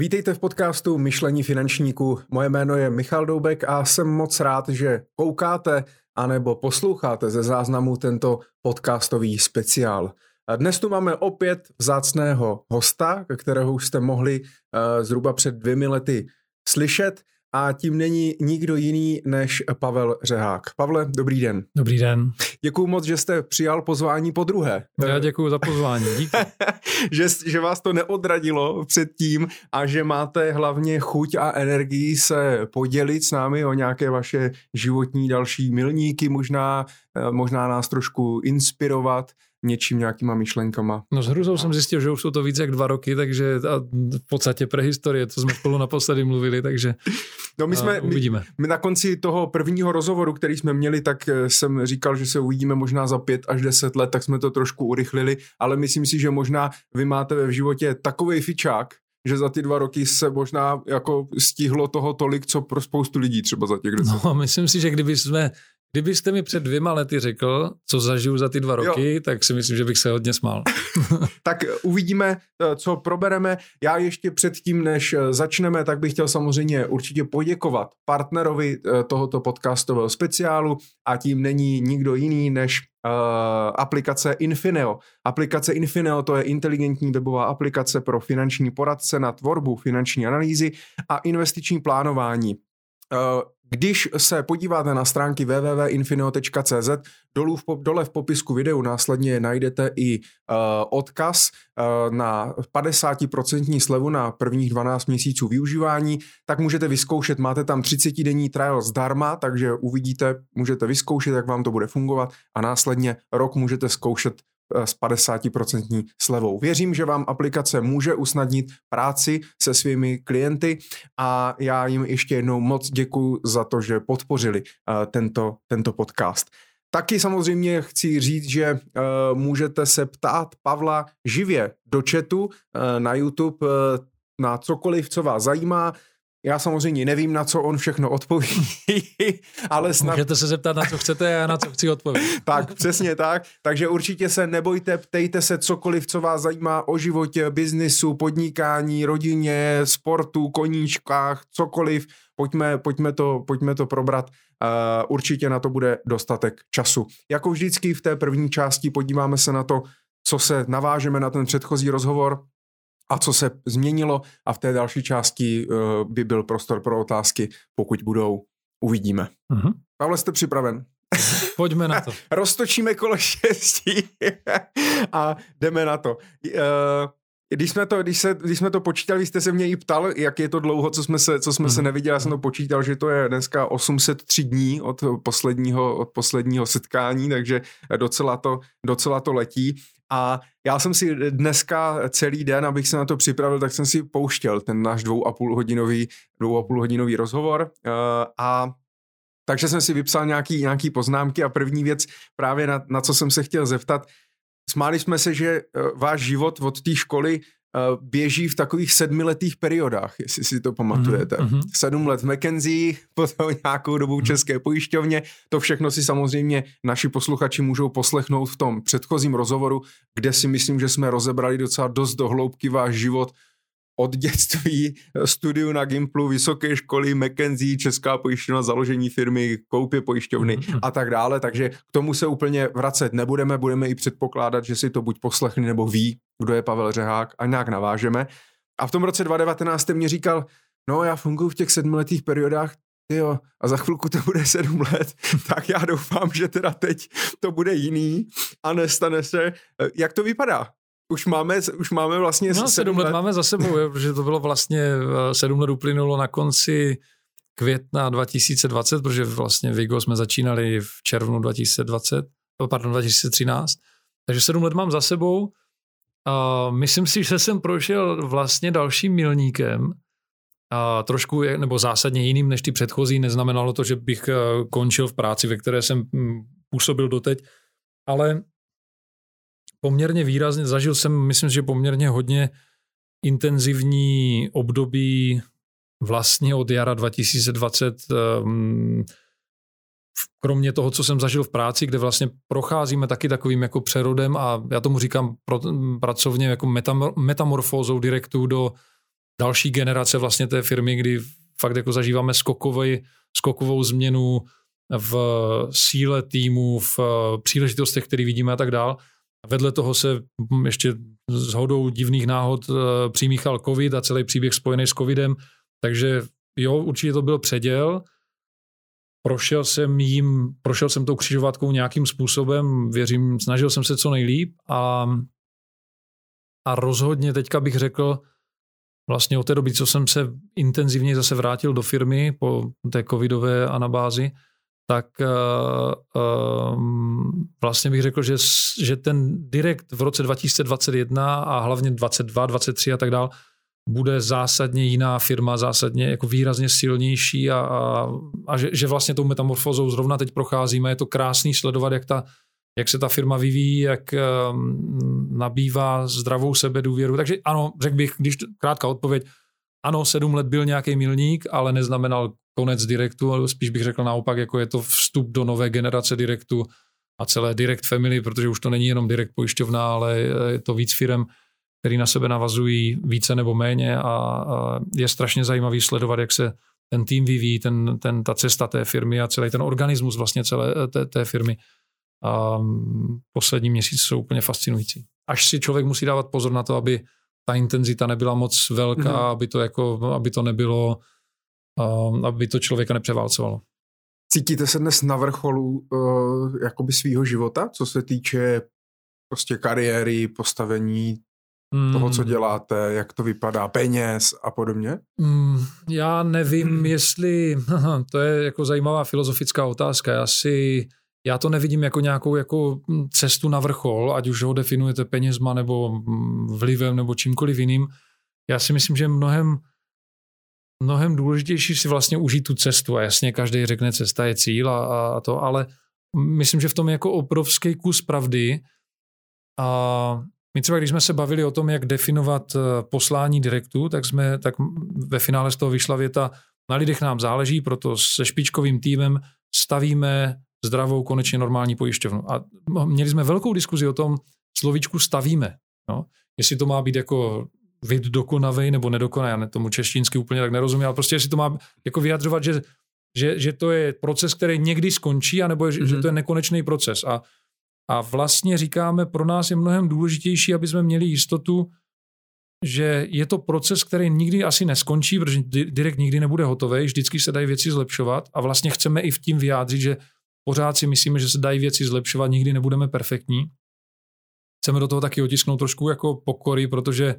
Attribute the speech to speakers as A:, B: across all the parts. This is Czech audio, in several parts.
A: Vítejte v podcastu Myšlení finančníků. Moje jméno je Michal Doubek a jsem moc rád, že koukáte anebo posloucháte ze záznamu tento podcastový speciál. Dnes tu máme opět vzácného hosta, kterého už jste mohli uh, zhruba před dvěmi lety slyšet a tím není nikdo jiný než Pavel Řehák. Pavle, dobrý den.
B: Dobrý den.
A: Děkuji moc, že jste přijal pozvání po druhé.
B: Já děkuji za pozvání, díky.
A: že, že vás to neodradilo předtím a že máte hlavně chuť a energii se podělit s námi o nějaké vaše životní další milníky, možná, eh, možná nás trošku inspirovat něčím, nějakýma myšlenkama.
B: No s hruzou jsem zjistil, že už jsou to více jak dva roky, takže a v podstatě prehistorie, to jsme spolu naposledy mluvili, takže
A: no my jsme, uvidíme. My, my na konci toho prvního rozhovoru, který jsme měli, tak eh, jsem říkal, že se uvidíme možná za pět až deset let, tak jsme to trošku urychlili, ale myslím si, že možná vy máte ve životě takový fičák, že za ty dva roky se možná jako stihlo toho tolik, co pro spoustu lidí třeba za těch deset.
B: No, myslím si, že kdyby jsme Kdybyste mi před dvěma lety řekl, co zažiju za ty dva roky, jo. tak si myslím, že bych se hodně smál.
A: tak uvidíme, eh, co probereme. Já ještě předtím, než eh, začneme, tak bych chtěl samozřejmě určitě poděkovat partnerovi eh, tohoto podcastového speciálu a tím není nikdo jiný než uh, aplikace Infineo. Aplikace Infineo to je inteligentní webová aplikace pro finanční poradce na tvorbu finanční analýzy a investiční plánování. Když se podíváte na stránky www.infinio.cz, dolů v, dole v popisku videu následně najdete i uh, odkaz uh, na 50% slevu na prvních 12 měsíců využívání, tak můžete vyzkoušet, máte tam 30-denní trial zdarma, takže uvidíte, můžete vyzkoušet, jak vám to bude fungovat a následně rok můžete zkoušet s 50% slevou. Věřím, že vám aplikace může usnadnit práci se svými klienty a já jim ještě jednou moc děkuji za to, že podpořili uh, tento, tento podcast. Taky samozřejmě chci říct, že uh, můžete se ptát Pavla živě do chatu uh, na YouTube uh, na cokoliv, co vás zajímá. Já samozřejmě nevím, na co on všechno odpoví, ale snad...
B: Můžete se zeptat, na co chcete a na co chci odpovědět.
A: tak, přesně tak. Takže určitě se nebojte, ptejte se cokoliv, co vás zajímá o životě, biznisu, podnikání, rodině, sportu, koníčkách, cokoliv. Pojďme, pojďme, to, pojďme to probrat. Uh, určitě na to bude dostatek času. Jako vždycky v té první části podíváme se na to, co se navážeme na ten předchozí rozhovor, a co se změnilo a v té další části uh, by byl prostor pro otázky, pokud budou, uvidíme. Uh-huh. Pavle, jste připraven?
B: Pojďme na to.
A: Roztočíme kolo štěstí a jdeme na to. Uh, když jsme to, když, se, když jsme to počítali, jste se mě i ptal, jak je to dlouho, co jsme se, co jsme hmm. se mhm. neviděli, já jsem to počítal, že to je dneska 803 dní od posledního, od posledního setkání, takže docela to, docela to letí. A já jsem si dneska celý den, abych se na to připravil, tak jsem si pouštěl ten náš dvou a půl hodinový, dvou a půl hodinový rozhovor uh, a takže jsem si vypsal nějaký, nějaký poznámky a první věc právě na, na co jsem se chtěl zeptat, smáli jsme se, že uh, váš život od té školy Eh, běží v takových sedmiletých periodách, jestli si to pamatujete. Mm-hmm. Sedm let v McKenzie, potom nějakou dobu v mhm. České pojišťovně. To všechno si samozřejmě naši posluchači můžou poslechnout v tom předchozím rozhovoru, kde si myslím, že jsme rozebrali docela dost do hloubky váš život od dětství, studiu na Gimplu, vysoké školy, McKenzie, Česká pojišťovna, založení firmy, koupě pojišťovny mm-hmm. a tak dále, takže k tomu se úplně vracet nebudeme, budeme i předpokládat, že si to buď poslechli nebo ví, kdo je Pavel Řehák a nějak navážeme. A v tom roce 2019 jste mě říkal, no já funguji v těch sedmiletých periodách, jo, a za chvilku to bude sedm let, tak já doufám, že teda teď to bude jiný a nestane se. Jak to vypadá? Už máme, už máme vlastně
B: no, sedm let. let máme za sebou, je, protože to bylo vlastně, eh, sedm let uplynulo na konci května 2020, protože vlastně Vigo jsme začínali v červnu 2020, eh, pardon, 2013, takže sedm let mám za sebou. A myslím si, že jsem prošel vlastně dalším milníkem, a trošku, nebo zásadně jiným než ty předchozí, neznamenalo to, že bych eh, končil v práci, ve které jsem hm, působil doteď, ale poměrně výrazně, zažil jsem, myslím, že poměrně hodně intenzivní období vlastně od jara 2020, um, kromě toho, co jsem zažil v práci, kde vlastně procházíme taky takovým jako přerodem a já tomu říkám pracovně jako metamor, metamorfózou direktu do další generace vlastně té firmy, kdy fakt jako zažíváme skokový, skokovou změnu v síle týmu, v příležitostech, které vidíme a tak dál. Vedle toho se ještě s hodou divných náhod eh, přimíchal covid a celý příběh spojený s covidem, takže jo, určitě to byl předěl. Prošel jsem jim, prošel jsem tou křižovatkou nějakým způsobem, věřím, snažil jsem se co nejlíp a, a rozhodně teďka bych řekl, vlastně od té doby, co jsem se intenzivně zase vrátil do firmy po té covidové anabázi, tak uh, uh, vlastně bych řekl, že, že ten direkt v roce 2021 a hlavně 22, 23 a tak dál bude zásadně jiná firma, zásadně jako výrazně silnější a, a, a že, že vlastně tou metamorfozou zrovna teď procházíme. Je to krásný sledovat, jak, ta, jak se ta firma vyvíjí, jak um, nabývá zdravou sebedůvěru. Takže ano, řekl bych, když krátká odpověď, ano, sedm let byl nějaký milník, ale neznamenal konec direktu, ale spíš bych řekl naopak, jako je to vstup do nové generace direktu a celé direct family, protože už to není jenom direct pojišťovna, ale je to víc firm, který na sebe navazují více nebo méně a, a je strašně zajímavý sledovat, jak se ten tým vyvíjí, ten, ten, ta cesta té firmy a celý ten organismus vlastně celé té, té firmy. A poslední měsíc jsou úplně fascinující. Až si člověk musí dávat pozor na to, aby ta intenzita nebyla moc velká, mm-hmm. aby to jako, aby to nebylo, uh, aby to člověka nepřeválcovalo.
A: Cítíte se dnes na vrcholu uh, jakoby svýho života, co se týče prostě kariéry, postavení mm. toho, co děláte, jak to vypadá, peněz a podobně?
B: Mm, já nevím, mm. jestli, to je jako zajímavá filozofická otázka, já si já to nevidím jako nějakou jako cestu na vrchol, ať už ho definujete penězma nebo vlivem nebo čímkoliv jiným. Já si myslím, že mnohem, mnohem důležitější si vlastně užít tu cestu a jasně každý řekne, cesta je cíl a, a to, ale myslím, že v tom je jako obrovský kus pravdy a my třeba, když jsme se bavili o tom, jak definovat eh, poslání direktu, tak, jsme, tak ve finále z toho vyšla věta, na lidech nám záleží, proto se špičkovým týmem stavíme zdravou, konečně normální pojišťovnu. A měli jsme velkou diskuzi o tom, slovíčku stavíme. No? Jestli to má být jako vid dokonavej nebo nedokonavý, já tomu češtinsky úplně tak nerozumím, ale prostě jestli to má jako vyjadřovat, že, že, že to je proces, který někdy skončí, anebo je, mm-hmm. že mhm. to je nekonečný proces. A, a vlastně říkáme, pro nás je mnohem důležitější, aby jsme měli jistotu, že je to proces, který nikdy asi neskončí, protože direkt nikdy nebude hotový, vždycky se dají věci zlepšovat a vlastně chceme i v tím vyjádřit, že Pořád si myslíme, že se dají věci zlepšovat, nikdy nebudeme perfektní. Chceme do toho taky otisknout trošku jako pokory, protože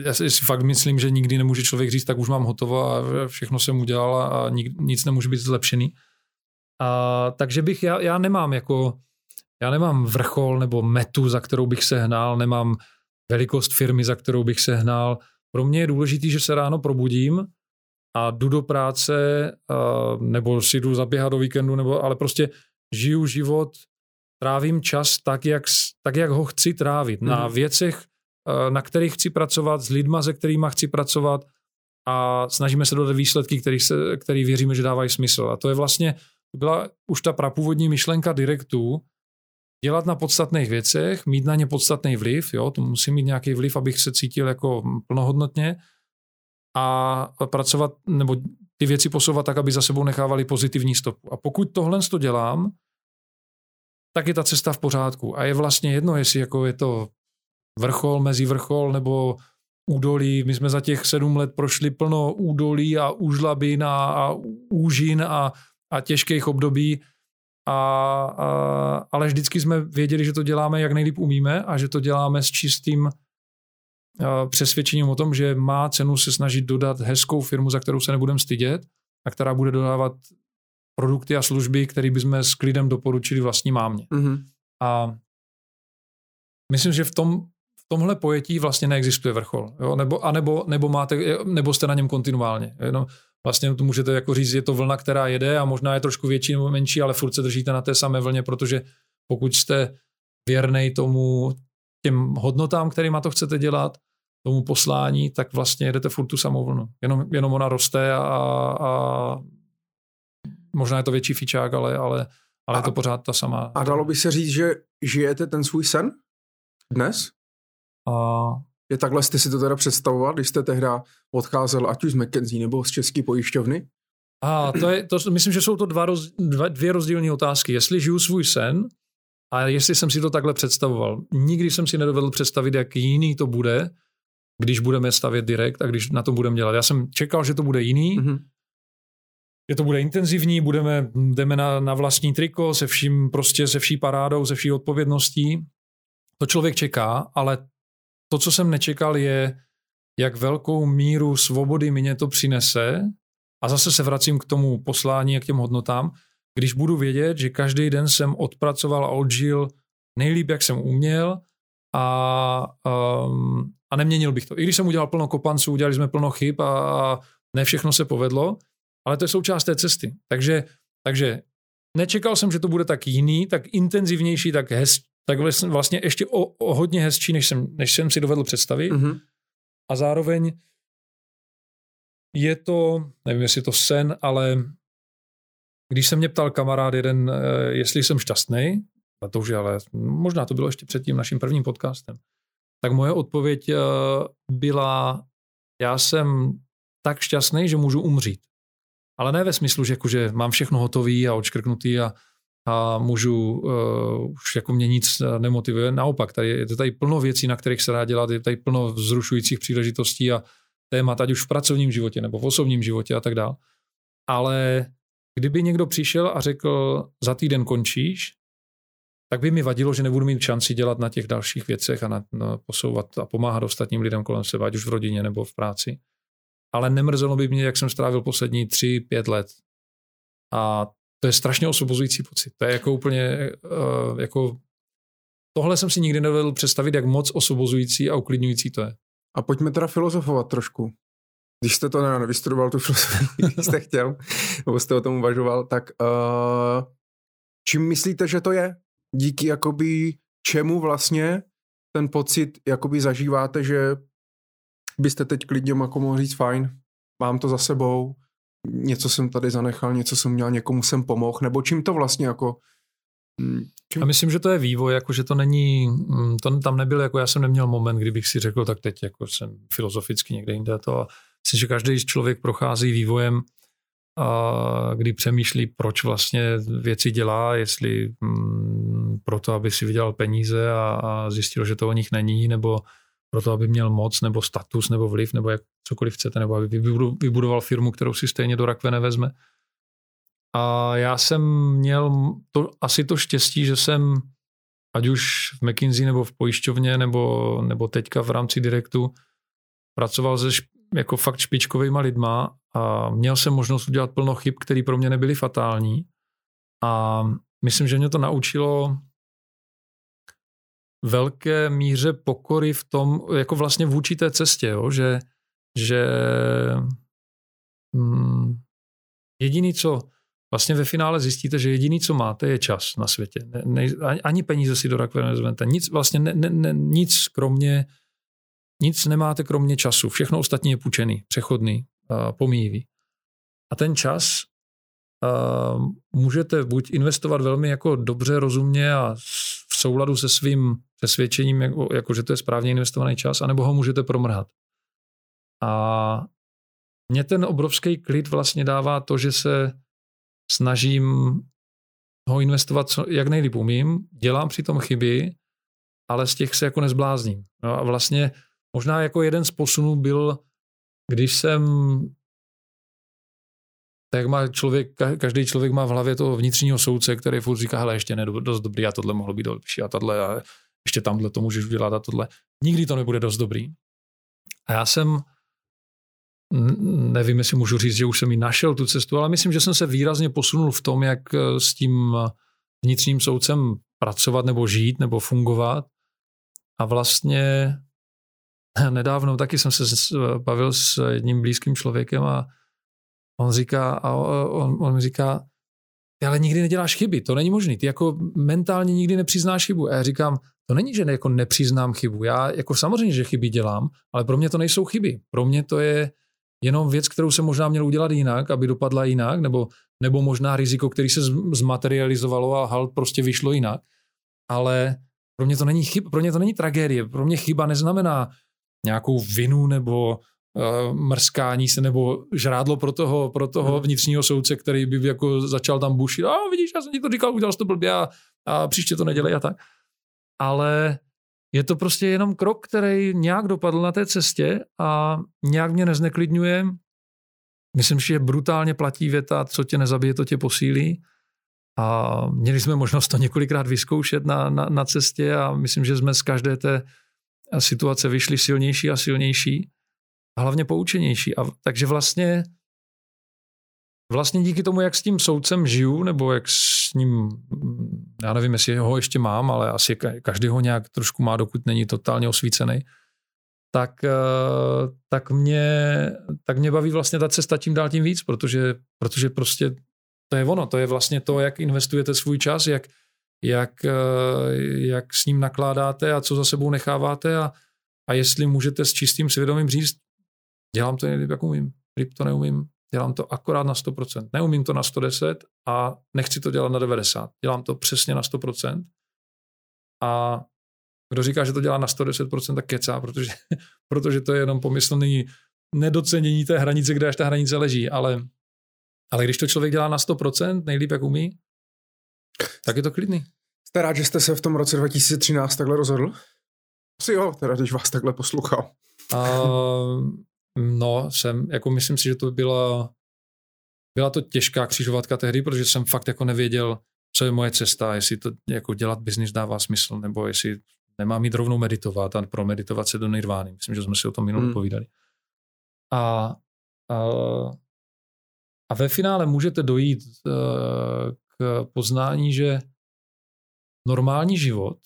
B: já si fakt myslím, že nikdy nemůže člověk říct, tak už mám hotovo a všechno jsem udělal a nic nemůže být zlepšený. A, takže bych, já, já nemám jako, já nemám vrchol nebo metu, za kterou bych se hnal, nemám velikost firmy, za kterou bych se hnal. Pro mě je důležité, že se ráno probudím a jdu do práce, nebo si jdu zaběhat do víkendu, nebo, ale prostě žiju život, trávím čas tak, jak, tak, jak ho chci trávit. Na mhm. věcech, na kterých chci pracovat, s lidma, se kterými chci pracovat a snažíme se dodat výsledky, který, se, který věříme, že dávají smysl. A to je vlastně, byla už ta prapůvodní myšlenka direktu, dělat na podstatných věcech, mít na ně podstatný vliv, jo, to musí mít nějaký vliv, abych se cítil jako plnohodnotně, a pracovat nebo ty věci posouvat tak, aby za sebou nechávali pozitivní stopu. A pokud tohle to dělám, tak je ta cesta v pořádku. A je vlastně jedno, jestli jako je to vrchol, mezi vrchol nebo údolí. My jsme za těch sedm let prošli plno údolí a úžlabin a, a úžin a, a těžkých období. A, a, ale vždycky jsme věděli, že to děláme, jak nejlíp umíme a že to děláme s čistým přesvědčením o tom, že má cenu se snažit dodat hezkou firmu, za kterou se nebudeme stydět a která bude dodávat produkty a služby, které bychom s klidem doporučili vlastní mámě. Mm-hmm. A myslím, že v tom tomhle pojetí vlastně neexistuje vrchol. Jo? Nebo, a nebo, nebo, máte, nebo jste na něm kontinuálně. No, vlastně to můžete jako říct, je to vlna, která jede a možná je trošku větší nebo menší, ale furt se držíte na té samé vlně, protože pokud jste věrnej tomu, těm hodnotám, kterýma to chcete dělat, tomu poslání, tak vlastně jedete furt tu samou vlnu. Jenom, jenom ona roste a, a možná je to větší fičák, ale, ale, ale a, je to pořád ta sama.
A: A dalo by se říct, že žijete ten svůj sen dnes?
B: A
A: Je takhle jste si to teda představoval, když jste tehda odcházel ať už z McKenzie nebo z České pojišťovny?
B: A to je, to, myslím, že jsou to dva, roz, dva, dvě rozdílné otázky. Jestli žiju svůj sen a jestli jsem si to takhle představoval. Nikdy jsem si nedovedl představit, jak jiný to bude, když budeme stavět direkt a když na tom budeme dělat. Já jsem čekal, že to bude jiný, mm-hmm. že to bude intenzivní, budeme, jdeme na, na vlastní triko se vším, prostě se vší parádou, se vší odpovědností. To člověk čeká, ale to, co jsem nečekal, je, jak velkou míru svobody mě to přinese. A zase se vracím k tomu poslání a k těm hodnotám. Když budu vědět, že každý den jsem odpracoval a odžil nejlíp, jak jsem uměl a, um, a neměnil bych to. I když jsem udělal plno kopanců, udělali jsme plno chyb a, ne všechno se povedlo, ale to je součást té cesty. Takže, takže nečekal jsem, že to bude tak jiný, tak intenzivnější, tak, hez, tak vlastně ještě o, o hodně hezčí, než jsem, než jsem si dovedl představit. Mm-hmm. A zároveň je to, nevím, jestli je to sen, ale když se mě ptal kamarád jeden, eh, jestli jsem šťastný, a to už je ale, možná to bylo ještě před tím naším prvním podcastem, tak moje odpověď eh, byla, já jsem tak šťastný, že můžu umřít. Ale ne ve smyslu, že, jako, že mám všechno hotové a odškrknutý a, a můžu, uh, už jako mě nic nemotivuje. Naopak, tady je tady plno věcí, na kterých se dá dělat, je tady plno vzrušujících příležitostí a témat, ať už v pracovním životě nebo v osobním životě a tak dále. Ale kdyby někdo přišel a řekl, za týden končíš, tak by mi vadilo, že nebudu mít šanci dělat na těch dalších věcech a na, na posouvat a pomáhat ostatním lidem kolem sebe, ať už v rodině nebo v práci. Ale nemrzelo by mě, jak jsem strávil poslední tři, pět let. A to je strašně osvobozující pocit. To je jako úplně, uh, jako tohle jsem si nikdy nevedl představit, jak moc osvobozující a uklidňující to je.
A: A pojďme teda filozofovat trošku. Když jste to nevystudoval, tu filozofii, jste chtěl, nebo jste o tom uvažoval, tak uh, čím myslíte, že to je? Díky jakoby čemu vlastně ten pocit jakoby zažíváte, že byste teď klidně jako mohl říct fajn, mám to za sebou, něco jsem tady zanechal, něco jsem měl, někomu jsem pomohl, nebo čím to vlastně jako
B: hm, Čím? A myslím, že to je vývoj, jako že to není, hm, to tam nebyl, jako já jsem neměl moment, kdybych si řekl, tak teď jako jsem filozoficky někde jinde to a myslím, že každý člověk prochází vývojem, a kdy přemýšlí, proč vlastně věci dělá, jestli hm, proto, aby si vydělal peníze a, a zjistil, že to o nich není, nebo proto, aby měl moc, nebo status, nebo vliv, nebo jak cokoliv chcete, nebo aby vybudoval firmu, kterou si stejně do rakve nevezme. A já jsem měl to, asi to štěstí, že jsem ať už v McKinsey nebo v pojišťovně nebo, nebo teďka v rámci Direktu pracoval se jako fakt špičkovými lidma a měl jsem možnost udělat plno chyb, které pro mě nebyly fatální. A myslím, že mě to naučilo velké míře pokory v tom, jako vlastně vůči té cestě, jo, že, že hmm, jediný, co vlastně ve finále zjistíte, že jediný, co máte, je čas na světě. Ne, ne, ani peníze si do rakve nezvete. Nic, vlastně ne, ne, ne, nic kromě, nic nemáte kromě času. Všechno ostatní je půjčený, přechodný, uh, pomíjivý. A ten čas můžete buď investovat velmi jako dobře, rozumně a souladu se svým přesvědčením, jako, jako že to je správně investovaný čas, anebo ho můžete promrhat. A mě ten obrovský klid vlastně dává to, že se snažím ho investovat, co, jak nejlíp umím, dělám přitom chyby, ale z těch se jako nezblázním. No a vlastně možná jako jeden z posunů byl, když jsem tak má člověk, každý člověk má v hlavě toho vnitřního soudce, který furt říká, hele, ještě ne dost dobrý a tohle mohlo být lepší a tohle a ještě tamhle to můžeš udělat a tohle. Nikdy to nebude dost dobrý. A já jsem nevím, jestli můžu říct, že už jsem ji našel tu cestu, ale myslím, že jsem se výrazně posunul v tom, jak eh, s tím vnitřním soudcem pracovat nebo žít nebo fungovat. A vlastně nedávno taky jsem se bavil s jedním blízkým člověkem a on říká, a on, on mi říká, ty ale nikdy neděláš chyby, to není možné. Ty jako mentálně nikdy nepřiznáš chybu. A já říkám, to není, že jako nepřiznám chybu. Já jako samozřejmě, že chyby dělám, ale pro mě to nejsou chyby. Pro mě to je jenom věc, kterou jsem možná měl udělat jinak, aby dopadla jinak, nebo, nebo možná riziko, který se zmaterializovalo a hal prostě vyšlo jinak. Ale pro mě to není chyb, pro mě to není tragédie. Pro mě chyba neznamená, nějakou vinu nebo mrskání se nebo žrádlo pro toho, pro toho hmm. vnitřního soudce, který by jako začal tam bušit. A vidíš, já jsem ti to říkal, udělal jsi to blbě a, a příště to nedělej a tak. Ale je to prostě jenom krok, který nějak dopadl na té cestě a nějak mě nezneklidňuje. Myslím, že brutálně platí věta, co tě nezabije, to tě posílí. A měli jsme možnost to několikrát vyzkoušet na, na, na cestě a myslím, že jsme z každé té situace vyšli silnější a silnější a hlavně poučenější. A, takže vlastně vlastně díky tomu, jak s tím soudcem žiju, nebo jak s ním, já nevím, jestli ho ještě mám, ale asi každý ho nějak trošku má, dokud není totálně osvícený, tak, eh, tak, mě, tak mě baví vlastně ta cesta tím dál tím víc, protože, protože prostě to je ono, to je vlastně to, jak investujete svůj čas, jak, jak, eh, jak s ním nakládáte a co za sebou necháváte a, a jestli můžete s čistým svědomím říct, dělám to nejlíp, jak umím, líp to neumím, dělám to akorát na 100%. Neumím to na 110 a nechci to dělat na 90. Dělám to přesně na 100%. A kdo říká, že to dělá na 110%, tak kecá, protože, protože to je jenom pomyslný nedocenění té hranice, kde až ta hranice leží. Ale, ale když to člověk dělá na 100%, nejlíp jak umí, tak je to klidný.
A: Jste rád, že jste se v tom roce 2013 takhle rozhodl? Asi jo, teda když vás takhle poslouchal.
B: Uh, no, jsem, jako myslím si, že to byla, byla to těžká křižovatka tehdy, protože jsem fakt jako nevěděl, co je moje cesta, jestli to jako dělat biznis dává smysl, nebo jestli nemám jít rovnou meditovat a pro meditovat se do nirvány. Myslím, že jsme si o tom minule hmm. povídali. A, a, a ve finále můžete dojít uh, k poznání, že normální život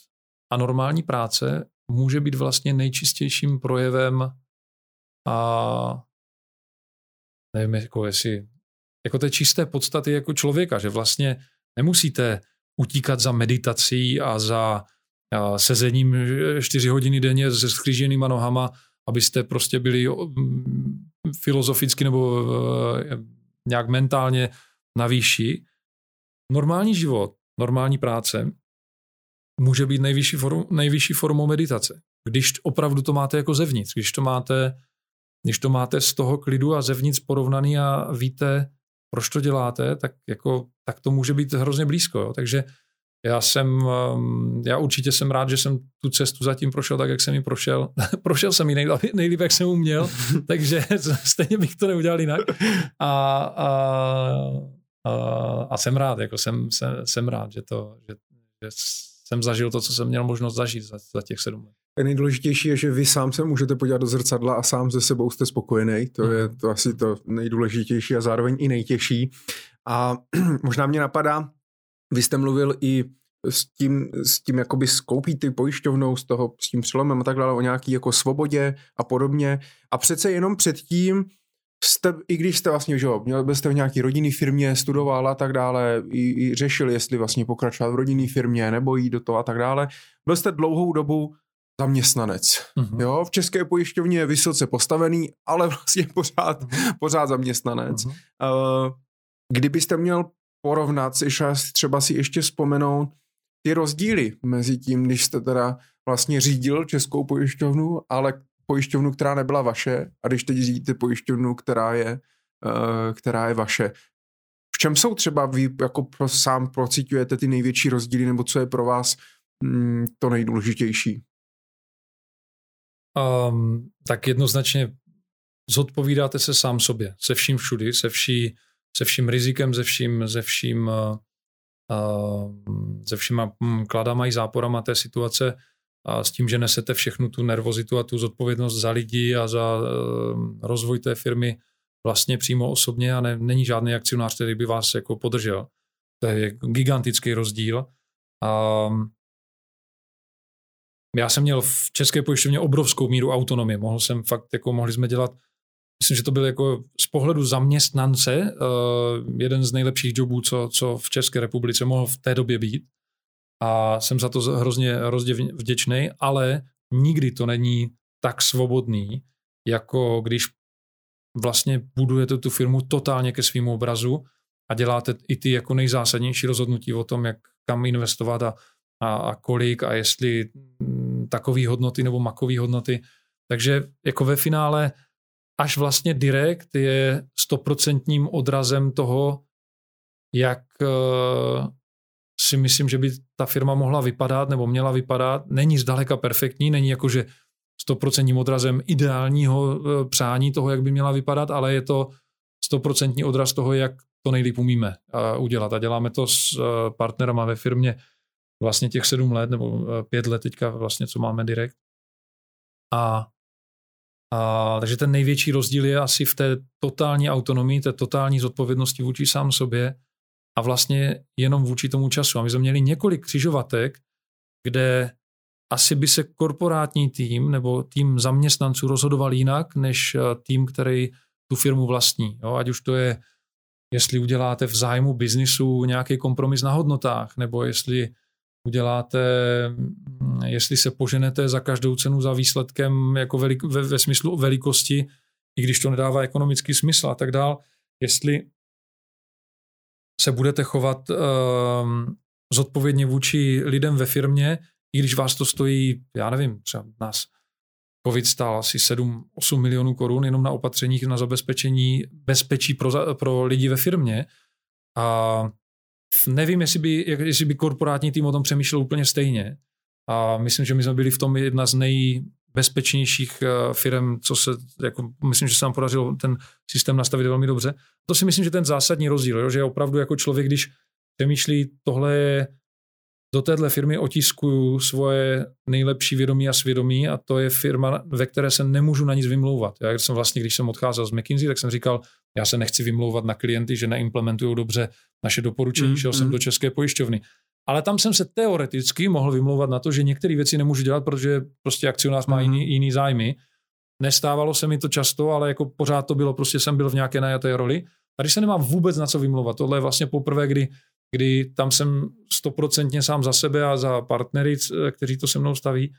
B: a normální práce může být vlastně nejčistějším projevem a nevím, jako jestli, jako té čisté podstaty jako člověka, že vlastně nemusíte utíkat za meditací a za a sezením čtyři hodiny denně se skříženýma nohama, abyste prostě byli filozoficky nebo nějak mentálně na výši. Normální život, normální práce může být nejvyšší, form, nejvyšší formou meditace. Když opravdu to máte jako zevnitř, když to máte když to máte z toho klidu a zevnitř porovnaný a víte, proč to děláte, tak, jako, tak to může být hrozně blízko. Jo. Takže já jsem, um, já určitě jsem rád, že jsem tu cestu zatím prošel tak, jak jsem ji prošel. prošel jsem ji nejlíp, nejlíp, jak jsem uměl, takže stejně bych to neudělal jinak. A, a, a, a jsem rád, jako jsem, jsem, jsem rád, že, to, že, že jsem zažil to, co jsem měl možnost zažít za, za těch sedm let.
A: Nejdůležitější je, že vy sám se můžete podívat do zrcadla a sám se sebou jste spokojený. To je mhm. to asi to nejdůležitější a zároveň i nejtěžší. A možná mě napadá, vy jste mluvil i s tím, s tím jakoby skoupí ty pojišťovnou, z toho, s tím přelomem a tak dále, o nějaký jako svobodě a podobně. A přece jenom předtím jste, i když jste vlastně, že jo, měl byste v nějaký rodinný firmě, studoval a tak dále, i, i řešil, jestli vlastně pokračovat v rodinné firmě nebo jít do toho a tak dále, byl jste dlouhou dobu zaměstnanec. Mm-hmm. Jo, v české pojišťovně je vysoce postavený, ale vlastně pořád, mm-hmm. pořád zaměstnanec. Mm-hmm. Uh, kdybyste měl porovnat, třeba si ještě vzpomenout ty rozdíly mezi tím, když jste teda vlastně řídil českou pojišťovnu, ale pojišťovnu, která nebyla vaše a když teď řídíte pojišťovnu, která je, uh, která je vaše. V čem jsou třeba vy jako pro, sám procitujete ty největší rozdíly nebo co je pro vás mm, to nejdůležitější?
B: Um, tak jednoznačně zodpovídáte se sám sobě, se vším všudy, se, vší, se vším rizikem, se vším, se vším, uh, se všema hm, kladama i záporama té situace a s tím, že nesete všechnu tu nervozitu a tu zodpovědnost za lidi a za uh, rozvoj té firmy vlastně přímo osobně a ne, není žádný akcionář, který by vás jako podržel. To je gigantický rozdíl. Um, já jsem měl v České pojišťovně obrovskou míru autonomie. Mohl jsem fakt, jako mohli jsme dělat, myslím, že to byl jako z pohledu zaměstnance uh, jeden z nejlepších jobů, co, co v České republice mohl v té době být. A jsem za to hrozně, hrozně vděčný, ale nikdy to není tak svobodný, jako když vlastně budujete tu firmu totálně ke svým obrazu a děláte i ty jako nejzásadnější rozhodnutí o tom, jak kam investovat a, a, a kolik a jestli takový hodnoty nebo makový hodnoty. Takže jako ve finále až vlastně direkt je stoprocentním odrazem toho, jak uh, si myslím, že by ta firma mohla vypadat nebo měla vypadat. Není zdaleka perfektní, není jako, že stoprocentním odrazem ideálního uh, přání toho, jak by měla vypadat, ale je to stoprocentní odraz toho, jak to nejlíp umíme uh, udělat. A děláme to s partnerama ve firmě vlastně těch sedm let nebo uh, pět let teďka vlastně, co máme direkt. A a, takže ten největší rozdíl je asi v té totální autonomii, té totální zodpovědnosti vůči sám sobě a vlastně jenom vůči tomu času. A my jsme měli několik křižovatek, kde asi by se korporátní tým nebo tým zaměstnanců rozhodoval jinak, než eh, tým, který tu firmu vlastní. Jo? Ať už to je, jestli uděláte v zájmu biznisu nějaký kompromis na hodnotách, nebo jestli uděláte, jestli se poženete za každou cenu za výsledkem jako velik, ve, ve smyslu velikosti, i když to nedává ekonomický smysl a tak dál, jestli se budete chovat um, zodpovědně vůči lidem ve firmě, i když vás to stojí, já nevím, třeba nás COVID stál asi 7-8 milionů korun jenom na opatřeních na zabezpečení bezpečí pro, pro lidi ve firmě. A nevím, jestli by, jestli by korporátní tým o tom přemýšlel úplně stejně. A myslím, že my jsme byli v tom jedna z nejbezpečnějších eh, firm, co se, jako, myslím, že se nám podařilo ten systém nastavit velmi dobře. To si myslím, že ten zásadní rozdíl, jo, že opravdu jako člověk, když přemýšlí, tohle je do téhle firmy otiskuju svoje nejlepší vědomí a svědomí a to je firma, ve které se nemůžu na nic vymlouvat. Já jsem vlastně, když jsem odcházel z McKinsey, tak jsem říkal, já se nechci vymlouvat na klienty, že neimplementují dobře naše doporučení, mm, šel mm. jsem do České pojišťovny. Ale tam jsem se teoreticky mohl vymlouvat na to, že některé věci nemůžu dělat, protože prostě akcionář má mm. jiný, jiný zájmy. Nestávalo se mi to často, ale jako pořád to bylo, prostě jsem byl v nějaké najaté roli. A když se nemám vůbec na co vymlouvat, tohle je vlastně poprvé, kdy kdy tam jsem stoprocentně sám za sebe a za partnery, kteří to se mnou staví.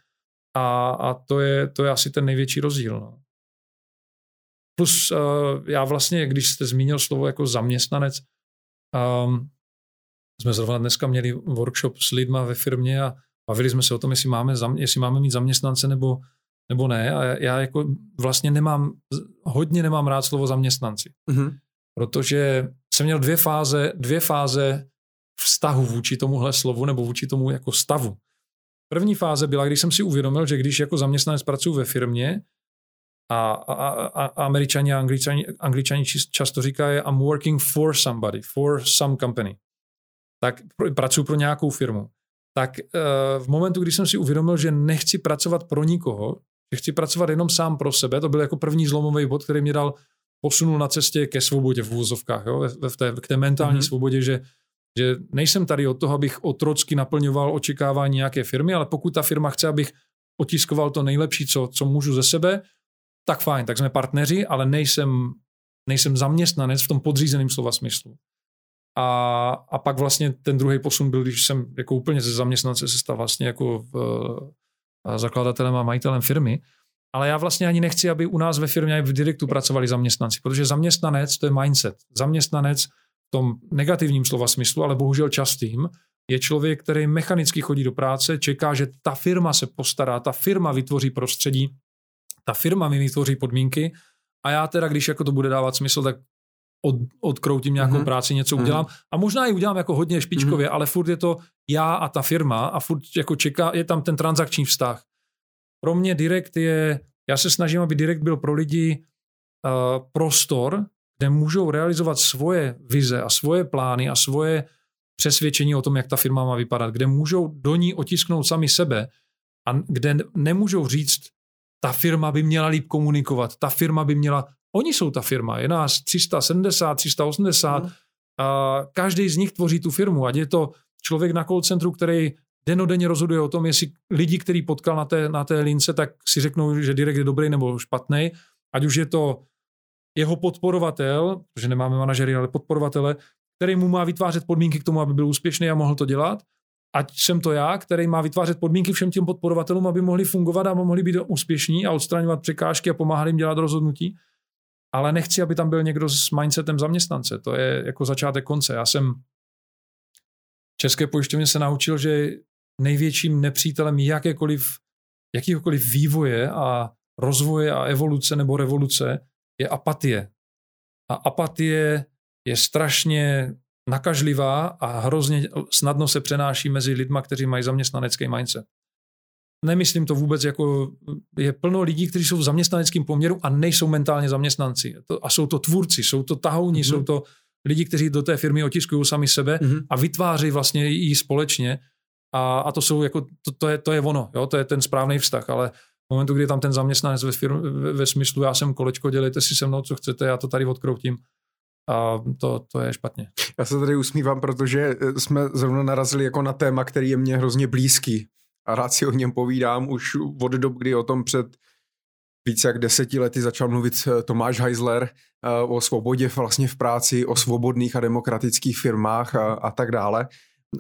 B: A, a to, je, to je asi ten největší rozdíl. No. Plus uh, já vlastně, když jste zmínil slovo jako zaměstnanec, um, jsme zrovna dneska měli workshop s lidma ve firmě a bavili jsme se o tom, jestli máme, jestli máme mít zaměstnance nebo, nebo ne. A já jako vlastně nemám, hodně nemám rád slovo zaměstnanci. Mm-hmm. Protože jsem měl dvě fáze, dvě fáze vztahu vůči tomuhle slovu nebo vůči tomu jako stavu. První fáze byla, když jsem si uvědomil, že když jako zaměstnanec pracuji ve firmě a, a, a, a američani a angličani, angličani často říkají I'm working for somebody, for some company, tak pracuji pro nějakou firmu. Tak uh, v momentu, kdy jsem si uvědomil, že nechci pracovat pro nikoho, že chci pracovat jenom sám pro sebe, to byl jako první zlomový bod, který mě dal posunul na cestě ke svobodě v úvozovkách, jo, v té, k té mentální mm-hmm. svobodě, že že nejsem tady od toho, abych otrocky naplňoval očekávání nějaké firmy, ale pokud ta firma chce, abych otiskoval to nejlepší, co, co můžu ze sebe, tak fajn, tak jsme partneři, ale nejsem, nejsem zaměstnanec v tom podřízeném slova smyslu. A, a pak vlastně ten druhý posun byl, když jsem jako úplně ze zaměstnance se stal vlastně jako v, uh, zakladatelem a majitelem firmy. Ale já vlastně ani nechci, aby u nás ve firmě v direktu pracovali zaměstnanci, protože zaměstnanec to je mindset. Zaměstnanec tom negativním slova smyslu, ale bohužel častým, je člověk, který mechanicky chodí do práce, čeká, že ta firma se postará, ta firma vytvoří prostředí, ta firma mi vytvoří podmínky a já teda, když jako to bude dávat smysl, tak od, odkroutím nějakou mm-hmm. práci, něco mhm. udělám. Mm-hmm. A možná ji udělám jako hodně špičkově, mm-hmm. ale furt je to já a ta firma a furt jako čeká, je tam ten transakční vztah. Pro mě direkt je, já se snažím, aby direkt byl pro lidi uh, prostor, kde můžou realizovat svoje vize a svoje plány a svoje přesvědčení o tom, jak ta firma má vypadat, kde můžou do ní otisknout sami sebe a kde nemůžou říct, ta firma by měla líp komunikovat, ta firma by měla, oni jsou ta firma, je nás 370, 380, mm. a každý z nich tvoří tu firmu, ať je to člověk na call centru, který denodenně rozhoduje o tom, jestli lidi, který potkal na té, na té lince, tak si řeknou, že direkt je dobrý nebo špatný, ať už je to jeho podporovatel, protože nemáme manažery, ale podporovatele, který mu má vytvářet podmínky k tomu, aby byl úspěšný a mohl to dělat. Ať jsem to já, který má vytvářet podmínky všem těm podporovatelům, aby mohli fungovat a mohli být úspěšní a odstraňovat překážky a pomáhat jim dělat rozhodnutí. Ale nechci, aby tam byl někdo s mindsetem zaměstnance. To je jako začátek konce. Já jsem České pojišťovně se naučil, že největším nepřítelem jakékoliv, jakýkoliv vývoje a rozvoje a evoluce nebo revoluce je apatie. A apatie je strašně nakažlivá a hrozně snadno se přenáší mezi lidma, kteří mají zaměstnanecký mindset. Nemyslím to vůbec jako, je plno lidí, kteří jsou v zaměstnaneckém poměru a nejsou mentálně zaměstnanci. A jsou to tvůrci, jsou to tahouni, mm-hmm. jsou to lidi, kteří do té firmy otiskují sami sebe mm-hmm. a vytváří vlastně ji společně. A, a to jsou jako, to, to, je, to je ono, jo? to je ten správný vztah, ale v momentu, kdy tam ten zaměstnanec ve, firm, ve, ve smyslu, já jsem kolečko, dělejte si se mnou, co chcete, já to tady odkroutím, a to, to je špatně.
A: Já se tady usmívám, protože eh, jsme zrovna narazili jako na téma, který je mně hrozně blízký a rád si o něm povídám už od dob, kdy o tom před více jak deseti lety začal mluvit eh, Tomáš Heisler eh, o svobodě vlastně v práci, o svobodných a demokratických firmách a, a tak dále.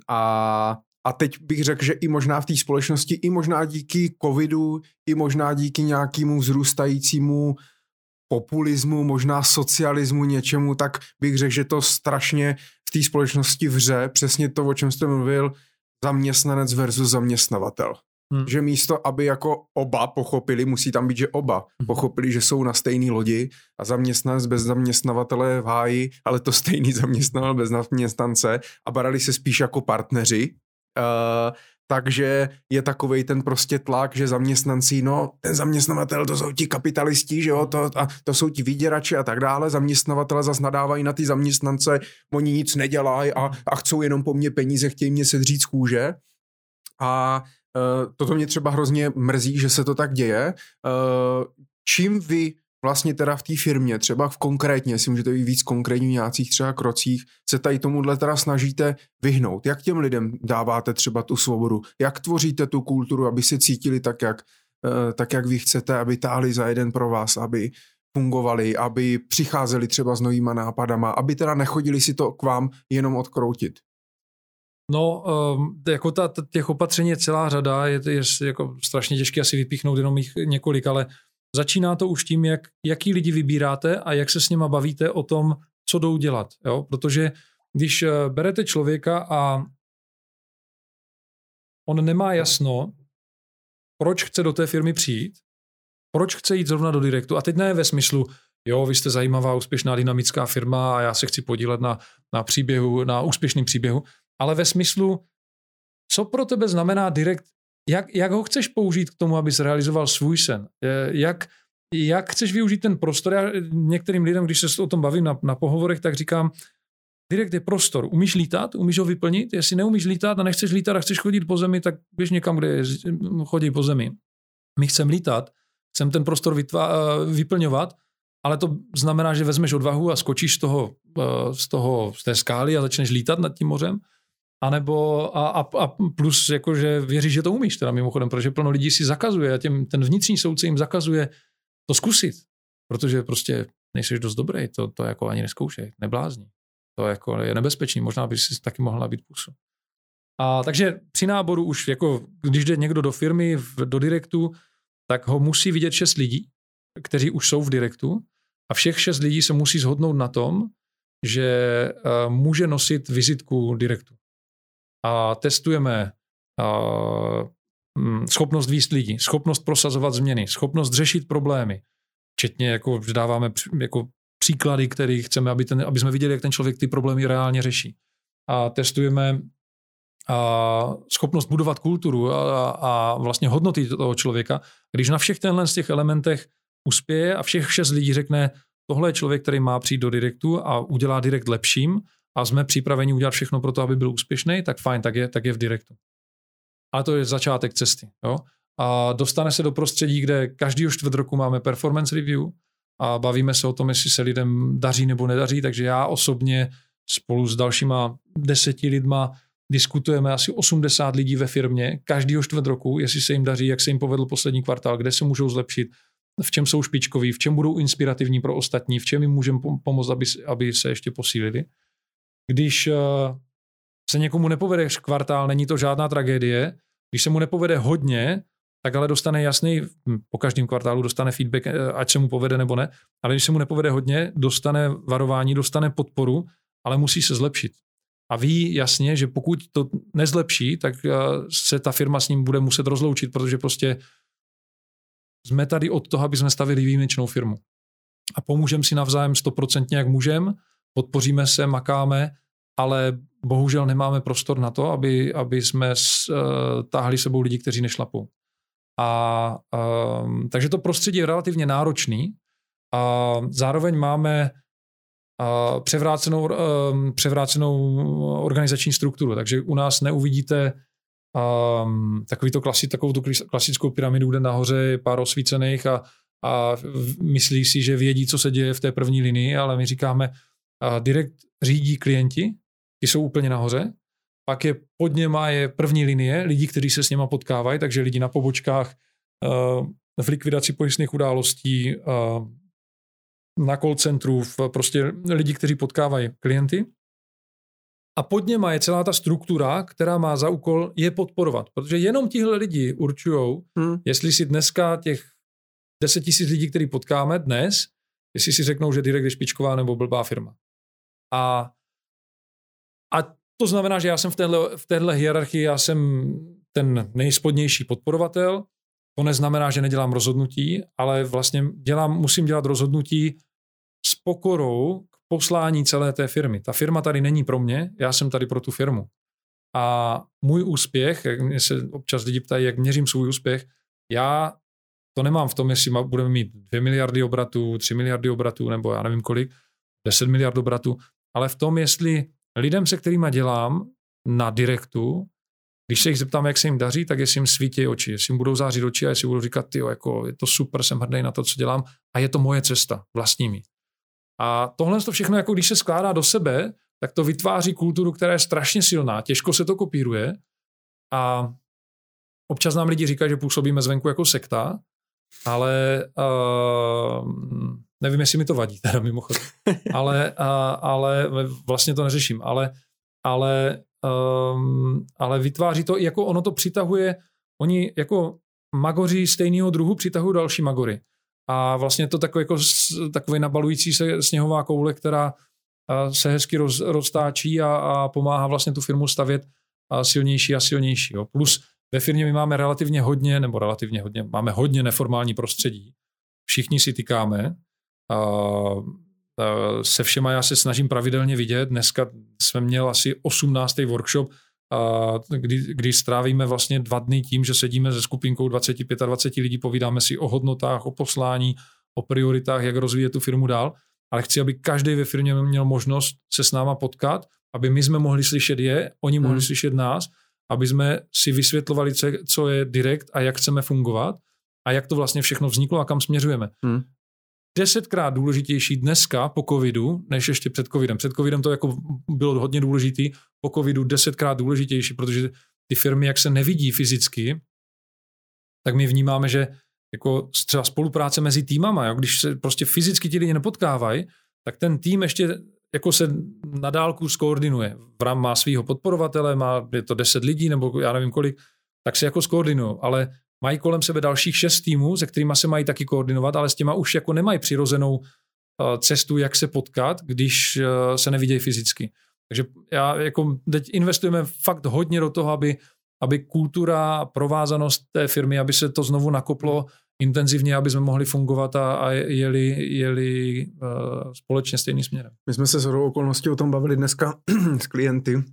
A: A, a teď bych řekl, že i možná v té společnosti, i možná díky covidu, i možná díky nějakému vzrůstajícímu populismu, možná socialismu, něčemu, tak bych řekl, že to strašně v té společnosti vře, přesně to, o čem jste mluvil, zaměstnanec versus zaměstnavatel. Hmm. Že místo, aby jako oba pochopili, musí tam být, že oba hmm. pochopili, že jsou na stejné lodi a zaměstnanec bez zaměstnavatele v háji, ale to stejný zaměstnavatel bez zaměstnance a barali se spíš jako partneři, uh, takže je takový ten prostě tlak, že zaměstnanci, no ten zaměstnavatel, to jsou ti kapitalisti, že jo, to, a to jsou ti vyděrači a tak dále, zaměstnavatele zase nadávají na ty zaměstnance, oni nic nedělají a, a chcou jenom po mně peníze, chtějí mě sedřít z kůže. A uh, toto mě třeba hrozně mrzí, že se to tak děje. Uh, čím vy vlastně teda v té firmě, třeba v konkrétně, jestli můžete být víc konkrétní v nějakých třeba krocích, se tady tomuhle teda snažíte vyhnout. Jak těm lidem dáváte třeba tu svobodu? Jak tvoříte tu kulturu, aby se cítili tak, jak, eh, tak, jak vy chcete, aby táhli za jeden pro vás, aby fungovali, aby přicházeli třeba s novýma nápadama, aby teda nechodili si to k vám jenom odkroutit?
B: No, um, jako ta, těch opatření je celá řada, je, je jako strašně těžké asi vypíchnout jenom jich několik, ale Začíná to už tím, jak, jaký lidi vybíráte a jak se s nima bavíte o tom, co jdou dělat. Jo? Protože když eh, berete člověka a on nemá jasno, proč chce do té firmy přijít, proč chce jít zrovna do direktu. A teď ne ve smyslu, jo, vy jste zajímavá, úspěšná, dynamická firma a já se chci podílet na, na příběhu, na úspěšném příběhu, ale ve smyslu, co pro tebe znamená direkt jak, jak ho chceš použít k tomu, abys realizoval svůj sen? Jak, jak chceš využít ten prostor? Já některým lidem, když se o tom bavím na, na pohovorech, tak říkám, direkt je prostor. Umíš lítat? Umíš ho vyplnit? Jestli neumíš lítat a nechceš lítat a chceš chodit po zemi, tak běž někam, kde chodí po zemi. My chceme lítat, chceme ten prostor vytvá, vyplňovat, ale to znamená, že vezmeš odvahu a skočíš z toho, z toho, z té skály a začneš lítat nad tím mořem a nebo a, a, a plus jakože věříš, že to umíš teda mimochodem, protože plno lidí si zakazuje a těm, ten vnitřní soudce jim zakazuje to zkusit, protože prostě nejsi dost dobrý, to, to jako ani neskoušej, neblázni. To jako je nebezpečný, možná by si taky mohla být pusu. A takže při náboru už jako, když jde někdo do firmy, v, do direktu, tak ho musí vidět šest lidí, kteří už jsou v direktu a všech šest lidí se musí shodnout na tom, že uh, může nosit vizitku direktu a testujeme mm, schopnost výst lidí, schopnost prosazovat změny, schopnost řešit problémy, včetně jako dáváme jako příklady, které chceme, aby, ten, aby jsme viděli, jak ten člověk ty problémy reálně řeší. A testujeme a schopnost budovat kulturu a, a vlastně hodnoty toho člověka. Když na všech tenhle z těch elementech uspěje a všech šest lidí řekne, tohle je člověk, který má přijít do direktu a udělá direkt lepším a jsme připraveni udělat všechno pro to, aby byl úspěšný, tak fajn, tak je, tak je v direktu. Ale to je začátek cesty. Jo? A dostane se do prostředí, kde každý čtvrt roku máme performance review a bavíme se o tom, jestli se lidem daří nebo nedaří, takže já osobně spolu s dalšíma deseti lidma diskutujeme asi 80 lidí ve firmě každýho čtvrt roku, jestli se jim daří, jak se jim povedl poslední kvartál, kde se můžou zlepšit, v čem jsou špičkoví, v čem budou inspirativní pro ostatní, v čem jim můžeme pomoct, aby, aby se ještě posílili. Když eh, se někomu nepovede kvartál, není to žádná tragédie. Když se mu nepovede hodně, tak ale dostane jasný, hm, po každém kvartálu dostane feedback, eh, ať se mu povede nebo ne, ale když se mu nepovede hodně, dostane varování, dostane podporu, ale musí se zlepšit. A ví jasně, že pokud to nezlepší, tak eh, se ta firma s ním bude muset rozloučit, protože prostě jsme tady od toho, aby jsme stavili výjimečnou firmu. A pomůžeme si navzájem stoprocentně, jak můžeme, podpoříme se, makáme, ale bohužel nemáme prostor na to, aby, aby jsme s, uh, táhli sebou lidi, kteří nešlapou. A, um, takže to prostředí je relativně náročný a zároveň máme uh, převrácenou, um, převrácenou organizační strukturu, takže u nás neuvidíte um, takový to klasi, takovou tu klasickou pyramidu, kde nahoře je pár osvícených a, a myslí si, že vědí, co se děje v té první linii, ale my říkáme, uh, direkt řídí klienti, ty jsou úplně nahoře, pak je pod něma je první linie lidí, kteří se s něma potkávají, takže lidi na pobočkách, uh, v likvidaci pojistných událostí, uh, na call centru, prostě lidi, kteří potkávají klienty. A pod něma je celá ta struktura, která má za úkol je podporovat. Protože jenom tihle lidi určují, hmm. jestli si dneska těch 10 tisíc lidí, který potkáme dnes, jestli si řeknou, že Direct je špičková nebo blbá firma. A, a to znamená, že já jsem v téhle, v téhle hierarchii, já jsem ten nejspodnější podporovatel. To neznamená, že nedělám rozhodnutí, ale vlastně dělám, musím dělat rozhodnutí s pokorou poslání celé té firmy. Ta firma tady není pro mě, já jsem tady pro tu firmu. A můj úspěch, jak mě se občas lidi ptají, jak měřím svůj úspěch, já to nemám v tom, jestli budeme mít 2 miliardy obratů, 3 miliardy obratů, nebo já nevím kolik, 10 miliard obratů, ale v tom, jestli lidem, se kterými dělám na direktu, když se jich zeptám, jak se jim daří, tak jestli jim svítí oči, jestli jim budou zářit oči a jestli budou říkat, ty jako je to super, jsem hrdý na to, co dělám a je to moje cesta, vlastní mít. A tohle to všechno, jako když se skládá do sebe, tak to vytváří kulturu, která je strašně silná, těžko se to kopíruje a občas nám lidi říkají, že působíme zvenku jako sekta, ale uh, nevím, jestli mi to vadí, teda mimochodem, ale, uh, ale vlastně to neřeším, ale, ale, um, ale vytváří to, jako ono to přitahuje, oni jako magoři stejného druhu přitahují další magory. A vlastně to takový, jako, takový nabalující se sněhová koule, která se hezky roz, roztáčí a, a pomáhá vlastně tu firmu stavět a silnější a silnější. Jo. Plus ve firmě my máme relativně hodně, nebo relativně hodně, máme hodně neformální prostředí. Všichni si tykáme. A, a se všema já se snažím pravidelně vidět. Dneska jsme měl asi 18. workshop, a kdy, kdy strávíme vlastně dva dny tím, že sedíme se skupinkou 25-20 lidí, povídáme si o hodnotách, o poslání, o prioritách, jak rozvíjet tu firmu dál, ale chci, aby každý ve firmě měl možnost se s náma potkat, aby my jsme mohli slyšet je, oni mohli hmm. slyšet nás, aby jsme si vysvětlovali, co je direkt a jak chceme fungovat a jak to vlastně všechno vzniklo a kam směřujeme. Hmm desetkrát důležitější dneska po covidu, než ještě před covidem. Před covidem to jako bylo hodně důležitý, po covidu desetkrát důležitější, protože ty firmy, jak se nevidí fyzicky, tak my vnímáme, že jako třeba spolupráce mezi týmama, jo, když se prostě fyzicky ti lidi nepotkávají, tak ten tým ještě jako se na dálku skoordinuje. Vram má svého podporovatele, má je to 10 lidí nebo já nevím kolik, tak se jako skoordinují, ale mají kolem sebe dalších šest týmů, se kterými se mají taky koordinovat, ale s těma už jako nemají přirozenou eh, cestu, jak se potkat, když eh, se nevidějí fyzicky. Takže já jako teď investujeme fakt hodně do toho, aby, aby kultura, provázanost té firmy, aby se to znovu nakoplo intenzivně, aby jsme mohli fungovat a, a jeli, jeli uh, společně stejným směrem.
A: My jsme se s okolností o tom bavili dneska s klienty,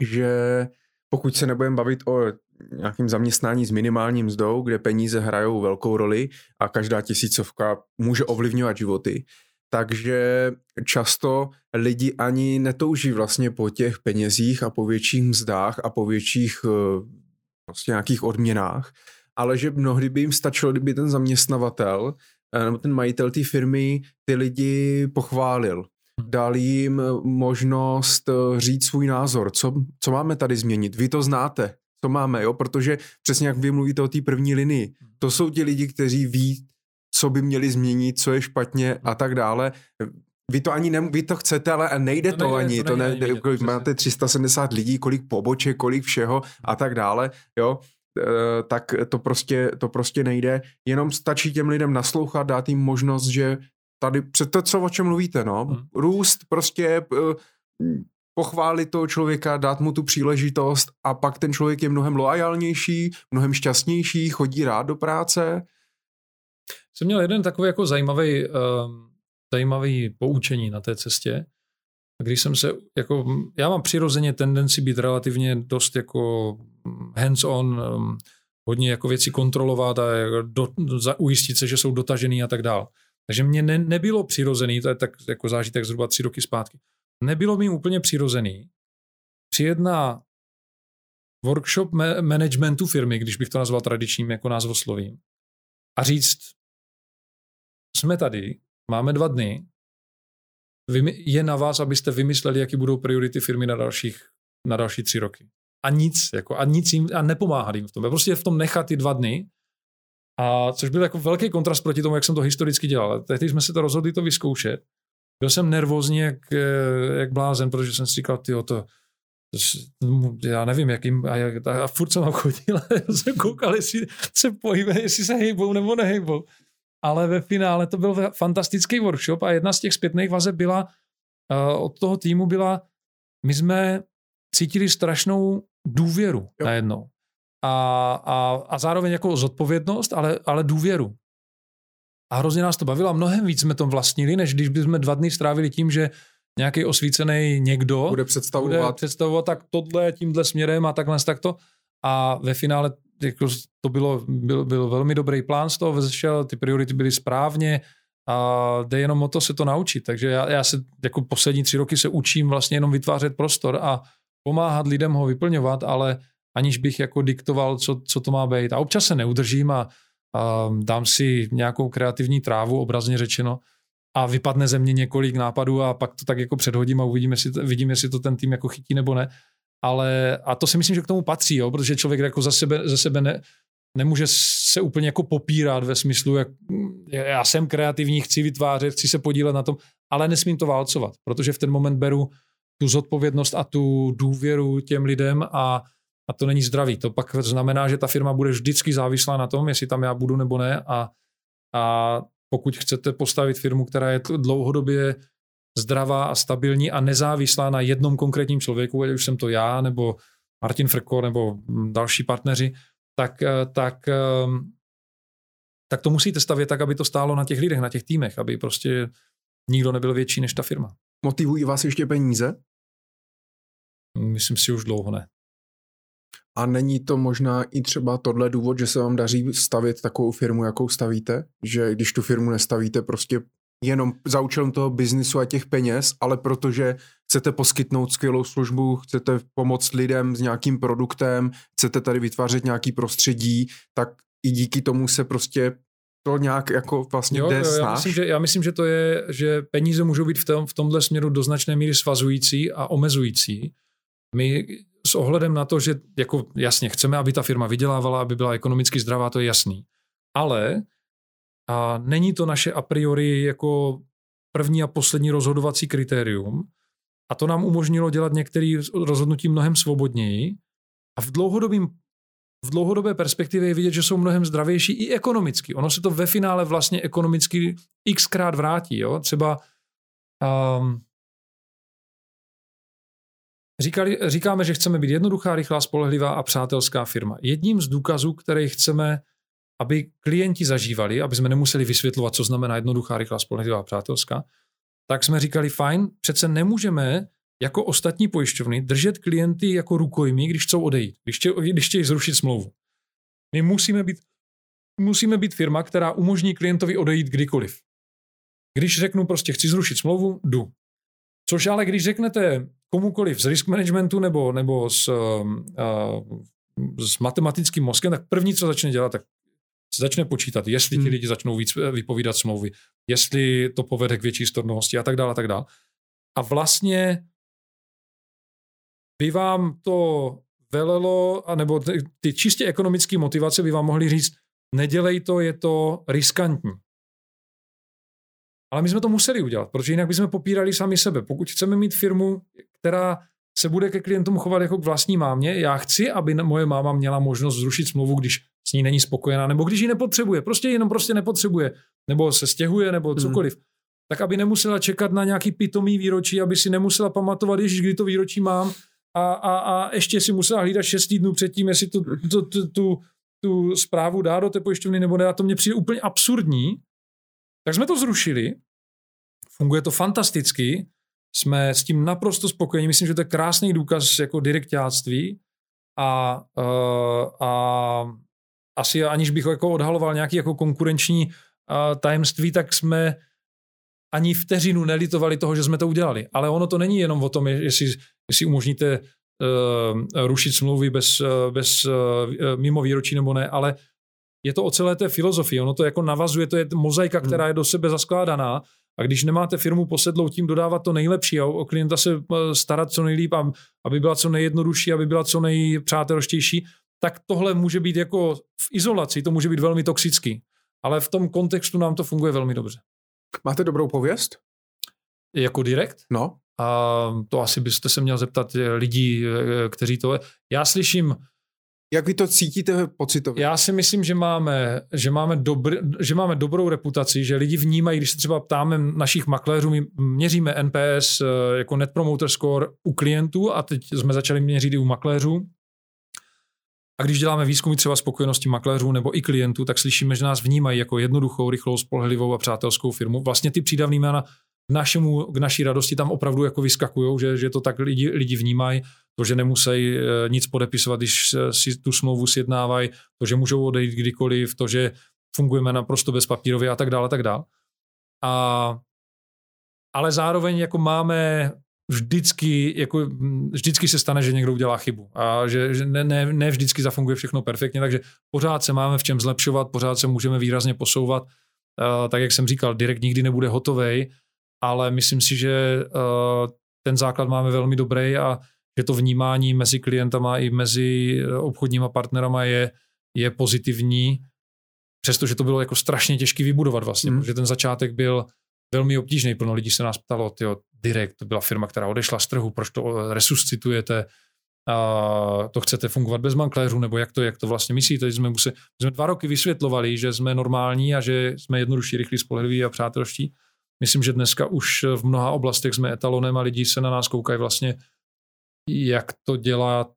A: že pokud se nebudeme bavit o nějakým zaměstnání s minimálním mzdou, kde peníze hrajou velkou roli a každá tisícovka může ovlivňovat životy, takže často lidi ani netouží vlastně po těch penězích a po větších mzdách a po větších vlastně nějakých odměnách, ale že mnohdy by jim stačilo, kdyby ten zaměstnavatel eh, nebo ten majitel té firmy ty lidi pochválil dal jim možnost eh, říct svůj názor, co, co máme tady změnit. Vy to znáte, co máme, jo, protože přesně jak vy mluvíte o té první linii, to jsou ti lidi, kteří ví, co by měli změnit, co je špatně a tak dále. Vy to ani ne, vy to chcete, ale nejde to, to nejde, ani. To, to nejde, nejde, kolik máte 370 lidí, kolik poboček, kolik všeho a tak dále, jo eh, tak to prostě, to prostě nejde. Jenom stačí těm lidem naslouchat, dát jim možnost, že tady před to, co o čem mluvíte, no. Hmm. Růst prostě uh, pochválit toho člověka, dát mu tu příležitost a pak ten člověk je mnohem loajálnější, mnohem šťastnější, chodí rád do práce
B: jsem měl jeden takový jako zajímavý, um, zajímavý poučení na té cestě, když jsem se, jako, já mám přirozeně tendenci být relativně dost jako hands-on, um, hodně jako věci kontrolovat a do, za, ujistit se, že jsou dotažený a tak dál. Takže mě ne, nebylo přirozený, to je tak jako zážitek zhruba tři roky zpátky, nebylo mi úplně přirozený přijet na workshop managementu firmy, když bych to nazval tradičním jako názvoslovím, a říct, jsme tady, máme dva dny, je na vás, abyste vymysleli, jaký budou priority firmy na dalších, na další tři roky. A nic, jako, a nic jim, a nepomáhat jim v tom. Prostě v tom nechat ty dva dny, a což byl jako velký kontrast proti tomu, jak jsem to historicky dělal. Tehdy jsme se to rozhodli to vyzkoušet. Byl jsem nervózní jak, eh, jak blázen, protože jsem si říkal, ty to, já nevím, jakým, a, jak, a furt jsem tam chodil, jsem koukal, jestli se pohybuje, jestli se hejbou nebo nehejbou. Ale ve finále to byl fantastický workshop a jedna z těch zpětných vazeb byla, uh, od toho týmu byla, my jsme cítili strašnou důvěru jo. najednou. A, a, a zároveň jako zodpovědnost, ale, ale důvěru. A hrozně nás to bavilo a mnohem víc jsme to vlastnili, než když bychom dva dny strávili tím, že nějaký osvícený někdo
A: bude představovat.
B: bude představovat tak tohle tímhle směrem a takhle takto. A ve finále jako to bylo, byl, byl velmi dobrý plán z toho vzešel, ty priority byly správně a jde jenom o to se to naučit. Takže já, já se jako poslední tři roky se učím vlastně jenom vytvářet prostor a pomáhat lidem ho vyplňovat, ale aniž bych jako diktoval, co, co to má být. A občas se neudržím a, a dám si nějakou kreativní trávu, obrazně řečeno, a vypadne ze mě několik nápadů a pak to tak jako předhodím a uvidím, jestli, vidím, jestli to ten tým jako chytí nebo ne. Ale a to si myslím, že k tomu patří, jo, protože člověk jako za sebe, za sebe ne, nemůže se úplně jako popírat ve smyslu, jak já jsem kreativní, chci vytvářet, chci se podílet na tom, ale nesmím to válcovat, protože v ten moment beru tu zodpovědnost a tu důvěru těm lidem a, a to není zdravý. To pak znamená, že ta firma bude vždycky závislá na tom, jestli tam já budu nebo ne a, a pokud chcete postavit firmu, která je dlouhodobě zdravá a stabilní a nezávislá na jednom konkrétním člověku, ať už jsem to já, nebo Martin Frko, nebo další partneři, tak, eh, tak, ehm, tak to musíte stavět tak, aby to stálo na těch lidech, na těch týmech, aby prostě nikdo nebyl větší než ta firma.
A: Motivují vás ještě peníze?
B: Myslím si už dlouho ne.
A: A není to možná i třeba tohle důvod, že se vám daří stavět takovou firmu, jakou stavíte? Že když tu firmu nestavíte prostě jenom za účelem toho biznisu a těch peněz, ale protože chcete poskytnout skvělou službu, chcete pomoct lidem s nějakým produktem, chcete tady vytvářet nějaký prostředí, tak i díky tomu se prostě to nějak jako vlastně jo, jde jo,
B: já myslím, že, já myslím, že to je, že peníze můžou být v, tom, v tomhle směru do značné míry svazující a omezující. My s ohledem na to, že jako jasně chceme, aby ta firma vydělávala, aby byla ekonomicky zdravá, to je jasný. Ale a není to naše a priori jako první a poslední rozhodovací kritérium. A to nám umožnilo dělat některé rozhodnutí mnohem svobodněji. A v v dlouhodobé perspektivě je vidět, že jsou mnohem zdravější i ekonomicky. Ono se to ve finále vlastně ekonomicky xkrát vrátí. Jo? Třeba um, Říkali, říkáme, že chceme být jednoduchá, rychlá, spolehlivá a přátelská firma. Jedním z důkazů, který chceme, aby klienti zažívali, aby jsme nemuseli vysvětlovat, co znamená jednoduchá, rychlá, spolehlivá a přátelská, tak jsme říkali, fajn, přece nemůžeme jako ostatní pojišťovny držet klienty jako rukojmí, když chcou odejít, když, tě, když chtějí zrušit smlouvu. My musíme být, musíme být firma, která umožní klientovi odejít kdykoliv. Když řeknu prostě chci zrušit smlouvu, jdu. Což ale když řeknete komukoliv z risk managementu nebo, nebo s, uh, s matematickým mozkem, tak první, co začne dělat, tak se začne počítat, jestli ti hmm. lidi začnou víc eh, vypovídat smlouvy, jestli to povede k větší stornovosti a tak dále, a tak dále. A vlastně by vám to velelo, nebo ty čistě ekonomické motivace by vám mohly říct, nedělej to, je to riskantní. Ale my jsme to museli udělat, protože jinak bychom popírali sami sebe. Pokud chceme mít firmu, která se bude ke klientům chovat jako k vlastní mámě, já chci, aby moje máma měla možnost zrušit smlouvu, když s ní není spokojená, nebo když ji nepotřebuje, prostě jenom prostě nepotřebuje, nebo se stěhuje, nebo hmm. cokoliv. Hmm. Tak aby nemusela čekat na nějaký pitomý výročí, aby si nemusela pamatovat, ježiš, kdy to výročí mám, a, a, a ještě si musela hlídat šest týdnů předtím, jestli tu, tu, tu, tu, tu zprávu dá do té pojišťovny nebo ne. A to mně přijde úplně absurdní, Tak jsme to zrušili, funguje to fantasticky, jsme s tím naprosto spokojeni, myslím, že to je krásný důkaz jako direktáctví a, uh, a asi aniž bych jako odhaloval nějaký jako konkurenční uh, tajemství, tak jsme ani vteřinu nelitovali toho, že jsme to udělali. Ale ono to není jenom o tom, jestli, jestli umožníte uh, rušit smlouvy bez, bez uh, mimo výročí nebo ne, ale je to o celé té filozofii. Ono to jako navazuje, to je mozaika, která je do sebe zaskládaná a když nemáte firmu posedlou tím dodávat to nejlepší a o klienta se starat co nejlíp, aby byla co nejjednodušší, aby byla co nejpřátelštější, tak tohle může být jako v izolaci, to může být velmi toxický. Ale v tom kontextu nám to funguje velmi dobře.
A: Máte dobrou pověst?
B: Jako direkt?
A: No.
B: A to asi byste se měl zeptat eh, lidí, eh, kteří to... Já slyším...
A: Jak vy to cítíte pocitově?
B: Já si myslím, že máme, že máme, dobr, že máme dobrou reputaci, že lidi vnímají, když se třeba ptáme našich makléřů, my měříme NPS eh, jako Net Promoter Score u klientů a teď jsme začali měřit i u makléřů. A když děláme výzkumy třeba spokojenosti makléřů nebo i klientů, tak slyšíme, že nás vnímají jako jednoduchou, rychlou, spolehlivou a přátelskou firmu. Vlastně ty přídavný jména k, našemu, k naší radosti tam opravdu jako vyskakují, že, že to tak lidi, lidi vnímají, to, že nemusí e, nic podepisovat, když si tu smlouvu sjednávají, to, že můžou odejít kdykoliv, to, že fungujeme naprosto bezpapírově a tak dále, a tak dále. A, ale zároveň jako máme vždycky, jako, vždycky se stane, že někdo udělá chybu a že, že ne, ne, ne vždycky zafunguje všechno perfektně, takže pořád se máme v čem zlepšovat, pořád se můžeme výrazně posouvat. Uh, tak jak jsem říkal, direkt nikdy nebude hotovej, ale myslím si, že uh, ten základ máme velmi dobrý a že to vnímání mezi klientama i mezi obchodníma partnerama je, je pozitivní, přestože to bylo jako strašně těžký vybudovat vlastně, mm. protože ten začátek byl velmi obtížný. Plno lidí se nás ptalo, tyjo, Direct, to byla firma, která odešla z trhu, proč to resuscitujete, a to chcete fungovat bez makléřů, nebo jak to, jak to vlastně myslíte, že jsme, museli, jsme dva roky vysvětlovali, že jsme normální a že jsme jednodušší, rychlí, spolehliví a přátelští. Myslím, že dneska už v mnoha oblastech jsme etalonem a lidi se na nás koukají vlastně, jak to dělat,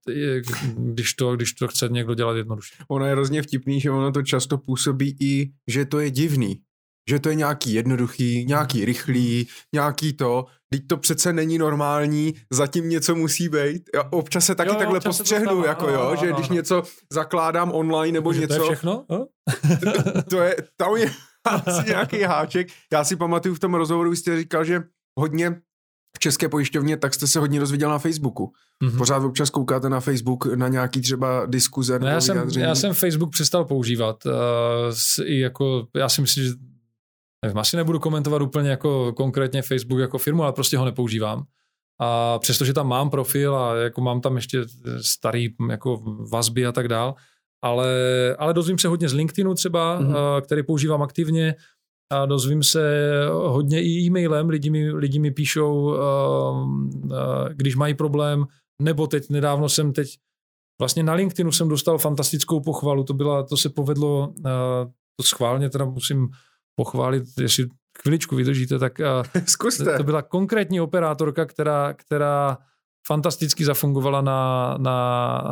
B: když to, když to chce někdo dělat jednoduše.
A: Ono je hrozně vtipný, že ono to často působí i, že to je divný že to je nějaký jednoduchý, nějaký rychlý, nějaký to, teď to přece není normální, zatím něco musí být. Já občas se taky jo, takhle postřehnu, jako jo, jo, že když něco zakládám online nebo něco. To
B: je všechno?
A: to, to je, tam je asi nějaký háček. Já si pamatuju v tom rozhovoru, jste říkal, že hodně české pojišťovně, tak jste se hodně rozviděl na Facebooku. Mm-hmm. Pořád občas koukáte na Facebook na nějaký třeba diskuze.
B: No já, jsem, já jsem Facebook přestal používat. Uh, s, i jako, já si myslím, že nevím, asi nebudu komentovat úplně jako konkrétně Facebook jako firmu, ale prostě ho nepoužívám. A přestože tam mám profil a jako mám tam ještě starý jako vazby a tak dál, ale, ale dozvím se hodně z LinkedInu třeba, mm-hmm. který používám aktivně a dozvím se hodně i e-mailem, lidi mi, lidi mi píšou, když mají problém, nebo teď nedávno jsem teď, vlastně na LinkedInu jsem dostal fantastickou pochvalu, to, byla, to se povedlo, to schválně teda musím pochválit, jestli chviličku vydržíte, tak
A: Zkuste.
B: to byla konkrétní operátorka, která, která fantasticky zafungovala na, na,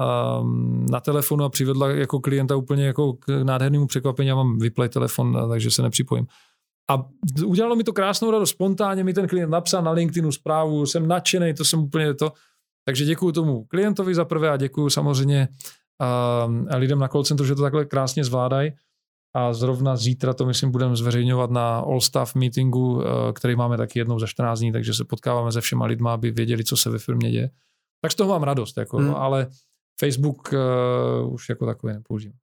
B: na telefonu a přivedla jako klienta úplně jako k nádhernému překvapení. Já mám vyplay telefon, takže se nepřipojím. A udělalo mi to krásnou radost. Spontánně mi ten klient napsal na LinkedInu zprávu, jsem nadšený, to jsem úplně to. Takže děkuji tomu klientovi za prvé a děkuji samozřejmě a lidem na call centru, že to takhle krásně zvládají a zrovna zítra to, myslím, budeme zveřejňovat na All Staff meetingu, eh, který máme taky jednou za 14 dní, takže se potkáváme se všema lidma, aby věděli, co se ve firmě děje. Tak z toho mám radost, jako, hmm. ale Facebook uh, už jako takový nepoužívám.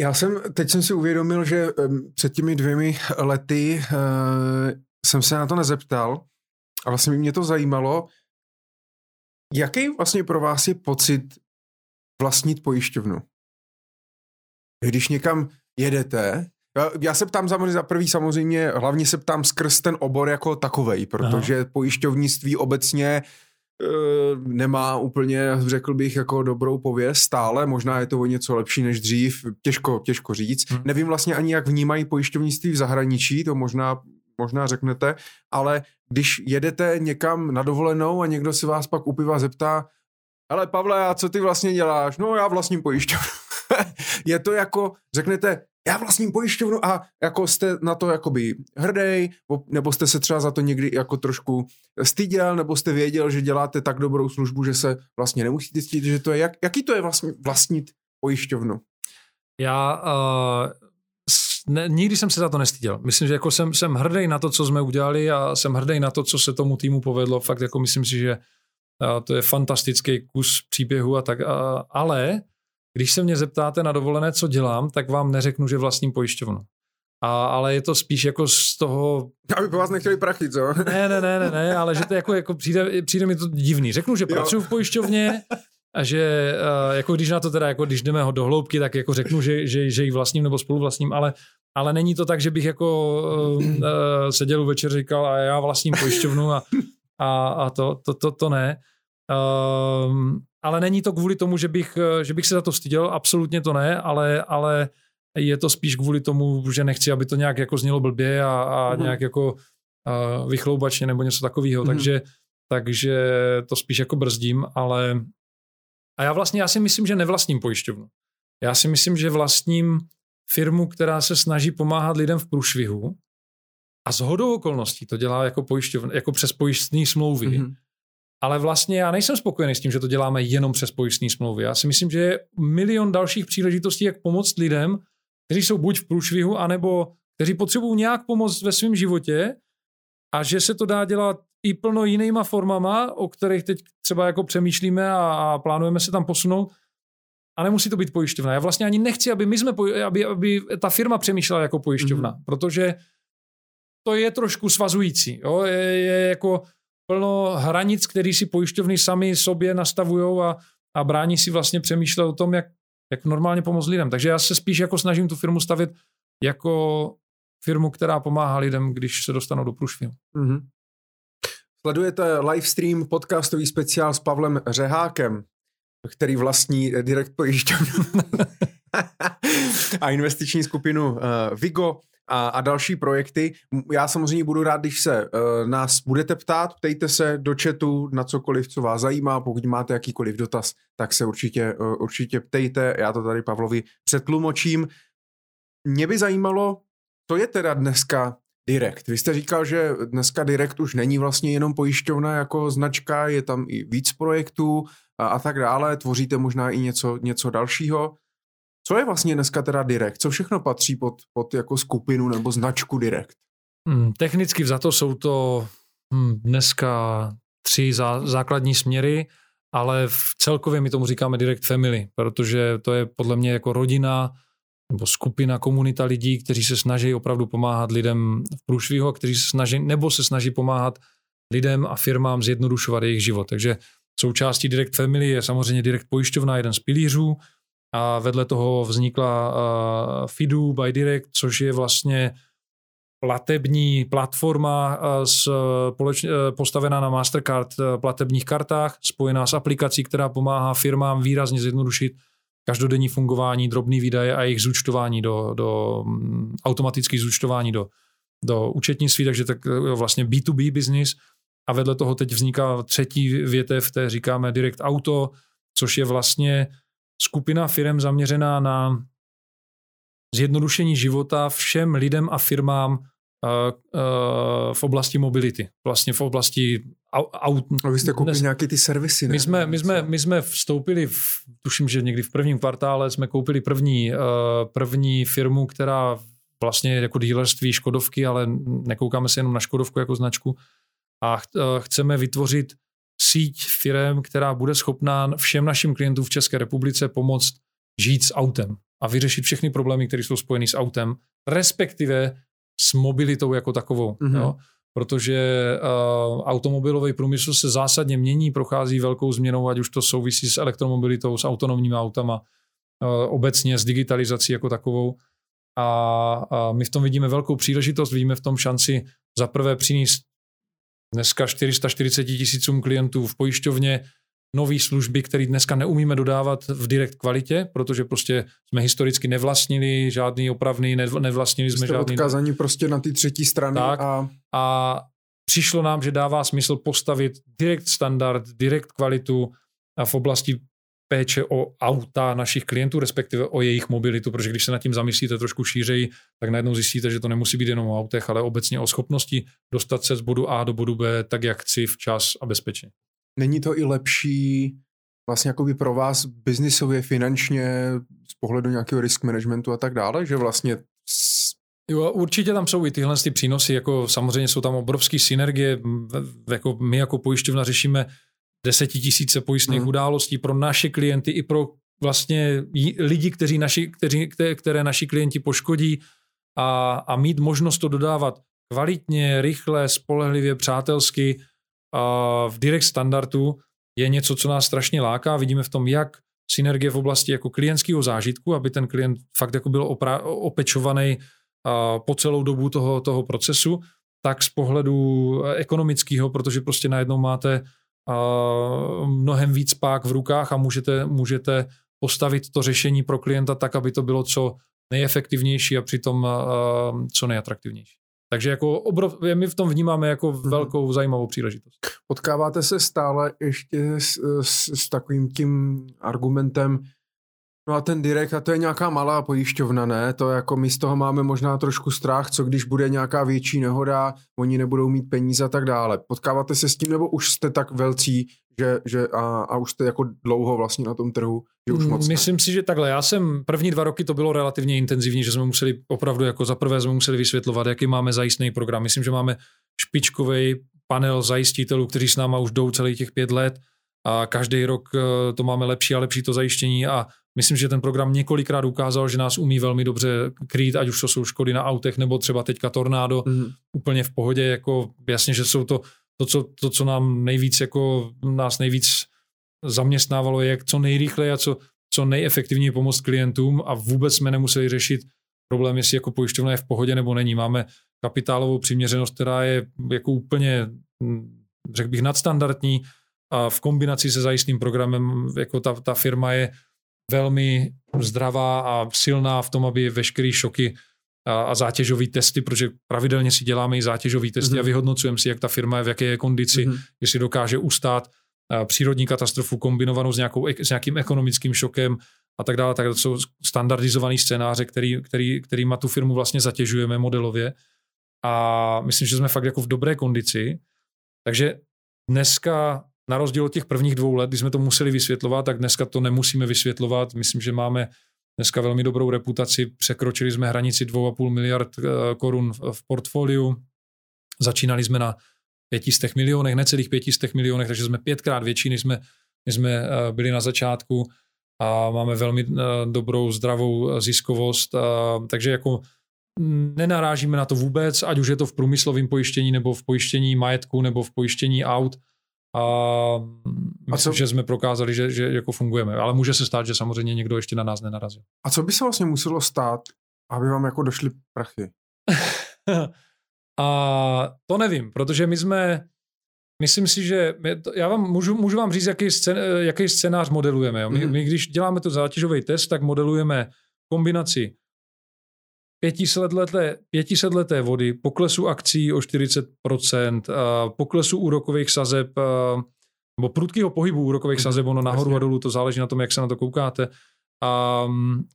A: Já jsem, teď jsem si uvědomil, že před těmi dvěmi lety uh, jsem se na to nezeptal a vlastně mě to zajímalo, jaký vlastně pro vás je pocit vlastnit pojišťovnu? když někam jedete, já, já se ptám za prvý samozřejmě, hlavně se ptám skrz ten obor jako takovej, protože Aha. pojišťovnictví obecně e, nemá úplně, řekl bych, jako dobrou pověst stále, možná je to o něco lepší než dřív, těžko, těžko říct. Hmm. Nevím vlastně ani, jak vnímají pojišťovnictví v zahraničí, to možná, možná řeknete, ale když jedete někam na dovolenou a někdo se vás pak u piva zeptá, ale Pavle, a co ty vlastně děláš? No já vlastním pojišťovnu. je to jako, řeknete, já vlastním pojišťovnu a jako jste na to jakoby hrdej, nebo jste se třeba za to někdy jako trošku styděl, nebo jste věděl, že děláte tak dobrou službu, že se vlastně nemusíte stydět, že to je, jak, jaký to je vlastně vlastnit pojišťovnu?
B: Já uh, ne, nikdy jsem se za to nestyděl. Myslím, že jako jsem, jsem hrdý na to, co jsme udělali a jsem hrdý na to, co se tomu týmu povedlo. Fakt jako myslím si, že uh, to je fantastický kus příběhu a tak, uh, ale když se mě zeptáte na dovolené, co dělám, tak vám neřeknu, že vlastním pojišťovnu. A, ale je to spíš jako z toho...
A: Aby po vás nechtěli prachy, co?
B: Ne, ne, ne, ne, ne ale že to jako, jako přijde, přijde mi to divný. Řeknu, že pracuji v pojišťovně a že jako když na to teda, jako když jdeme ho do hloubky, tak jako řeknu, že, že, že ji vlastním nebo spolu vlastním, ale, ale není to tak, že bych jako uh, seděl u večer říkal a já vlastním pojišťovnu a, a, a to, to, to, to ne. Um, ale není to kvůli tomu, že bych, že bych se za to styděl, absolutně to ne, ale, ale je to spíš kvůli tomu, že nechci, aby to nějak jako znělo blbě a, a mm. nějak jako uh, vychloubačně nebo něco takového, mm. takže, takže to spíš jako brzdím, ale a já vlastně, já si myslím, že nevlastním pojišťovnu. Já si myslím, že vlastním firmu, která se snaží pomáhat lidem v průšvihu a z hodou okolností to dělá jako pojišťovna, jako přes pojistné smlouvy, mm-hmm ale vlastně já nejsem spokojený s tím, že to děláme jenom přes pojistné smlouvy. Já si myslím, že je milion dalších příležitostí, jak pomoct lidem, kteří jsou buď v průšvihu, anebo kteří potřebují nějak pomoct ve svém životě a že se to dá dělat i plno jinýma formama, o kterých teď třeba jako přemýšlíme a, a plánujeme se tam posunout. A nemusí to být pojišťovna. Já vlastně ani nechci, aby, my jsme, aby, aby ta firma přemýšlela jako pojišťovna, mm-hmm. protože to je trošku svazující. Jo? Je, je jako plno hranic, které si pojišťovny sami sobě nastavují a, a brání si vlastně přemýšlet o tom, jak, jak normálně pomoct lidem. Takže já se spíš jako snažím tu firmu stavit jako firmu, která pomáhá lidem, když se dostanou do průšvihu. Mm-hmm.
A: Sledujete livestream podcastový speciál s Pavlem Řehákem, který vlastní direkt pojišťovnu a investiční skupinu uh, Vigo a, a další projekty. Já samozřejmě budu rád, když se uh, nás budete ptát, ptejte se do chatu na cokoliv, co vás zajímá, pokud máte jakýkoliv dotaz, tak se určitě, uh, určitě ptejte, já to tady Pavlovi přetlumočím. Mě by zajímalo, co je teda dneska Direct. Vy jste říkal, že dneska Direct už není vlastně jenom pojišťovna jako značka, je tam i víc projektů a, a tak dále, tvoříte možná i něco, něco dalšího. Co je vlastně dneska teda Direct? Co všechno patří pod, pod jako skupinu nebo značku Direct?
B: Hmm, technicky za to jsou to hmm, dneska tři zá, základní směry, ale v celkově my tomu říkáme Direct Family, protože to je podle mě jako rodina nebo skupina, komunita lidí, kteří se snaží opravdu pomáhat lidem v průšvihu a kteří se snaží, nebo se snaží pomáhat lidem a firmám zjednodušovat jejich život. Takže součástí Direct Family je samozřejmě Direct pojišťovna, jeden z pilířů, a vedle toho vznikla Fidu by Direct, což je vlastně platební platforma s, poleč, postavená na Mastercard platebních kartách, spojená s aplikací, která pomáhá firmám výrazně zjednodušit každodenní fungování, drobný výdaje a jejich zúčtování do, do mm, automatických zúčtování do, do účetnictví, takže tak vlastně B2B business. A vedle toho teď vzniká třetí větev, té říkáme Direct Auto, což je vlastně skupina firm zaměřená na zjednodušení života všem lidem a firmám uh, uh, v oblasti mobility. Vlastně v oblasti
A: aut. A vy jste koupili dnes, nějaké ty servisy,
B: ne? My jsme, my, jsme, my jsme vstoupili, v, tuším, že někdy v prvním kvartále jsme koupili první, uh, první firmu, která vlastně jako dílerství Škodovky, ale nekoukáme se jenom na Škodovku jako značku a ch, chceme vytvořit síť firm, která bude schopná všem našim klientům v České republice pomoct žít s autem a vyřešit všechny problémy, které jsou spojeny s autem, respektive s mobilitou jako takovou. Mm-hmm. Jo? Protože uh, automobilový průmysl se zásadně mění, prochází velkou změnou, ať už to souvisí s elektromobilitou, s autonomními autama, uh, obecně s digitalizací jako takovou. A, a my v tom vidíme velkou příležitost, vidíme v tom šanci za prvé přinést dneska 440 tisícům klientů v pojišťovně nové služby, které dneska neumíme dodávat v direkt kvalitě, protože prostě jsme historicky nevlastnili žádný opravný, nevlastnili jsme
A: Jste
B: žádný...
A: odkazaní prostě na ty třetí strany.
B: Tak, a... a přišlo nám, že dává smysl postavit direkt standard, direkt kvalitu a v oblasti péče o auta našich klientů, respektive o jejich mobilitu, protože když se nad tím zamyslíte trošku šířej, tak najednou zjistíte, že to nemusí být jenom o autech, ale obecně o schopnosti dostat se z bodu A do bodu B tak, jak chci, včas a bezpečně.
A: Není to i lepší vlastně jakoby pro vás biznisově, finančně, z pohledu nějakého risk managementu a tak dále, že vlastně
B: Jo, určitě tam jsou i tyhle ty přínosy, jako samozřejmě jsou tam obrovské synergie, jako my jako pojišťovna řešíme desetitisíce pojistných hmm. událostí pro naše klienty i pro vlastně lidi, kteří naši, kteří, které naši klienti poškodí a, a mít možnost to dodávat kvalitně, rychle, spolehlivě, přátelsky a v direct standardu je něco, co nás strašně láká. Vidíme v tom, jak synergie v oblasti jako klientského zážitku, aby ten klient fakt jako byl opra- opečovaný po celou dobu toho, toho procesu, tak z pohledu ekonomického, protože prostě najednou máte mnohem víc pák v rukách a můžete, můžete postavit to řešení pro klienta tak, aby to bylo co nejefektivnější a přitom co nejatraktivnější. Takže jako obrov, my v tom vnímáme jako mhm. velkou zajímavou příležitost.
A: Potkáváte se stále ještě s, s, s takovým tím argumentem, No a ten direkt, a to je nějaká malá pojišťovna, ne? To jako my z toho máme možná trošku strach, co když bude nějaká větší nehoda, oni nebudou mít peníze a tak dále. Potkáváte se s tím, nebo už jste tak velcí, že, že a, a už jste jako dlouho vlastně na tom trhu, že už moc
B: Myslím ne? si, že takhle. Já jsem první dva roky to bylo relativně intenzivní, že jsme museli opravdu jako za prvé jsme museli vysvětlovat, jaký máme zajistný program. Myslím, že máme špičkový panel zajistitelů, kteří s náma už jdou celý těch pět let a každý rok eh, to máme lepší a lepší to zajištění a myslím, že ten program několikrát ukázal, že nás umí velmi dobře krýt, ať už to jsou škody na autech nebo třeba teďka tornádo, mm. úplně v pohodě, jako jasně, že jsou to to, co, to, co nám nejvíc, jako nás nejvíc zaměstnávalo, je jak co nejrychleji a co, co nejefektivněji pomoct klientům a vůbec jsme nemuseli řešit problém, jestli jako pojišťovna je v pohodě nebo není. Máme kapitálovou přiměřenost, která je jako úplně, hm, řekl bych, nadstandardní a v kombinaci se zajistným programem, jako ta, ta firma je velmi zdravá a silná v tom, aby veškeré šoky a, a zátěžové testy, protože pravidelně si děláme i zátěžové testy mm-hmm. a vyhodnocujeme si, jak ta firma je, v jaké je kondici, mm-hmm. jestli dokáže ustát a, přírodní katastrofu kombinovanou s, nějakou, s nějakým ekonomickým šokem a tak dále. Tak to jsou standardizované scénáře, který, který, kterýma tu firmu vlastně zatěžujeme modelově. A myslím, že jsme fakt jako v dobré kondici. Takže dneska na rozdíl od těch prvních dvou let, kdy jsme to museli vysvětlovat, tak dneska to nemusíme vysvětlovat. Myslím, že máme dneska velmi dobrou reputaci. Překročili jsme hranici 2,5 miliard eh, korun v portfoliu. Začínali jsme na 500 milionech, necelých 500 milionech, takže jsme pětkrát větší, než jsme, než jsme eh, byli na začátku a máme velmi eh, dobrou, zdravou ziskovost. Takže jako nenarážíme na to vůbec, ať už je to v průmyslovém pojištění, nebo v pojištění majetku, nebo v pojištění aut a myslím, a co, že jsme prokázali, že, že jako fungujeme. Ale může se stát, že samozřejmě někdo ještě na nás nenarazil.
A: A co by se vlastně muselo stát, aby vám jako došly prachy?
B: a to nevím, protože my jsme, myslím si, že já vám můžu, můžu vám říct, jaký, scén, jaký scénář modelujeme. Jo? My, mm. my když děláme to zátěžový test, tak modelujeme kombinaci 500 leté, 500 leté vody, poklesu akcí o 40%, poklesu úrokových sazeb, nebo prudkého pohybu úrokových mhm, sazeb, ono nahoru a dolů, to záleží na tom, jak se na to koukáte. A,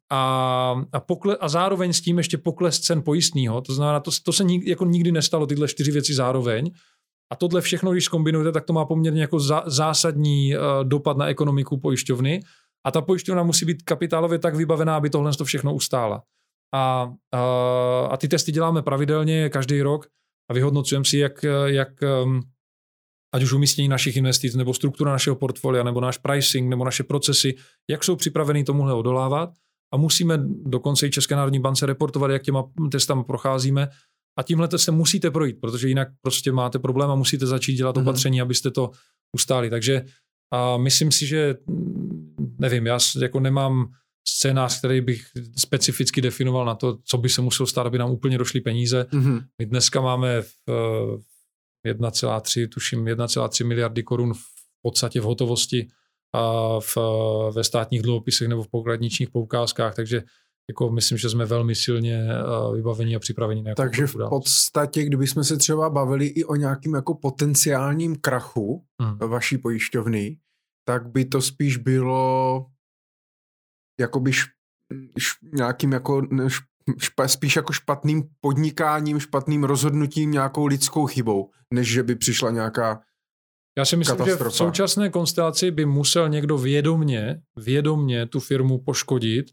B: a, a, pokle, a zároveň s tím ještě pokles cen pojistného. To znamená, to, to se nik, jako nikdy nestalo, tyhle čtyři věci zároveň. A tohle všechno, když kombinujete, tak to má poměrně jako za, zásadní uh, dopad na ekonomiku pojišťovny. A ta pojišťovna musí být kapitálově tak vybavená, aby tohle to všechno ustála. A, a, a ty testy děláme pravidelně každý rok a vyhodnocujeme si, jak, jak um, ať už umístění našich investic, nebo struktura našeho portfolia, nebo náš pricing, nebo naše procesy, jak jsou připraveny tomuhle odolávat. A musíme dokonce i České národní bance reportovat, jak těma testama procházíme. A tímhle testem musíte projít, protože jinak prostě máte problém a musíte začít dělat mm-hmm. opatření, abyste to ustáli. Takže a myslím si, že nevím, já jako nemám scénář, který bych specificky definoval na to, co by se muselo stát, aby nám úplně došly peníze. Mm-hmm. My dneska máme v 1,3, tuším 1,3 miliardy korun v podstatě v hotovosti a v, ve státních dluhopisech nebo v pokladničních poukázkách, takže jako myslím, že jsme velmi silně vybavení a připraveni na
A: Takže v podstatě, kdybychom se třeba bavili i o nějakým jako potenciálním krachu hmm. vaší pojišťovny, tak by to spíš bylo jakoby š, š, nějakým jako špa, spíš jako špatným podnikáním, špatným rozhodnutím, nějakou lidskou chybou, než že by přišla nějaká
B: já si myslím, že v současné konstelaci by musel někdo vědomně, vědomně tu firmu poškodit,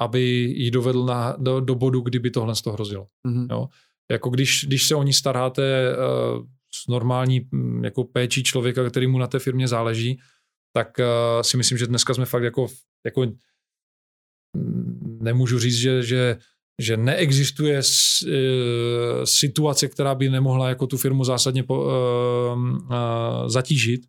B: aby ji dovedl na, do, do bodu, kdyby tohle z toho hrozilo. Mm-hmm. Jo? Jako když, když se o ní staráte uh, s normální um, jako péčí člověka, který mu na té firmě záleží, tak uh, si myslím, že dneska jsme fakt jako, jako nemůžu říct, že, že že neexistuje e, situace, která by nemohla jako tu firmu zásadně po, uh, uh, zatížit,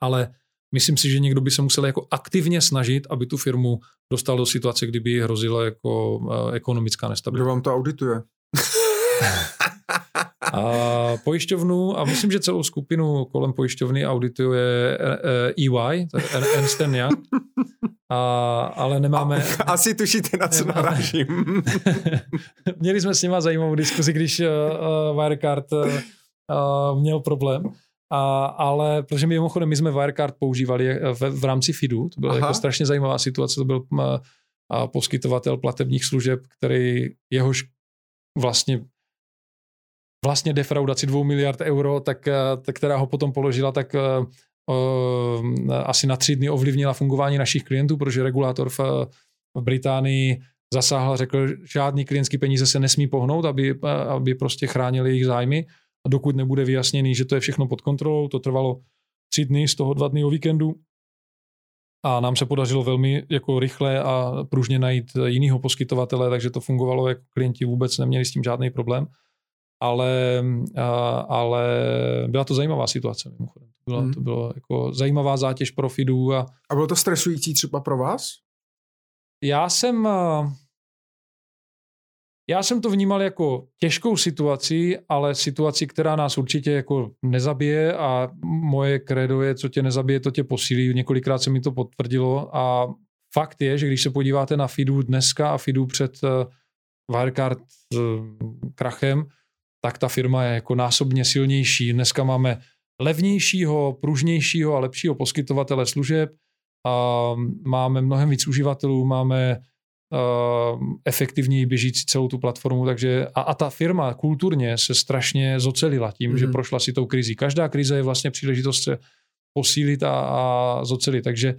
B: ale myslím si, že někdo by se musel jako aktivně snažit, aby tu firmu dostal do situace, kdyby hrozila jako uh, ekonomická nestabilita.
A: Kdo vám to audituje?
B: a pojišťovnu a myslím, že celou skupinu kolem pojišťovny audituje EY, Ernst Young. A, ale nemáme...
A: A, asi tušíte, na co narážím.
B: Měli jsme s nima zajímavou diskuzi, když uh, Wirecard uh, měl problém. A, ale protože my mimochodem, my jsme Wirecard používali v, v rámci FIDu, to byla jako strašně zajímavá situace, to byl uh, poskytovatel platebních služeb, který jehož vlastně vlastně defraudaci dvou miliard euro, tak, tak která ho potom položila, tak uh, asi na tři dny ovlivnila fungování našich klientů, protože regulátor v, v Británii zasáhl a řekl, že žádný klientský peníze se nesmí pohnout, aby, aby prostě chránili jejich zájmy. A dokud nebude vyjasněný, že to je všechno pod kontrolou, to trvalo tři dny, z toho dva dny o víkendu. A nám se podařilo velmi jako rychle a pružně najít jinýho poskytovatele, takže to fungovalo, jako klienti vůbec neměli s tím žádný problém ale, ale byla to zajímavá situace mimochodem. To bylo, hmm. to bylo jako zajímavá zátěž pro FIDu. A,
A: a bylo to stresující třeba pro vás?
B: Já jsem, já jsem to vnímal jako těžkou situaci, ale situaci, která nás určitě jako nezabije a moje kredo je, co tě nezabije, to tě posílí. Několikrát se mi to potvrdilo a fakt je, že když se podíváte na FIDu dneska a FIDu před Wirecard krachem, tak ta firma je jako násobně silnější. Dneska máme levnějšího, pružnějšího a lepšího poskytovatele služeb a máme mnohem víc uživatelů, máme uh, efektivněji běžící celou tu platformu, takže a, a ta firma kulturně se strašně zocelila tím, mm-hmm. že mhm. prošla si tou krizí. Každá krize je vlastně příležitost se posílit a, a zocelit, takže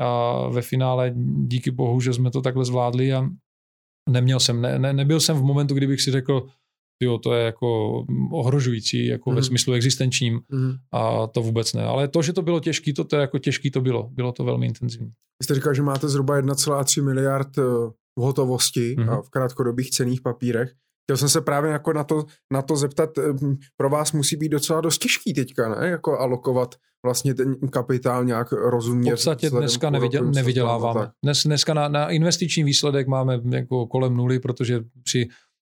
B: a ve finále díky bohu, že jsme to takhle zvládli a neměl jsem, ne, ne, nebyl jsem v momentu, kdybych si řekl, jo, to je jako ohrožující, jako mm. ve mhm. smyslu existenčním mm. a to vůbec ne. Ale to, že to bylo těžké, to, to je jako těžký to bylo. Bylo to velmi intenzivní.
A: Vy jste říkal, že máte zhruba 1,3 miliard eh, v hotovosti mm. a v krátkodobých cených papírech. Chtěl jsem se právě jako na to, na to zeptat, eh, pro vás musí být docela dost těžký teďka, ne? Jako alokovat vlastně ten kapitál nějak rozumně.
B: V podstatě dneska nevyděl, nevyděláváme. Dnes, dneska na, na investiční výsledek máme jako kolem nuly, protože při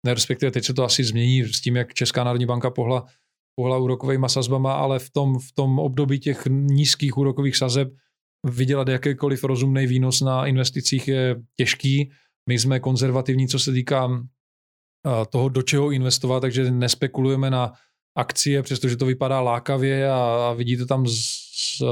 B: respektive teď se to asi změní s tím, jak Česká národní banka pohla, pohla úrokovými sazbama, ale v tom, v tom období těch nízkých úrokových sazeb vydělat jakýkoliv rozumný výnos na investicích je těžký. My jsme konzervativní, co se týká toho, do čeho investovat, takže nespekulujeme na akcie, přestože to vypadá lákavě a, a vidíte tam z, z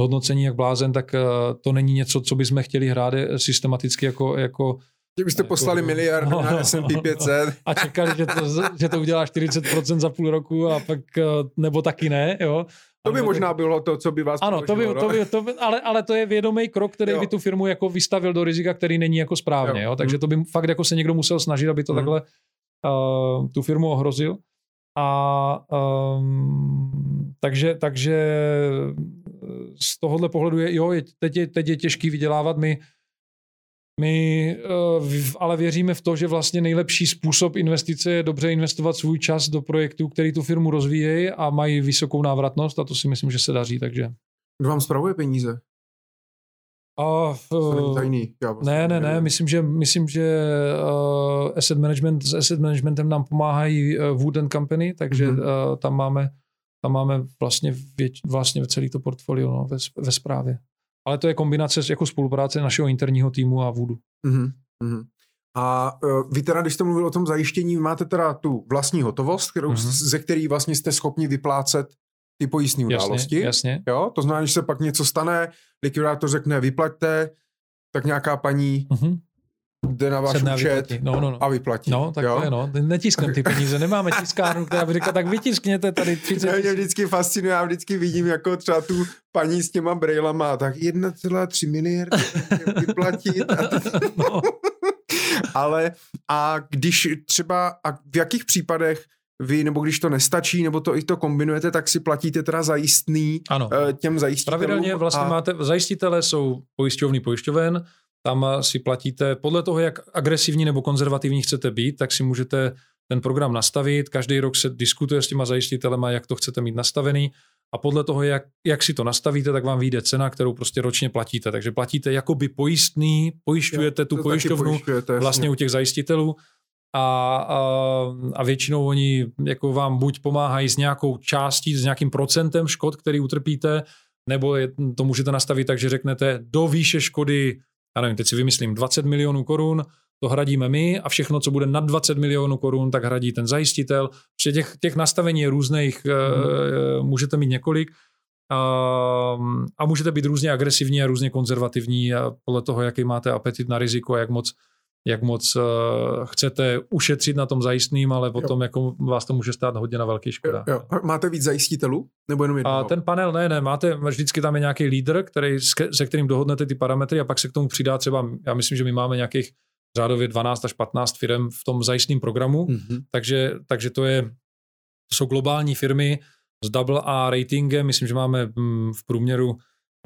B: hodnocení jak blázen, tak to není něco, co bychom chtěli hrát systematicky jako, jako
A: že byste poslali miliardu no, na S&P 500.
B: A čekali, že to, že to udělá 40% za půl roku a pak, eh, nebo taky ne, jo.
A: To by možná bylo to, co by vás
B: Ano, to by, to by, to by, ale, ale to je vědomý krok, který jo. by tu firmu jako vystavil do rizika, který není jako správně. Jo. Jo? Takže to by fakt jako se někdo musel snažit, aby to hmm. takhle uh, tu firmu ohrozil. A um, takže, takže z tohohle pohledu je, jo, je, teď, je, teď je těžký vydělávat. My my uh, ale věříme v to, že vlastně nejlepší způsob investice je dobře investovat svůj čas do projektů, který tu firmu rozvíjejí a mají vysokou návratnost a to si myslím, že se daří. Takže.
A: Kdo vám spravuje peníze?
B: A, uh, tajný, já vlastně ne, ne, ne, myslím, že, myslím, že uh, asset management, s asset managementem nám pomáhají uh, Wood and Company, takže mm-hmm. uh, tam máme tam máme vlastně, věč, vlastně celý to portfolio no, ve, ve správě. Ale to je kombinace jako spolupráce našeho interního týmu a Voodu.
A: Mm-hmm. A uh, vy teda, když jste mluvil o tom zajištění, máte teda tu vlastní hotovost, kterou, mm-hmm. ze který vlastně jste schopni vyplácet ty pojistné události.
B: Jasně.
A: Jo? To znamená, že se pak něco stane, likvidátor řekne vyplaťte, tak nějaká paní
B: Mhm.
A: Jde na váš účet
B: vyplatí. No, no, no.
A: a vyplatí.
B: No, tak
A: jo?
B: to je, no. Netiskneme ty peníze, nemáme tiskárnu, která by řekla, tak vytiskněte tady 30
A: To mě
B: tisíc.
A: vždycky fascinuje, já vždycky vidím jako třeba tu paní s těma brejlama, tak 1,3 miliardy vyplatit. A
B: No.
A: Ale a když třeba, a v jakých případech vy, nebo když to nestačí, nebo to i to kombinujete, tak si platíte teda zajistný
B: Ano.
A: eh, těm zajistitelům.
B: Pravidelně vlastně
A: a,
B: máte, zajistitele jsou pojišťovny pojišťoven, tam eh, si platíte podle toho, jak agresivní nebo konzervativní chcete být, tak si můžete ten program nastavit. Každý rok se diskutuje s těma zajistitelema, jak to chcete mít nastavený a podle toho, jak, jak si to nastavíte, tak vám vyjde cena, kterou prostě ročně platíte. Takže platíte jakoby pojistný, pojišťujete tu pojišťovnu
A: pojišťujete, jasně.
B: vlastně u těch zajistitelů a, a, a většinou oni jako vám buď pomáhají s nějakou částí, s nějakým procentem škod, který utrpíte, nebo je, to můžete nastavit tak, že řeknete do výše škody, já nevím, teď si vymyslím, 20 milionů korun, to hradíme my a všechno, co bude nad 20 milionů korun, tak hradí ten zajistitel. Protože těch, těch nastavení je různých, mm. můžete mít několik a, a můžete být různě agresivní a různě konzervativní a podle toho, jaký máte apetit na riziko a jak moc jak moc uh, chcete ušetřit na tom zajistným, ale potom jako vás to může stát hodně na velký škoda.
A: Jo, jo. Máte víc zajistitelů? Nebo jenom jednoho?
B: A ten panel, ne, ne, máte, vždycky tam je nějaký lídr, který, se kterým dohodnete ty parametry a pak se k tomu přidá třeba, já myslím, že my máme nějakých řádově 12 až 15 firm v tom zajistným programu,
A: mm-hmm.
B: takže, takže to je, to jsou globální firmy s double A ratingem, myslím, že máme mm, v průměru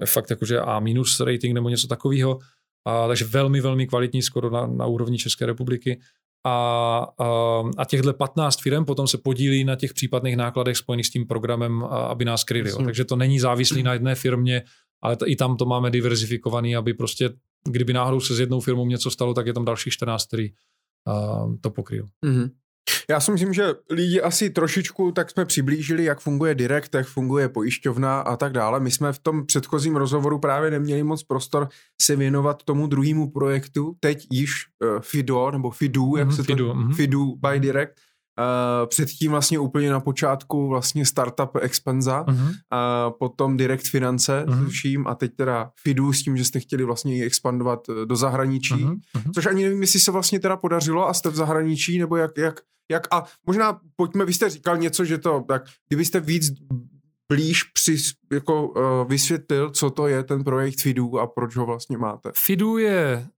B: fakt jakože A minus rating nebo něco takového, a, takže velmi, velmi kvalitní, skoro na, na úrovni České republiky. A, a, a těchto 15 firm potom se podílí na těch případných nákladech spojených s tím programem, a, aby nás kryli. Jo. Takže to není závislý na jedné firmě, ale to, i tam to máme diverzifikovaný, aby prostě, kdyby náhodou se s jednou firmou něco stalo, tak je tam dalších 14, který a, to pokryl.
A: Mm-hmm. Já si myslím, že lidi asi trošičku tak jsme přiblížili, jak funguje direkt, jak funguje pojišťovna a tak dále. My jsme v tom předchozím rozhovoru právě neměli moc prostor se věnovat tomu druhému projektu, teď již uh, FIDO, nebo FIDU, jak mm-hmm, se to...
B: FIDU, mm-hmm.
A: FIDU by Direct. Uh, předtím vlastně úplně na počátku vlastně startup Expenza,
B: Mhm.
A: a potom Direct Finance,
B: Mhm.
A: tuším, a teď teda FIDU s tím, že jste chtěli vlastně i expandovat eh, do zahraničí.
B: Mhm, mhm.
A: Což ani nevím, jestli se vlastně teda podařilo a jste v zahraničí, nebo jak, jak, jak a možná pojďme, vy jste říkal něco, že to, tak kdybyste víc blíž při, jako uh, vysvětlil, co to je ten projekt FIDU a proč ho vlastně máte.
B: FIDU je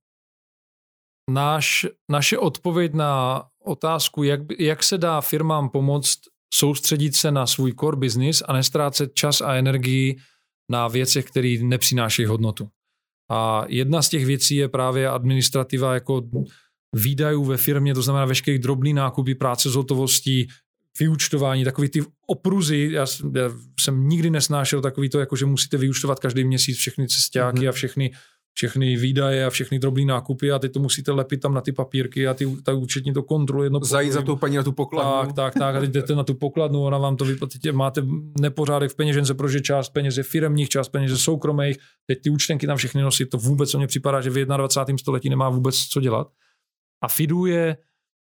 B: náš, naše odpověď na otázku, jak, jak se dá firmám pomoct soustředit se na svůj core business a nestrácet čas a energii na věcech, které nepřinášejí hodnotu. A jedna z těch věcí je právě administrativa jako výdajů ve firmě, to znamená veškerý drobný nákupy, práce s hotovostí, vyúčtování, takový ty opruzy, já, jsem- já jsem nikdy nesnášel takový to, jako že musíte vyúčtovat každý měsíc všechny cestáky
A: Mhm.
B: a všechny, všechny výdaje a všechny drobný nákupy a teď to musíte lepit tam na ty papírky a ty, ta účetní to kontroluje jedno
A: Zajít za tou paní na tu pokladnu.
B: tak, tak, tak. A teď jdete na tu pokladnu, ona vám to vyplatí. Máte nepořádek v peněžence, protože část peněz je firmních, část peněz je soukromých. Teď ty účtenky tam všechny nosí. To vůbec, co mně připadá, že v 21. století nemá vůbec co dělat. A Fidu je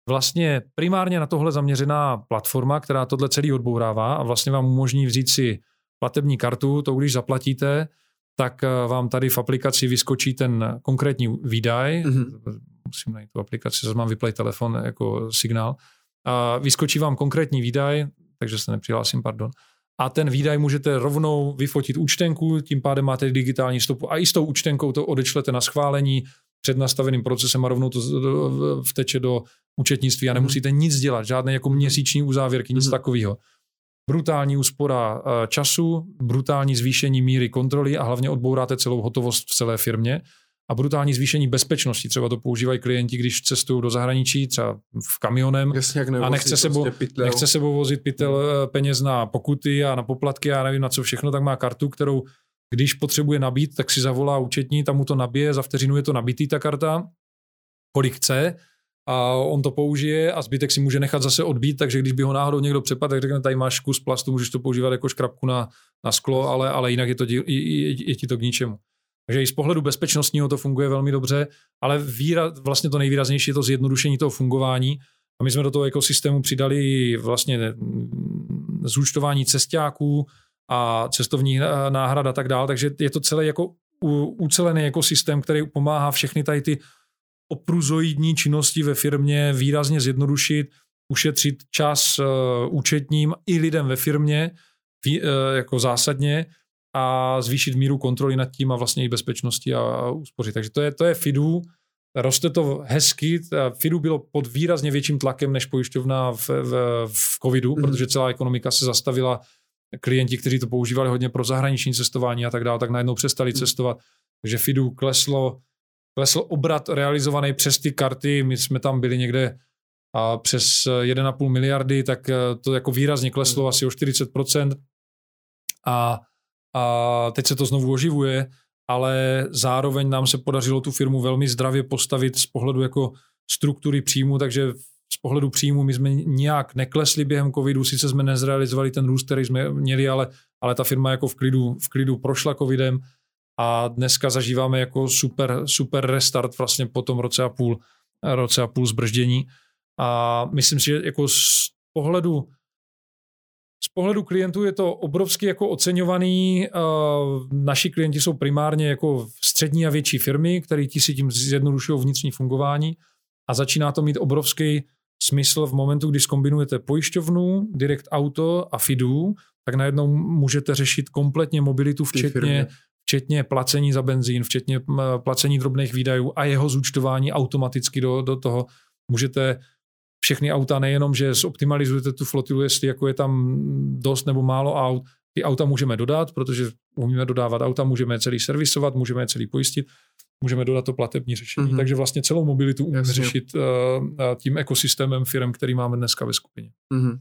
B: vlastně primárně na tohle zaměřená platforma, která tohle celý odbourává a vlastně vám umožní vzít si platební kartu, to když zaplatíte, tak eh, vám tady v aplikaci vyskočí ten konkrétní výdaj.
A: Mhm.
B: Musím najít tu aplikaci, zase mám vyplay telefon jako signál. A vyskočí vám konkrétní výdaj, takže se nepřihlásím, pardon. A ten výdaj můžete rovnou vyfotit účtenku, tím pádem máte digitální stopu a i s tou účtenkou to odečlete na schválení před nastaveným procesem a rovnou to vteče do účetnictví a nemusíte nic dělat, žádné jako měsíční uzávěrky, nic
A: Mhm.
B: takového. Brutální úspora eh, času, brutální zvýšení míry kontroly a hlavně odbouráte celou hotovost v celé firmě a brutální zvýšení bezpečnosti. Třeba to používají klienti, když cestují do zahraničí, třeba v kamionem
A: Jasně, jak
B: a nechce sebou,
A: prostě
B: nechce sebou vozit pytel eh, peněz na pokuty a na poplatky a nevím na co všechno, tak má kartu, kterou když potřebuje nabít, tak si zavolá účetní, tam mu to nabije, za vteřinu je to nabitý ta karta, kolik chce a on to použije a zbytek si může nechat zase odbít, takže když by ho náhodou někdo přepadl, tak řekne, tady máš kus plastu, můžeš to používat jako škrabku na, na sklo, ale, ale jinak je, to, je, je, je ti to k ničemu. Takže i z pohledu bezpečnostního to funguje velmi dobře, ale výra, vlastně to nejvýraznější je to zjednodušení toho fungování. A my jsme do toho ekosystému přidali vlastně mm, zúčtování cestáků a cestovní náhrada a tak dále, takže je to celé jako ucelený ekosystém, který pomáhá všechny tady ty opruzoidní činnosti ve firmě výrazně zjednodušit, ušetřit čas uh, účetním i lidem ve firmě uh, jako zásadně a zvýšit míru kontroly nad tím a vlastně i bezpečnosti a, a úspořit. Takže to je, to je FIDU, roste to hezky. FIDU bylo pod výrazně větším tlakem než pojišťovna v, v, v covidu, mm. protože celá ekonomika se zastavila. Klienti, kteří to používali hodně pro zahraniční cestování a tak dále, tak najednou přestali mm. cestovat. Takže FIDU kleslo, klesl obrat realizovaný přes ty karty. My jsme tam byli někde a přes 1,5 miliardy, tak eh, to jako výrazně kleslo mm. asi o 40%. A, a teď se to znovu oživuje ale zároveň nám se podařilo tu firmu velmi zdravě postavit z pohledu jako struktury příjmu, takže pohledu příjmu my jsme nijak neklesli během covidu, sice jsme nezrealizovali ten růst, který jsme měli, ale, ale ta firma jako v klidu, v klidu prošla covidem a dneska zažíváme jako super, super restart vlastně po tom roce a půl, roce a půl zbrždění. A myslím si, že jako z pohledu z pohledu klientů je to obrovsky jako oceňovaný. Naši klienti jsou primárně jako střední a větší firmy, které ti si tím zjednodušují vnitřní fungování a začíná to mít obrovský smysl v momentu, kdy skombinujete pojišťovnu, direct auto a FIDU, tak najednou můžete řešit kompletně mobilitu, včetně, včetně placení za benzín, včetně placení drobných výdajů a jeho zúčtování automaticky do, do toho. Můžete všechny auta nejenom, že zoptimalizujete tu flotilu, jestli jako je tam dost nebo málo aut, ty auta můžeme dodat, protože umíme dodávat auta, můžeme je celý servisovat, můžeme je celý pojistit, můžeme dodat to platební řešení. Mm-hmm. Takže vlastně celou mobilitu umíme Jasně. řešit uh, tím ekosystémem firm, který máme dneska ve skupině. Mm-hmm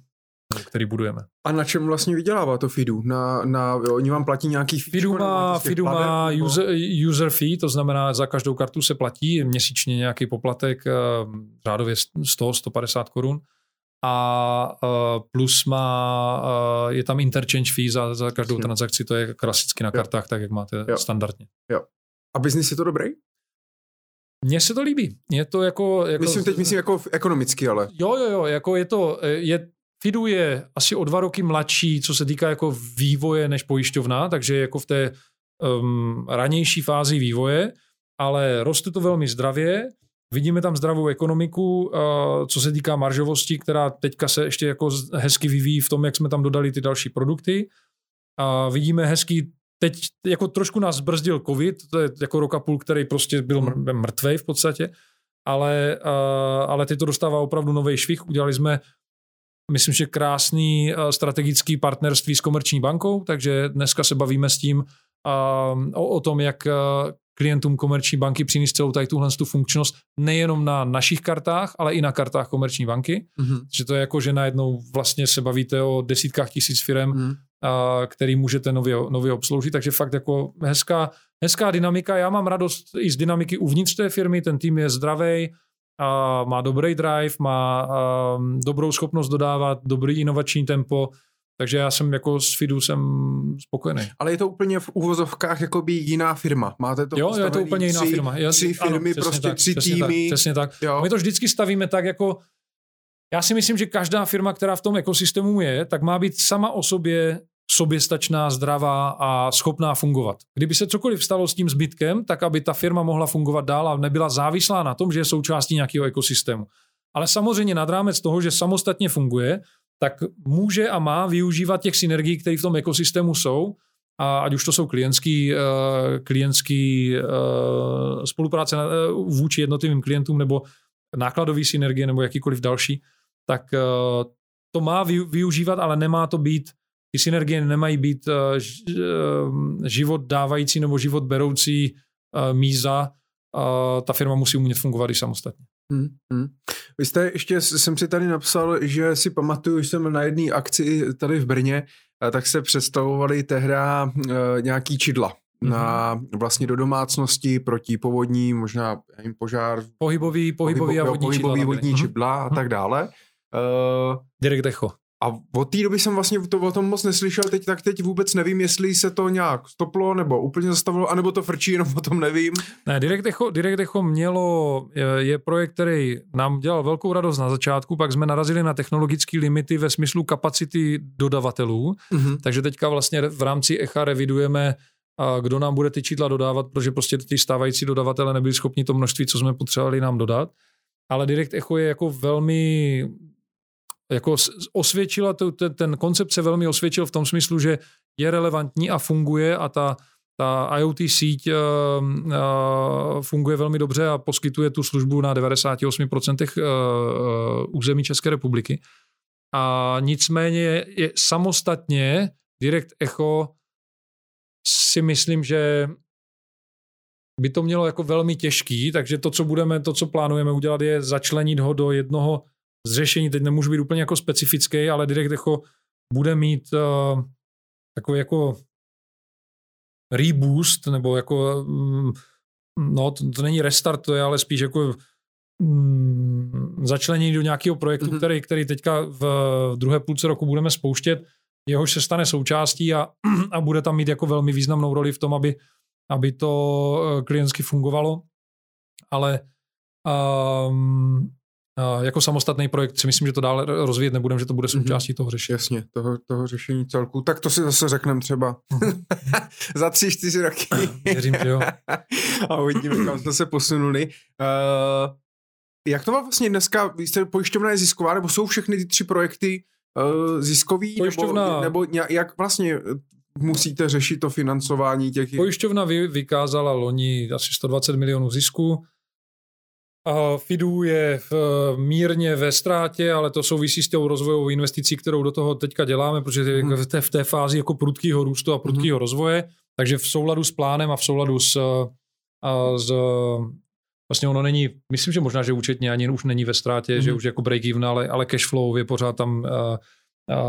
B: který budujeme.
A: A na čem vlastně vydělává to FIDu? Na, na, oni vám platí nějaký
B: FIDu má, FIDu má user, user fee, to znamená za každou kartu se platí měsíčně nějaký poplatek, řádově 100-150 korun a plus má, je tam interchange fee za, za každou transakci, to je klasicky na kartách, jo. tak jak máte jo. standardně.
A: Jo. A biznis je to dobrý?
B: Mně se to líbí. Je to jako, jako...
A: Myslím teď myslím jako ekonomicky, ale...
B: Jo, jo, jo, jako je to, je, Fidu je asi o dva roky mladší, co se týká jako vývoje než pojišťovna, takže jako v té um, ranější fázi vývoje, ale roste to velmi zdravě. Vidíme tam zdravou ekonomiku, uh, co se týká maržovosti, která teďka se ještě jako hezky vyvíjí v tom, jak jsme tam dodali ty další produkty. A vidíme hezký, teď jako trošku nás brzdil covid, to je jako rok a půl, který prostě byl mrtvej v podstatě, ale, uh, ale teď to dostává opravdu nový švih. Udělali jsme myslím, že krásný strategický partnerství s Komerční bankou, takže dneska se bavíme s tím o, o tom, jak klientům Komerční banky přinést celou tady tuhle tu funkčnost nejenom na našich kartách, ale i na kartách Komerční banky. Mm-hmm. Že to je jako, že najednou vlastně se bavíte o desítkách tisíc firm, mm-hmm. A, který můžete nově, nově obsloužit, takže fakt jako hezká, hezká dynamika. Já mám radost i z dynamiky uvnitř té firmy, ten tým je zdravý, a má dobrý drive, má um, dobrou schopnost dodávat, dobrý inovační tempo, takže já jsem jako s Fidu jsem spokojený.
A: Ale je to úplně v úvozovkách jako by jiná firma. Máte to
B: Jo, je to úplně jiná
A: tři,
B: firma.
A: Já, tři firmy, ano, prostě tak, tři
B: přesně
A: týmy.
B: Tak, přesně tak. Jo. My to vždycky stavíme tak jako já si myslím, že každá firma, která v tom ekosystému je, tak má být sama o sobě soběstačná, zdravá a schopná fungovat. Kdyby se cokoliv stalo s tím zbytkem, tak aby ta firma mohla fungovat dál a nebyla závislá na tom, že je součástí nějakého ekosystému. Ale samozřejmě nad rámec toho, že samostatně funguje, tak může a má využívat těch synergií, které v tom ekosystému jsou, a ať už to jsou klientský, uh, klientský uh, spolupráce uh, vůči jednotlivým klientům nebo nákladové synergie nebo jakýkoliv další, tak to má využívat, ale nemá to být ty synergie nemají být uh, život dávající nebo život beroucí uh, míza. Ta firma musí umět fungovat i samostatně. Hmm, hmm.
A: Vy jste ještě, jsem si tady napsal, že si pamatuju, že jsem na jedné akci tady v Brně, tak se představovali tehda nějaký čidla na vlastně do domácnosti proti povodní, možná jim požár.
B: Pohybový, pohybový a vodní
A: pohybový, čidla. Vodní čidla a tak dále.
B: Uh, Direct Echo.
A: A od té doby jsem vlastně to, o tom moc neslyšel, teď, tak teď vůbec nevím, jestli se to nějak stoplo, nebo úplně zastavilo, anebo to frčí, jenom o tom nevím.
B: Ne, Direct Echo, Direct Echo mělo, je, je projekt, který nám dělal velkou radost na začátku, pak jsme narazili na technologické limity ve smyslu kapacity dodavatelů, mm-hmm. takže teďka vlastně v rámci Echa revidujeme a kdo nám bude ty čísla dodávat, protože prostě ty stávající dodavatele nebyli schopni to množství, co jsme potřebovali nám dodat. Ale Direct Echo je jako velmi jako osvědčila, to, ten, ten koncept se velmi osvědčil v tom smyslu, že je relevantní a funguje a ta, ta IoT síť uh, uh, funguje velmi dobře a poskytuje tu službu na 98% uh, území České republiky. A nicméně je, je samostatně Direct Echo si myslím, že by to mělo jako velmi těžký, takže to, co budeme, to, co plánujeme udělat, je začlenit ho do jednoho z řešení. Teď nemůžu být úplně jako specifický, ale Direct Echo bude mít uh, takový jako reboost, nebo jako, um, no to, to není restart, to je ale spíš jako um, začlenění do nějakého projektu, mm-hmm. který, který teďka v, v druhé půlce roku budeme spouštět, jehož se stane součástí a, a bude tam mít jako velmi významnou roli v tom, aby, aby to eh, klientsky fungovalo. Ale um, jako samostatný projekt si myslím, že to dále rozvíjet nebudeme, že to bude mhm. součástí toho řešení.
A: Jasně, toho, toho řešení celku. Tak to si zase řekneme třeba za tři, čtyři roky.
B: Věřím, že jo.
A: A uvidíme, kam jsme se posunuli. Uh, jak to má vlastně dneska, vy jste pojišťovna je zisková, nebo jsou všechny ty tři projekty uh, ziskový? Pojišťovna... Nebo, nebo jak vlastně musíte řešit to financování těch...
B: Pojišťovna vy, vykázala loni asi 120 milionů zisku, FIDU je v, mírně ve ztrátě, ale to souvisí s tou rozvojovou investicí, kterou do toho teďka děláme, protože je hmm. v, té, v té fázi jako prudkého růstu a prudkého hmm. rozvoje. Takže v souladu s plánem a v souladu s, a s vlastně ono není, myslím, že možná, že účetně ani už není ve ztrátě, hmm. že už jako break even, ale, ale cash flow je pořád tam a, a,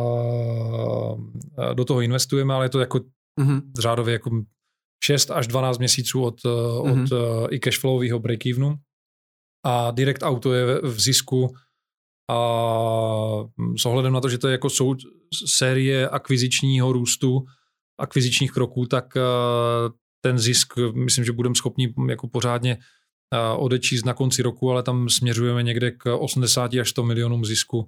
B: a do toho investujeme, ale je to jako hmm. řádově jako 6 až 12 měsíců od, hmm. od i cashflowového break-evenu a Direct Auto je v zisku a s ohledem na to, že to je jako sou, série akvizičního růstu, akvizičních kroků, tak eh, ten zisk, myslím, že budeme schopni jako pořádně eh, odečíst na konci roku, ale tam směřujeme někde k 80 až 100 milionům zisku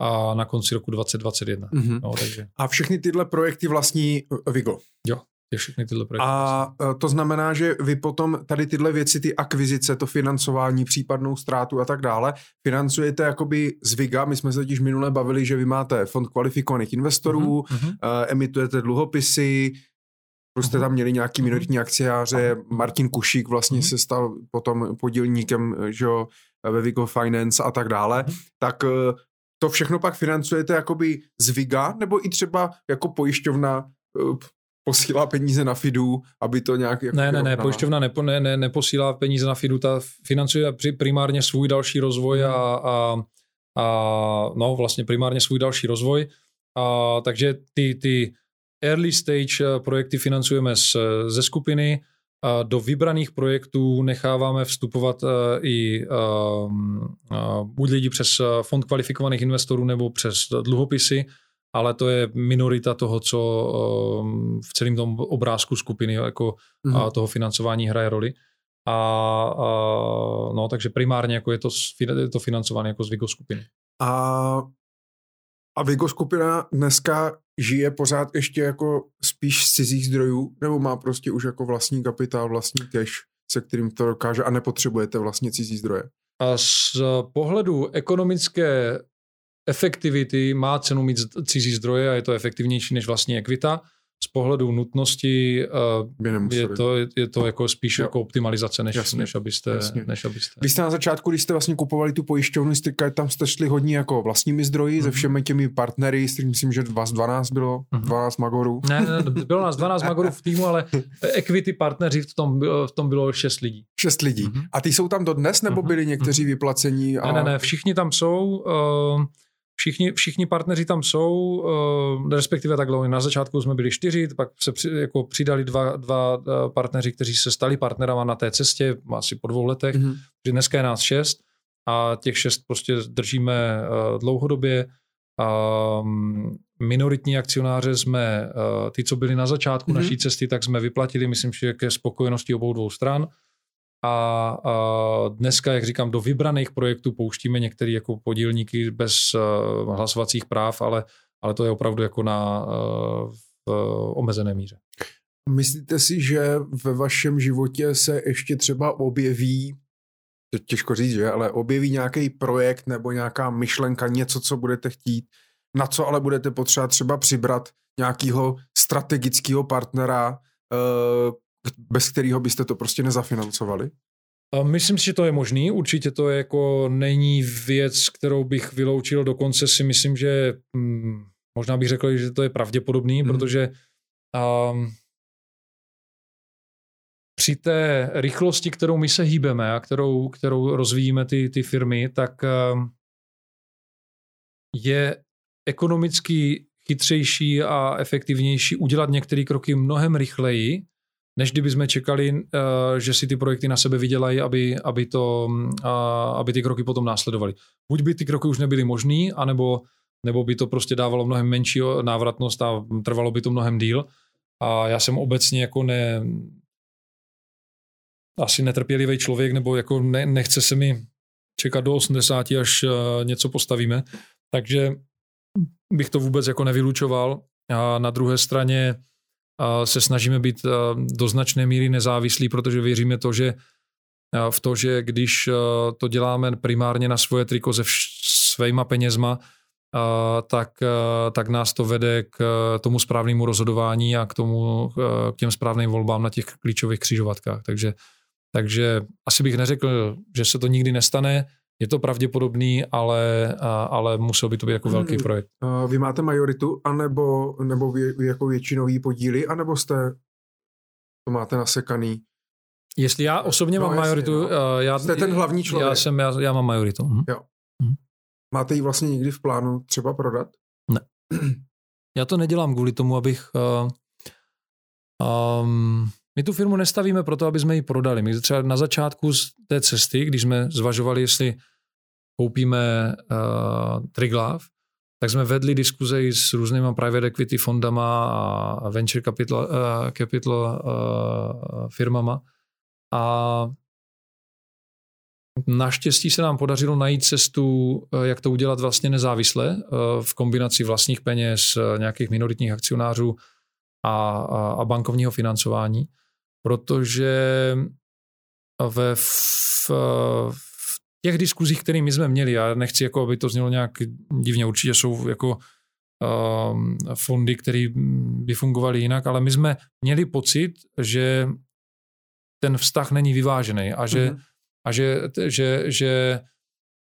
B: a na konci roku 2021. Mm-hmm. No, takže.
A: A všechny tyhle projekty vlastní Vigo?
B: Jo všechny tyhle projekty.
A: A e, to znamená, že vy potom tady tyhle věci, ty akvizice, to financování, případnou ztrátu a tak dále, financujete jakoby z VIGA. My jsme se totiž minule bavili, že vy máte fond kvalifikovaných investorů, uh-huh. emitujete dluhopisy, Plus jste tam měli nějaký mhm. minoritní akciáře, Martin Kušík vlastně se stal potom podílníkem že jo, ve Vigo Finance a tak dále, tak e, to všechno pak financujete jakoby z VIGA, nebo i třeba jako pojišťovna posílá peníze na FIDu, aby to nějak...
B: Jako ne, ne, ne, pojišťovna nepo, ne, ne, neposílá peníze na FIDu, ta financuje primárně svůj další rozvoj hmm. a, a, a no vlastně primárně svůj další rozvoj. A, takže ty, ty early stage eh, projekty financujeme z, ze skupiny, a do vybraných projektů necháváme vstupovat uh, i uh, uh, buď lidi přes fond kvalifikovaných investorů nebo přes dluhopisy, ale to je minorita toho, co um, v celém tom obrázku skupiny jako mm-hmm. a toho financování hraje roli. A, a no, takže primárně jako je to, je to financované jako z Vigo skupiny.
A: A, a Vigo skupina dneska žije pořád ještě jako spíš z cizích zdrojů, nebo má prostě už jako vlastní kapitál, vlastní cash, se kterým to dokáže a nepotřebujete vlastně cizí zdroje?
B: A z pohledu ekonomické efektivity má cenu mít cizí zdroje a je to efektivnější než vlastní ekvita. Z pohledu nutnosti uh, je, to, je to jako spíš jo. jako optimalizace, než, jasně, než, abyste, jasně. než abyste...
A: Vy jste na začátku, když jste vlastně kupovali tu pojišťovnu, jste, tam jste šli hodně jako vlastními zdroji, mm-hmm. se mhm. všemi těmi partnery, s myslím, že vás 12 bylo, mm-hmm. 12 magorů.
B: Ne, ne, bylo nás 12 magorů v týmu, ale equity partneři v tom, v tom bylo 6 lidí.
A: 6 lidí. Mm-hmm. A ty jsou tam dodnes, nebo mhm. byli někteří mm-hmm. vyplacení?
B: A... Ne, ne, ne, všichni tam jsou. Uh, Všichni, všichni partneři tam jsou, uh, respektive takhle, na začátku jsme byli čtyři, pak se při, jako přidali dva, dva uh, partneři, kteří se stali partnerama na té cestě, asi po dvou letech, mm-hmm. dneska je nás šest a těch šest prostě držíme uh, dlouhodobě Um, minoritní akcionáře jsme, uh, ty, co byli na začátku mm-hmm. naší cesty, tak jsme vyplatili, myslím, že ke spokojenosti obou dvou stran. A, a dneska, jak říkám, do vybraných projektů pouštíme některé jako podílníky bez uh, hlasovacích práv, ale, ale to je opravdu jako na uh, v omezené míře.
A: Myslíte si, že ve vašem životě se ještě třeba objeví, těžko říct, že, ale objeví nějaký projekt nebo nějaká myšlenka, něco, co budete chtít, na co ale budete potřebovat třeba přibrat nějakého strategického partnera, eh, bez kterého byste to prostě nezafinancovali?
B: Myslím si, že to je možný. Určitě to je jako není věc, kterou bych vyloučil. Dokonce si myslím, že hm, možná bych řekl, že to je pravděpodobný, hmm. protože um, při té rychlosti, kterou my se hýbeme a kterou, kterou rozvíjíme ty, ty firmy, tak um, je ekonomicky chytřejší a efektivnější udělat některé kroky mnohem rychleji, než kdyby jsme čekali, uh, že si ty projekty na sebe vydělají, aby, aby, to, uh, aby ty kroky potom následovaly. Buď by ty kroky už nebyly možný, anebo nebo by to prostě dávalo mnohem menší návratnost a trvalo by to mnohem díl. A já jsem obecně jako ne, asi netrpělivý člověk, nebo jako ne, nechce se mi čekat do 80, až uh, něco postavíme. Takže bych to vůbec jako nevylučoval. A na druhé straně se snažíme být uh, do značné míry nezávislí, protože věříme to, že v to, že když to děláme primárně na svoje triko se svýma penězma, tak, tak nás to vede k tomu správnému rozhodování a k tomu k těm správným volbám na těch klíčových křižovatkách. Takže, takže asi bych neřekl, že se to nikdy nestane, je to pravděpodobný, ale, ale musel by to být jako hmm. velký projekt.
A: Vy máte majoritu, anebo, nebo vy, vy jako většinový podíly, anebo jste to máte nasekaný?
B: Jestli já osobně no, mám jasně, majoritu, no. já,
A: jste ten hlavní člověk.
B: Já, jsem, já, já mám majoritu. Hm.
A: Jo. Máte ji vlastně někdy v plánu třeba prodat?
B: Ne. Já to nedělám kvůli tomu, abych... Uh, um, my tu firmu nestavíme proto, aby jsme ji prodali. My třeba na začátku z té cesty, když jsme zvažovali, jestli koupíme uh, Triglav, tak jsme vedli diskuze s různýma private equity fondama a venture capital, uh, capital uh, firmama. A Naštěstí se nám podařilo najít cestu, eh, jak to udělat vlastně nezávisle eh, v kombinaci vlastních peněz, eh, nějakých minoritních akcionářů a, a, a bankovního financování, protože ve, v, v těch diskuzích, které my jsme měli, já nechci, jako, aby to znělo nějak divně, určitě jsou jako um, fondy, které by fungovaly jinak, ale my jsme měli pocit, že ten vztah není vyvážený a že mm-hmm a že, že, že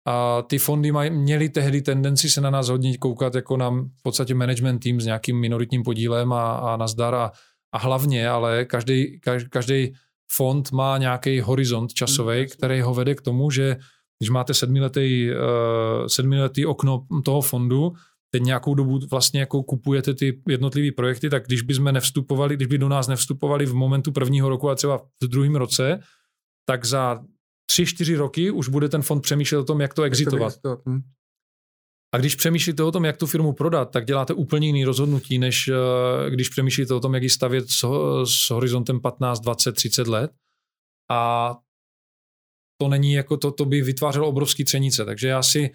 B: a ty fondy maj, měly tehdy tendenci se na nás hodně koukat jako na v podstatě management tým s nějakým minoritním podílem a, a nazdar a, a hlavně, ale každý, každý fond má nějaký horizont časový, mm, který ho vede k tomu, že když máte sedmiletý, uh, sedmiletý okno toho fondu, teď nějakou dobu vlastně jako kupujete ty jednotlivé projekty, tak když by jsme nevstupovali, když by do nás nevstupovali v momentu prvního roku a třeba v druhém roce, tak za tři, čtyři roky už bude ten fond přemýšlet o tom, jak to exitovat. A když přemýšlíte o tom, jak tu firmu prodat, tak děláte úplně jiný rozhodnutí, než uh, když přemýšlíte o tom, jak ji stavět s, s horizontem 15, 20, 30 let. A to není jako to, to by vytvářelo obrovský třenice. Takže já si,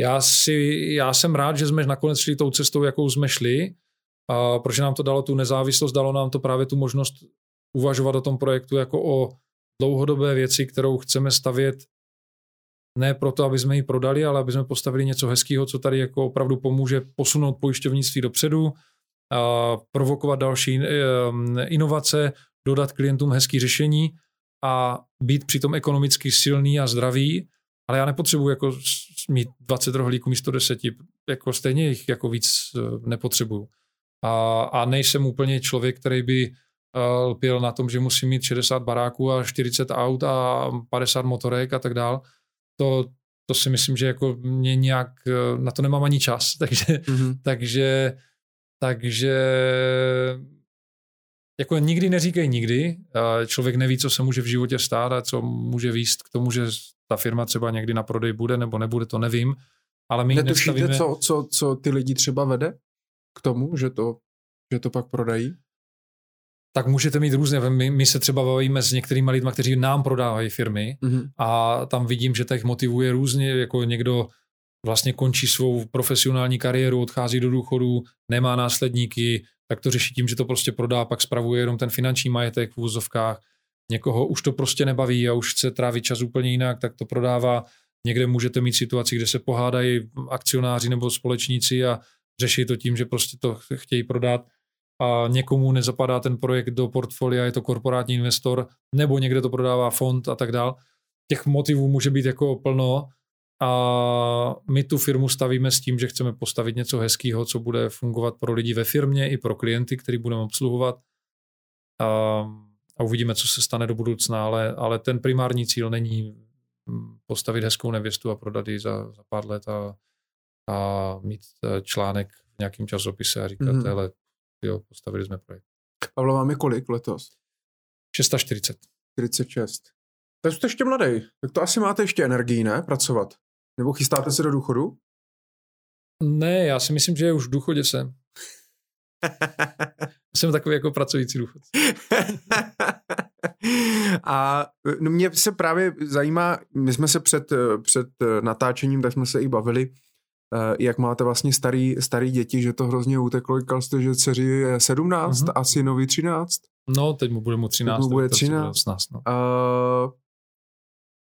B: já si, já jsem rád, že jsme nakonec šli tou cestou, jakou jsme šli, a protože nám to dalo tu nezávislost, dalo nám to právě tu možnost uvažovat o tom projektu jako o dlouhodobé věci, kterou chceme stavět ne proto, aby jsme ji prodali, ale aby jsme postavili něco hezkého, co tady jako opravdu pomůže posunout pojišťovnictví dopředu, a provokovat další inovace, dodat klientům hezký řešení a být přitom ekonomicky silný a zdravý, ale já nepotřebuji jako mít 20 rohlíků místo 10, jako stejně jich jako víc e, nepotřebuju. A, a nejsem úplně člověk, který by lpěl na tom, že musí mít 60 baráků a 40 aut a 50 motorek a tak dál. To, to si myslím, že jako mě nějak, na to nemám ani čas, takže, mm-hmm. takže, takže jako nikdy neříkej nikdy. Člověk neví, co se může v životě stát a co může výst k tomu, že ta firma třeba někdy na prodej bude nebo nebude, to nevím. ale my
A: Netušíte,
B: nestavíme...
A: co, co, co ty lidi třeba vede k tomu, že to, že to pak prodají?
B: Tak můžete mít různě. My, my se třeba bavíme s některými lidmi, kteří nám prodávají firmy
A: Mm-hmm.
B: a tam vidím, že těch motivuje různě, jako někdo vlastně končí svou profesionální kariéru, odchází do důchodu, nemá následníky, tak to řeší tím, že to prostě prodá, pak spravuje jenom ten finanční majetek v úzovkách. Někoho už to prostě nebaví a už chce trávit čas úplně jinak, tak to prodává. Někde můžete mít situaci, kde se pohádají akcionáři nebo společníci a řeší to tím, že prostě to chtějí prodat a někomu nezapadá ten projekt do portfolia, je to korporátní investor, nebo někde to prodává fond a tak dál. Těch motivů může být jako plno a my tu firmu stavíme s tím, že chceme postavit něco hezkého, co bude fungovat pro lidi ve firmě i pro klienty, který budeme obsluhovat. A, a uvidíme, co se stane do budoucna, ale, ale ten primární cíl není mm, postavit hezkou nevěstu a prodat ji za, za pár let a, a mít eh, článek v nějakém časopise a říkat,
A: Mhm.
B: mm-hmm. hele, jo, postavili jsme projekt.
A: Pavlo, máme kolik letos?
B: 640.
A: 46. Tak jste ještě mladý. Tak to asi máte ještě energii, ne? Pracovat. Nebo chystáte se do důchodu?
B: Ne, já si myslím, že už v důchodě jsem. Jsem takový jako pracující důchodce.
A: A no mě se právě zajímá, my jsme se před, před natáčením, tak jsme se i bavili, jak máte vlastně starý, starý děti, že to hrozně uteklo. Říkal jste, že dceři je 17
B: Mhm.
A: a synovi 13.
B: No, teď mu bude mu 13.
A: mu bude
B: tak to si
A: 13.
B: 18, no.
A: Uh,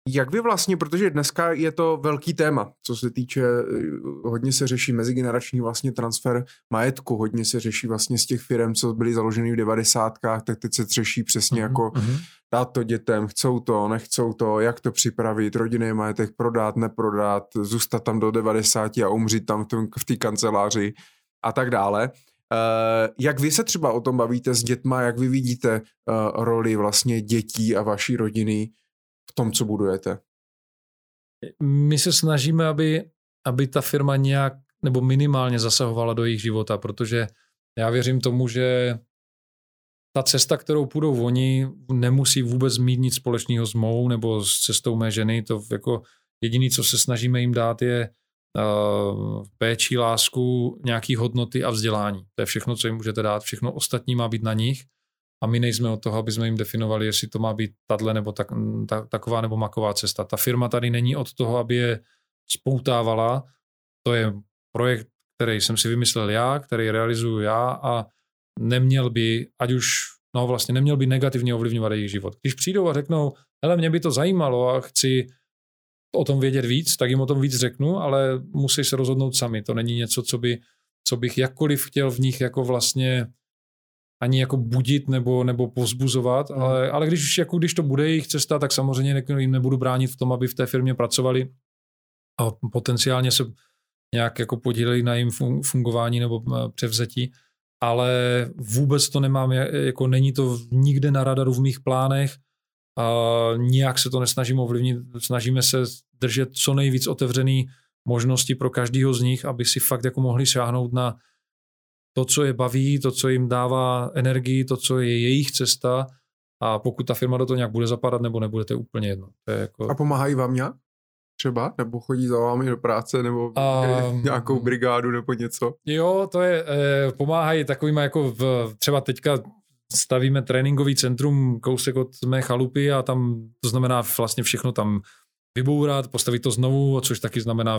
A: jak vy vlastně, protože dneska je to velký téma, co se týče, eh, hodně se řeší mezigenerační vlastně transfer majetku, hodně se řeší vlastně z těch firm, co byly založeny v devadesátkách, tak teď se řeší přesně
B: Mhm,
A: jako
B: mhm.
A: dát to dětem, chcou to, nechcou to, jak to připravit, rodinný majetek prodat, neprodat, zůstat tam do 90 a umřít tam v té kanceláři a tak dále. Uh, jak vy se třeba o tom bavíte s dětma, jak vy vidíte uh, roli vlastně dětí a vaší rodiny tom, co budujete?
B: My se snažíme, aby, aby ta firma nějak nebo minimálně zasahovala do jejich života, protože já věřím tomu, že ta cesta, kterou půjdou oni, nemusí vůbec mít nic společného s mou nebo s cestou mé ženy. To jako jediné, co se snažíme jim dát, je uh, péči, lásku, nějaký hodnoty a vzdělání. To je všechno, co jim můžete dát. Všechno ostatní má být na nich a my nejsme od toho, aby jsme jim definovali, jestli to má být tadle nebo tak, ta, taková nebo maková cesta. Ta firma tady není od toho, aby je spoutávala. To je projekt, který jsem si vymyslel já, který realizuju já a neměl by, ať už, no vlastně neměl by negativně ovlivňovat jejich život. Když přijdou a řeknou, hele, mě by to zajímalo a chci o tom vědět víc, tak jim o tom víc řeknu, ale musí se rozhodnout sami. To není něco, co, by, co bych jakkoliv chtěl v nich jako vlastně ani jako budit nebo, nebo pozbuzovat,
A: Mhm.
B: ale, ale když, jako když to bude jejich cesta, tak samozřejmě ne- jim nebudu bránit v tom, aby v té firmě pracovali a potenciálně se nějak jako podíleli na jejím fun- fungování nebo eh, převzetí, ale vůbec to nemám, jako není to nikde na radaru v mých plánech, a nijak se to nesnažím ovlivnit, snažíme se držet co nejvíc otevřený možnosti pro každého z nich, aby si fakt jako mohli šáhnout na to, co je baví, to, co jim dává energii, to, co je jejich cesta a pokud ta firma do toho nějak bude zapadat nebo nebude, to je úplně jedno. To je jako...
A: A pomáhají vám nějak? Třeba? Nebo chodí za vámi do práce, nebo
B: A-
A: nějakou brigádu, nebo něco?
B: Jo, to je, eh, pomáhají takovýma jako v, třeba teďka stavíme tréninkový centrum kousek od mé chalupy a tam to znamená vlastně všechno tam vybourat, postavit to znovu, což taky znamená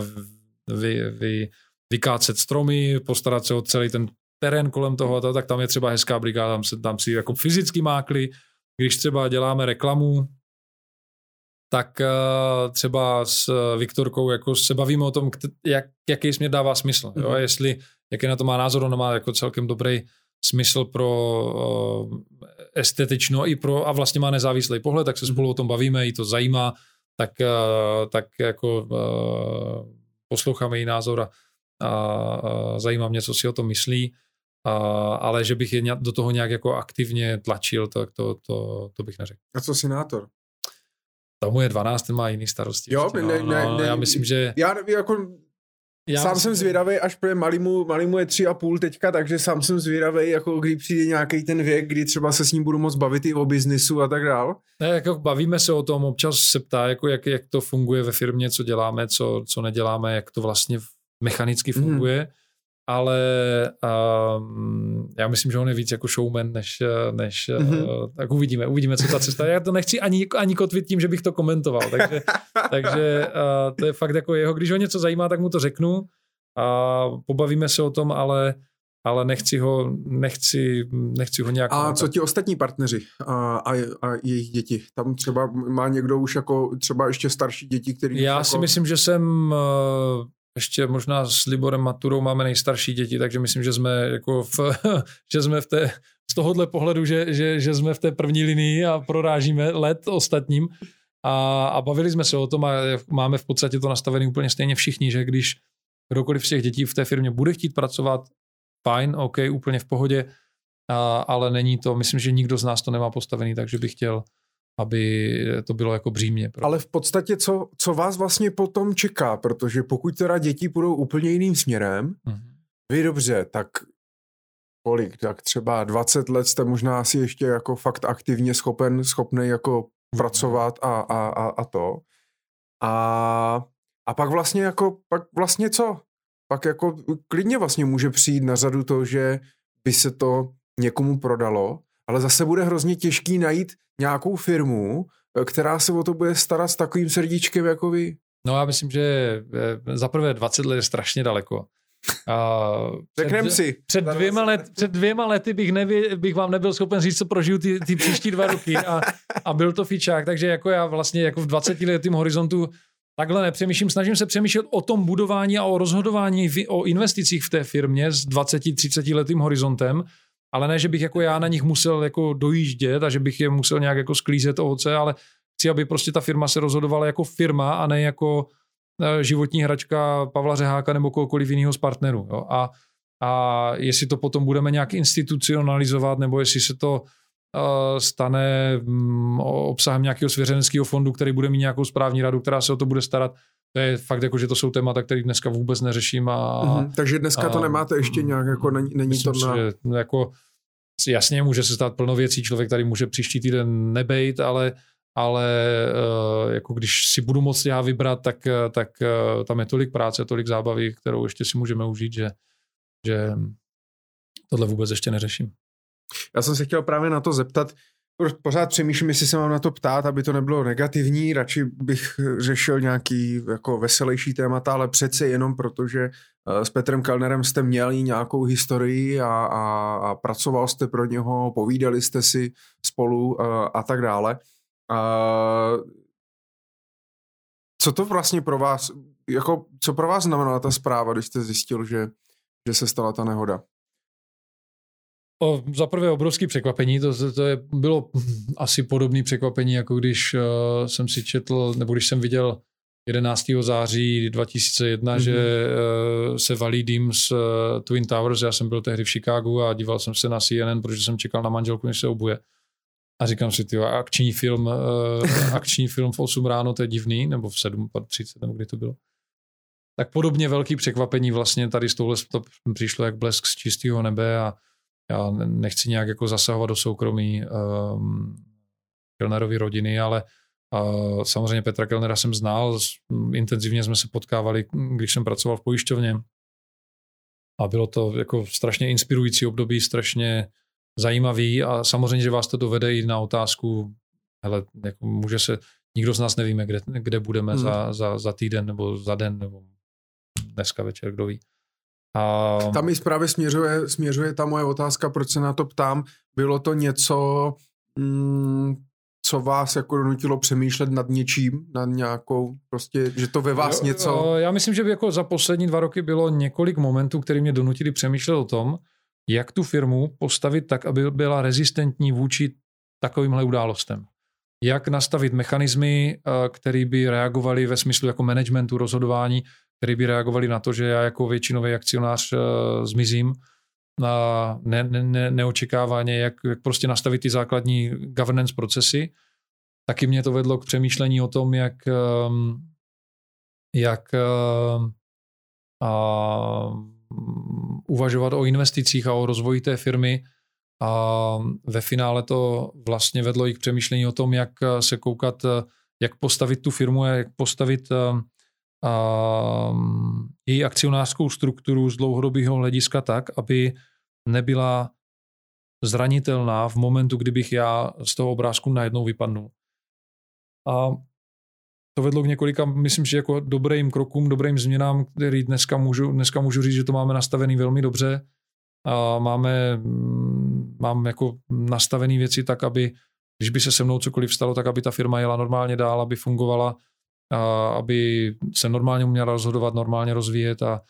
B: vy, vy, vykácet stromy, postarat se o celý ten terén kolem toho, to, tak tam je třeba hezká brigáda, tam, se, tam si jako fyzicky mákli, když třeba děláme reklamu, tak uh, třeba s uh, Viktorkou jako se bavíme o tom, jak, jaký směr dává smysl. Jo?
A: Mhm.
B: Jestli, jaký na to má názor, ona má jako celkem dobrý smysl pro uh, estetično i pro, a vlastně má nezávislý pohled, tak se
A: Mhm.
B: spolu o tom bavíme, jí to zajímá, tak, uh, tak jako uh, posloucháme její názor a, a, a zajímá mě, co si o tom myslí. A, ale že bych je do toho nějak jako aktivně tlačil, tak to, to, to bych neřekl.
A: A co senátor?
B: Tomu je 12, ten má jiný starosti.
A: Jo,
B: prostě,
A: ne-
B: no,
A: ne-
B: no,
A: ne-
B: já myslím, že
A: Já jako Já sám jsem zvědavý, až pro malýmu, malýmu je tři a půl teďka, takže sám jsem zvědavý, jako kdy přijde nějaký ten věk, kdy třeba se s ním budu moc bavit i o biznisu a tak dál.
B: Ne, jako bavíme se o tom, občas se ptá, jako jak, jak to funguje ve firmě, co děláme, co, co neděláme, jak to vlastně mechanicky mhm. funguje. Mm ale um, já myslím, že on je víc jako showman, než, než mm-hmm. uh, tak uvidíme, uvidíme, co ta cesta. Já to nechci ani, ani kotvit tím, že bych to komentoval, takže, takže uh, to je fakt jako jeho, když ho něco zajímá, tak mu to řeknu a pobavíme se o tom, ale ale nechci ho, nechci, nechci ho nějak...
A: A co ti ostatní partneři a, a, a jejich děti? Tam třeba má někdo už jako třeba ještě starší děti, který...
B: Já
A: jako...
B: si myslím, že jsem uh, ještě možná s Liborem Maturou máme nejstarší děti, takže myslím, že jsme jako v, že jsme v té, z tohohle pohledu, že, že, že jsme v té první linii a prorážíme let ostatním. A, a bavili jsme se o tom a máme v podstatě to nastavené úplně stejně všichni, že když kdokoliv z těch dětí v té firmě bude chtít pracovat, fajn, OK, úplně v pohodě, a, ale není to, myslím, že nikdo z nás to nemá postavený, takže bych chtěl aby to bylo jako břímě.
A: Pro... Ale v podstatě, co, co vás vlastně potom čeká, protože pokud teda děti půjdou úplně jiným směrem, mm-hmm. vy dobře, tak kolik, tak třeba 20 let jste možná asi ještě jako fakt aktivně schopen, schopný jako mm-hmm. pracovat a, a, a, a to. A, a pak vlastně jako, pak vlastně co? Pak jako klidně vlastně může přijít na řadu to, že by se to někomu prodalo ale zase bude hrozně těžký najít nějakou firmu, eh, která se o to bude starat s takovým srdíčkem jako vy.
B: No já myslím, že eh, za prvé 20 let je strašně daleko. A
A: Řeknem si.
B: Před dvěma, let, před dvěma lety bych, nevě, bych vám nebyl schopen říct, co prožiju ty, ty příští dva roky a, a byl to fičák, takže jako já vlastně jako v 20 letým horizontu takhle nepřemýšlím, snažím se přemýšlet o tom budování a o rozhodování o investicích v té firmě s 20-30 letým horizontem ale ne, že bych jako já na nich musel jako dojíždět a že bych je musel nějak jako sklízet ovoce, ale chci, aby prostě ta firma se rozhodovala jako firma a ne jako e, životní hračka Pavla Řeháka nebo kohokoliv jiného z partnerů. Jo. A, a jestli to potom budeme nějak institucionalizovat, nebo jestli se to uh, stane um, obsahem nějakého svěřenského fondu, který bude mít nějakou správní radu, která se o to bude starat, to je fakt jako, že to jsou témata, které dneska vůbec neřeším. A,
A: mm-hmm, takže dneska a, to nemáte ještě nějak, jako není, není to na...
B: Že, jako, jasně může se stát plno věcí, člověk tady může příští týden nebejt, ale ale uh, jako když si budu moct já vybrat, tak, tak uh, tam je tolik práce, tolik zábavy, kterou ještě si můžeme užít, že, že tohle vůbec ještě neřeším.
A: Já jsem se chtěl právě na to zeptat, pořád přemýšlím, jestli se mám na to ptát, aby to nebylo negativní, radši bych řešil nějaký jako veselější témata, ale přece jenom protože eh, s Petrem Kellnerem jste měli nějakou historii a, a, a pracoval jste pro něho, povídali jste si spolu a, eh, a tak dále. A, co to vlastně pro vás, jako, co pro vás znamenala ta zpráva, když jste zjistil, že, že se stala ta nehoda?
B: O, za prvé obrovské překvapení, to, to je, bylo asi podobné překvapení, jako když uh, jsem si četl, nebo když jsem viděl 11. září 2001, mm-hmm. že uh, se valí dým z uh, Twin Towers, já jsem byl tehdy v Chicagu a díval jsem se na CNN, protože jsem čekal na manželku, než se obuje. A říkám si, ty akční film, uh, akční film v 8 ráno, to je divný, nebo v 7.30, nebo kdy to bylo. Tak podobně velký překvapení vlastně tady z tohle to přišlo jak blesk z čistého nebe a já nechci nějak jako zasahovat do soukromí um, Kellnerovy rodiny, ale uh, samozřejmě Petra Kellnera jsem znal, intenzivně jsme se potkávali, když jsem pracoval v pojišťovně a bylo to jako strašně inspirující období, strašně zajímavý a samozřejmě, že vás to dovede i na otázku, hele, jako může se, nikdo z nás nevíme, kde, kde budeme hmm. za, za, za týden nebo za den nebo dneska večer, kdo ví.
A: A... Tam mi právě směřuje, směřuje ta moje otázka, proč se na to ptám. Bylo to něco, mm, co vás jako donutilo přemýšlet nad něčím, nad nějakou, prostě, že to ve vás jo, něco...
B: Já myslím, že jako za poslední dva roky bylo několik momentů, které mě donutili přemýšlet o tom, jak tu firmu postavit tak, aby byla rezistentní vůči takovýmhle událostem. Jak nastavit mechanismy, eh, které by reagovaly ve smyslu jako managementu, rozhodování, který by reagovali na to, že já jako většinový akcionář uh, zmizím na ne, ne, ne, neočekávaně, jak, jak prostě nastavit ty základní governance procesy. Taky mě to vedlo k přemýšlení o tom, jak, um, jak uh, mm, uvažovat o investicích a o rozvoji té firmy. A ve finále to vlastně vedlo i k přemýšlení o tom, jak se koukat, jak postavit tu firmu jak postavit a, její akcionářskou strukturu z dlouhodobého hlediska tak, aby nebyla zranitelná v momentu, kdybych já z toho obrázku najednou vypadnul. A to vedlo k několika, myslím, že jako dobrým krokům, dobrým změnám, který dneska můžu, dneska můžu říct, že to máme nastavený velmi dobře. A máme, mm, mám jako nastavený věci tak, aby když by se se mnou cokoliv stalo, tak aby ta firma jela normálně dál, aby fungovala, a aby se normálně uměla rozhodovat, normálně rozvíjet a,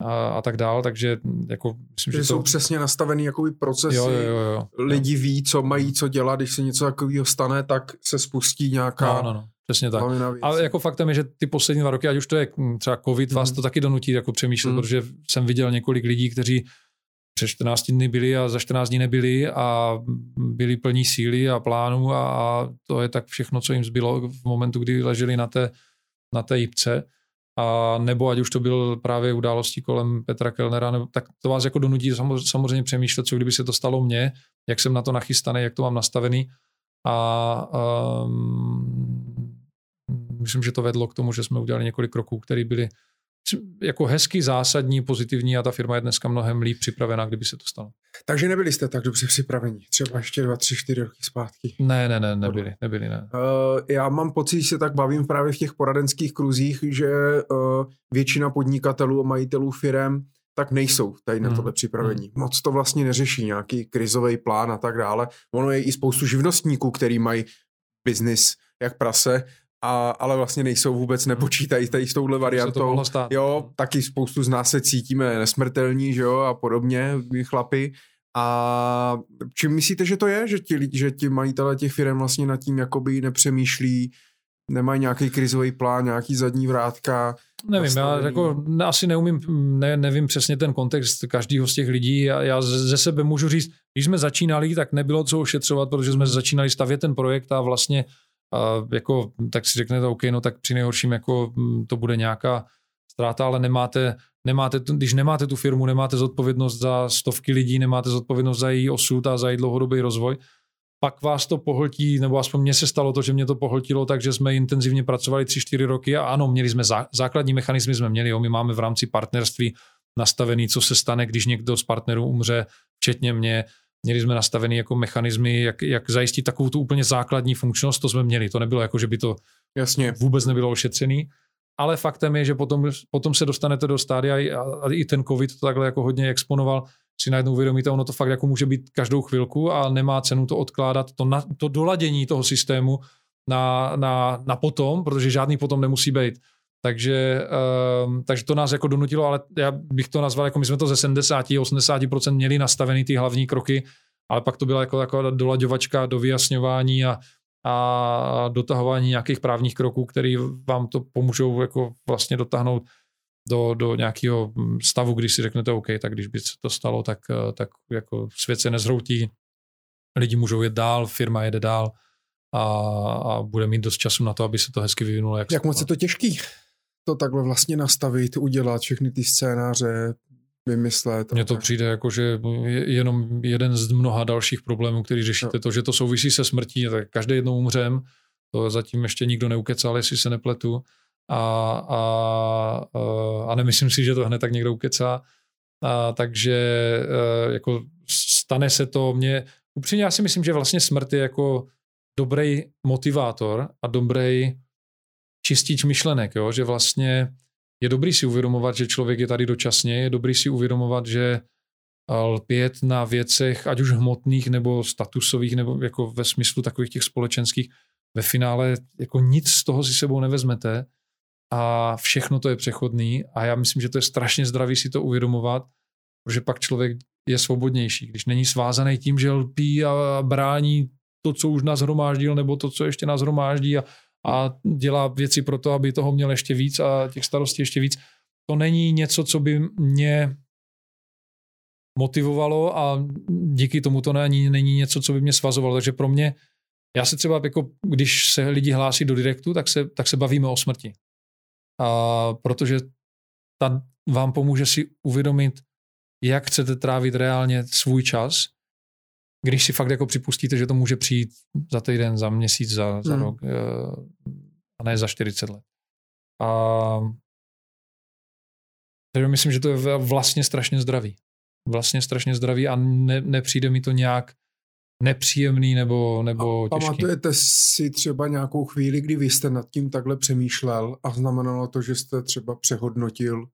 B: a, a tak dál, takže jako
A: myslím, že, že to... jsou přesně nastavený jakoby procesy, jo, jo, jo, jo. lidi ví, co mají co dělat, když se něco takového stane, tak se spustí nějaká
B: no, no, no. Přesně tak. Ale jako faktem je, že ty poslední dva roky, ať už to je třeba covid, mm. vás to taky donutí jako přemýšlet, mm. protože jsem viděl několik lidí, kteří přes 14 dny byli a za 14 dní nebyli a byli plní síly a plánu a, a to je tak všechno, co jim zbylo v momentu, kdy leželi na té, na té jipce. A nebo ať už to byl právě událostí kolem Petra Kellnera, nebo, tak to vás jako donutí samozřejmě přemýšlet, co kdyby se to stalo mně, jak jsem na to nachystaný, jak to mám nastavený. A um, myslím, že to vedlo k tomu, že jsme udělali několik kroků, které byly jako hezky zásadní, pozitivní a ta firma je dneska mnohem líp připravená, kdyby se to stalo.
A: Takže nebyli jste tak dobře připraveni, třeba ještě dva, tři, čtyři roky zpátky.
B: Ne, ne, ne, nebyli, nebyli, ne.
A: Uh, já mám pocit, že se tak bavím právě v těch poradenských kruzích, že uh, většina podnikatelů a majitelů firm tak nejsou tady na hmm. tohle připravení. Hmm. Moc to vlastně neřeší, nějaký krizový plán a tak dále. Ono je i spoustu živnostníků, který mají biznis jak prase a, ale vlastně nejsou vůbec, nepočítají tady s touhle variantou.
B: To.
A: Jo, taky spoustu z nás se cítíme nesmrtelní, že jo, a podobně, chlapi. A čím myslíte, že to je, že ti, že ti majitelé těch firm vlastně nad tím jakoby nepřemýšlí, nemají nějaký krizový plán, nějaký zadní vrátka?
B: Nevím, nastavený. já jako asi neumím, ne, nevím přesně ten kontext každého z těch lidí. Já, já ze sebe můžu říct, když jsme začínali, tak nebylo co ošetřovat, protože jsme začínali stavět ten projekt a vlastně a jako, tak si řeknete, OK, no tak při nejhorším jako mm, to bude nějaká ztráta, ale nemáte, nemáte, když nemáte tu firmu, nemáte zodpovědnost za stovky lidí, nemáte zodpovědnost za její osud a za její dlouhodobý rozvoj, pak vás to pohltí, nebo aspoň mně se stalo to, že mě to pohltilo, takže jsme intenzivně pracovali 3-4 roky a ano, měli jsme zá, základní mechanizmy, jsme měli, jo, my máme v rámci partnerství nastavený, co se stane, když někdo z partnerů umře, včetně mě, Měli jsme nastavený jako mechanismy, jak, jak zajistit takovou tu úplně základní funkčnost, to jsme měli. To nebylo jako, že by to Jasně. vůbec nebylo ošetřený. Ale faktem je, že potom, potom se dostanete do stádia a, a i ten covid to takhle jako hodně exponoval, si najednou uvědomíte, ono to fakt jako může být každou chvilku a nemá cenu to odkládat, to, na, to doladění toho systému na, na, na potom, protože žádný potom nemusí být. Takže, um, takže to nás jako donutilo, ale já bych to nazval, jako my jsme to ze 70-80% měli nastavený ty hlavní kroky, ale pak to byla jako taková dolaďovačka do vyjasňování a, a dotahování nějakých právních kroků, které vám to pomůžou jako vlastně dotáhnout do, do nějakého stavu, když si řeknete OK, tak když by se to stalo, tak, tak jako svět se nezhroutí, lidi můžou jet dál, firma jede dál a, a bude mít dost času na to, aby se to hezky vyvinulo.
A: Jak, jak moc je to těžký? To takhle vlastně nastavit, udělat všechny ty scénáře, vymyslet.
B: Mně to přijde jako, že je jenom jeden z mnoha dalších problémů, který řešíte. No. To, že to souvisí se smrtí, tak každý jednou umřem, to zatím ještě nikdo neukecal, jestli se nepletu. A, a, a nemyslím si, že to hned tak někdo ukecá. A, takže e, jako stane se to mně, upřímně já si myslím, že vlastně smrt je jako dobrý motivátor a dobrý čistič myšlenek, jo? že vlastně je dobrý si uvědomovat, že člověk je tady dočasně, je dobrý si uvědomovat, že lpět na věcech, ať už hmotných nebo statusových, nebo jako ve smyslu takových těch společenských, ve finále jako nic z toho si sebou nevezmete a všechno to je přechodný a já myslím, že to je strašně zdravý si to uvědomovat, protože pak člověk je svobodnější, když není svázaný tím, že lpí a brání to, co už nás hromáždil, nebo to, co ještě nás hromáždí a a dělá věci pro to, aby toho měl ještě víc a těch starostí ještě víc. To není něco, co by mě motivovalo a díky tomu to není, není něco, co by mě svazovalo. Takže pro mě, já se třeba, jako, když se lidi hlásí do direktu, tak se, tak se bavíme o smrti. A protože ta vám pomůže si uvědomit, jak chcete trávit reálně svůj čas, když si fakt jako připustíte, že to může přijít za týden, za měsíc, za, za hmm. rok eh, a ne za 40 let. A takže myslím, že to je vlastně strašně zdravý. Vlastně strašně zdravý a ne, nepřijde mi to nějak nepříjemný nebo, nebo
A: a těžký. Pamatujete si třeba nějakou chvíli, kdy vy jste nad tím takhle přemýšlel a znamenalo to, že jste třeba přehodnotil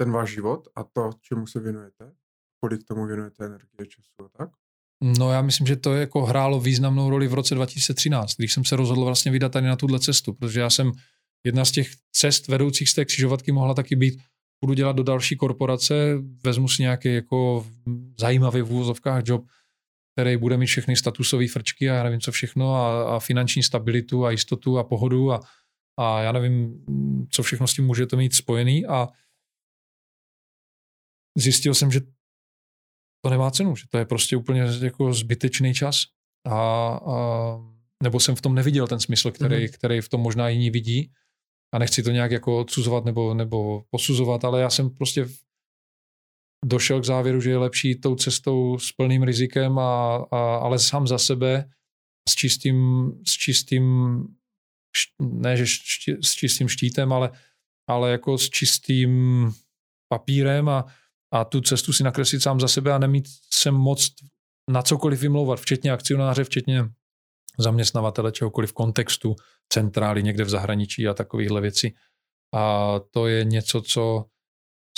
A: ten váš život a to, čemu se věnujete? Kolik tomu věnujete energie, času a tak?
B: No já myslím, že to jako hrálo významnou roli v roce 2013, když jsem se rozhodl vlastně vydat tady na tuhle cestu, protože já jsem jedna z těch cest vedoucích z té křižovatky mohla taky být, budu dělat do další korporace, vezmu si nějaký jako zajímavý v úvozovkách job, který bude mít všechny statusové frčky a já nevím co všechno a, a finanční stabilitu a jistotu a pohodu a, a já nevím, co všechno s tím může to mít spojený a zjistil jsem, že to nemá cenu, že to je prostě úplně jako zbytečný čas. A, a nebo jsem v tom neviděl ten smysl, který, mm-hmm. který v tom možná jiní vidí. A nechci to nějak jako odsuzovat nebo, nebo posuzovat, ale já jsem prostě došel k závěru, že je lepší tou cestou s plným rizikem, a, a, ale sám za sebe s čistým, s čistým ne že ští, s čistým štítem, ale, ale jako s čistým papírem a, a tu cestu si nakreslit sám za sebe a nemít se moc na cokoliv vymlouvat, včetně akcionáře, včetně zaměstnavatele, čehokoliv kontextu, centrály někde v zahraničí a takovýchhle věcí. A to je něco, co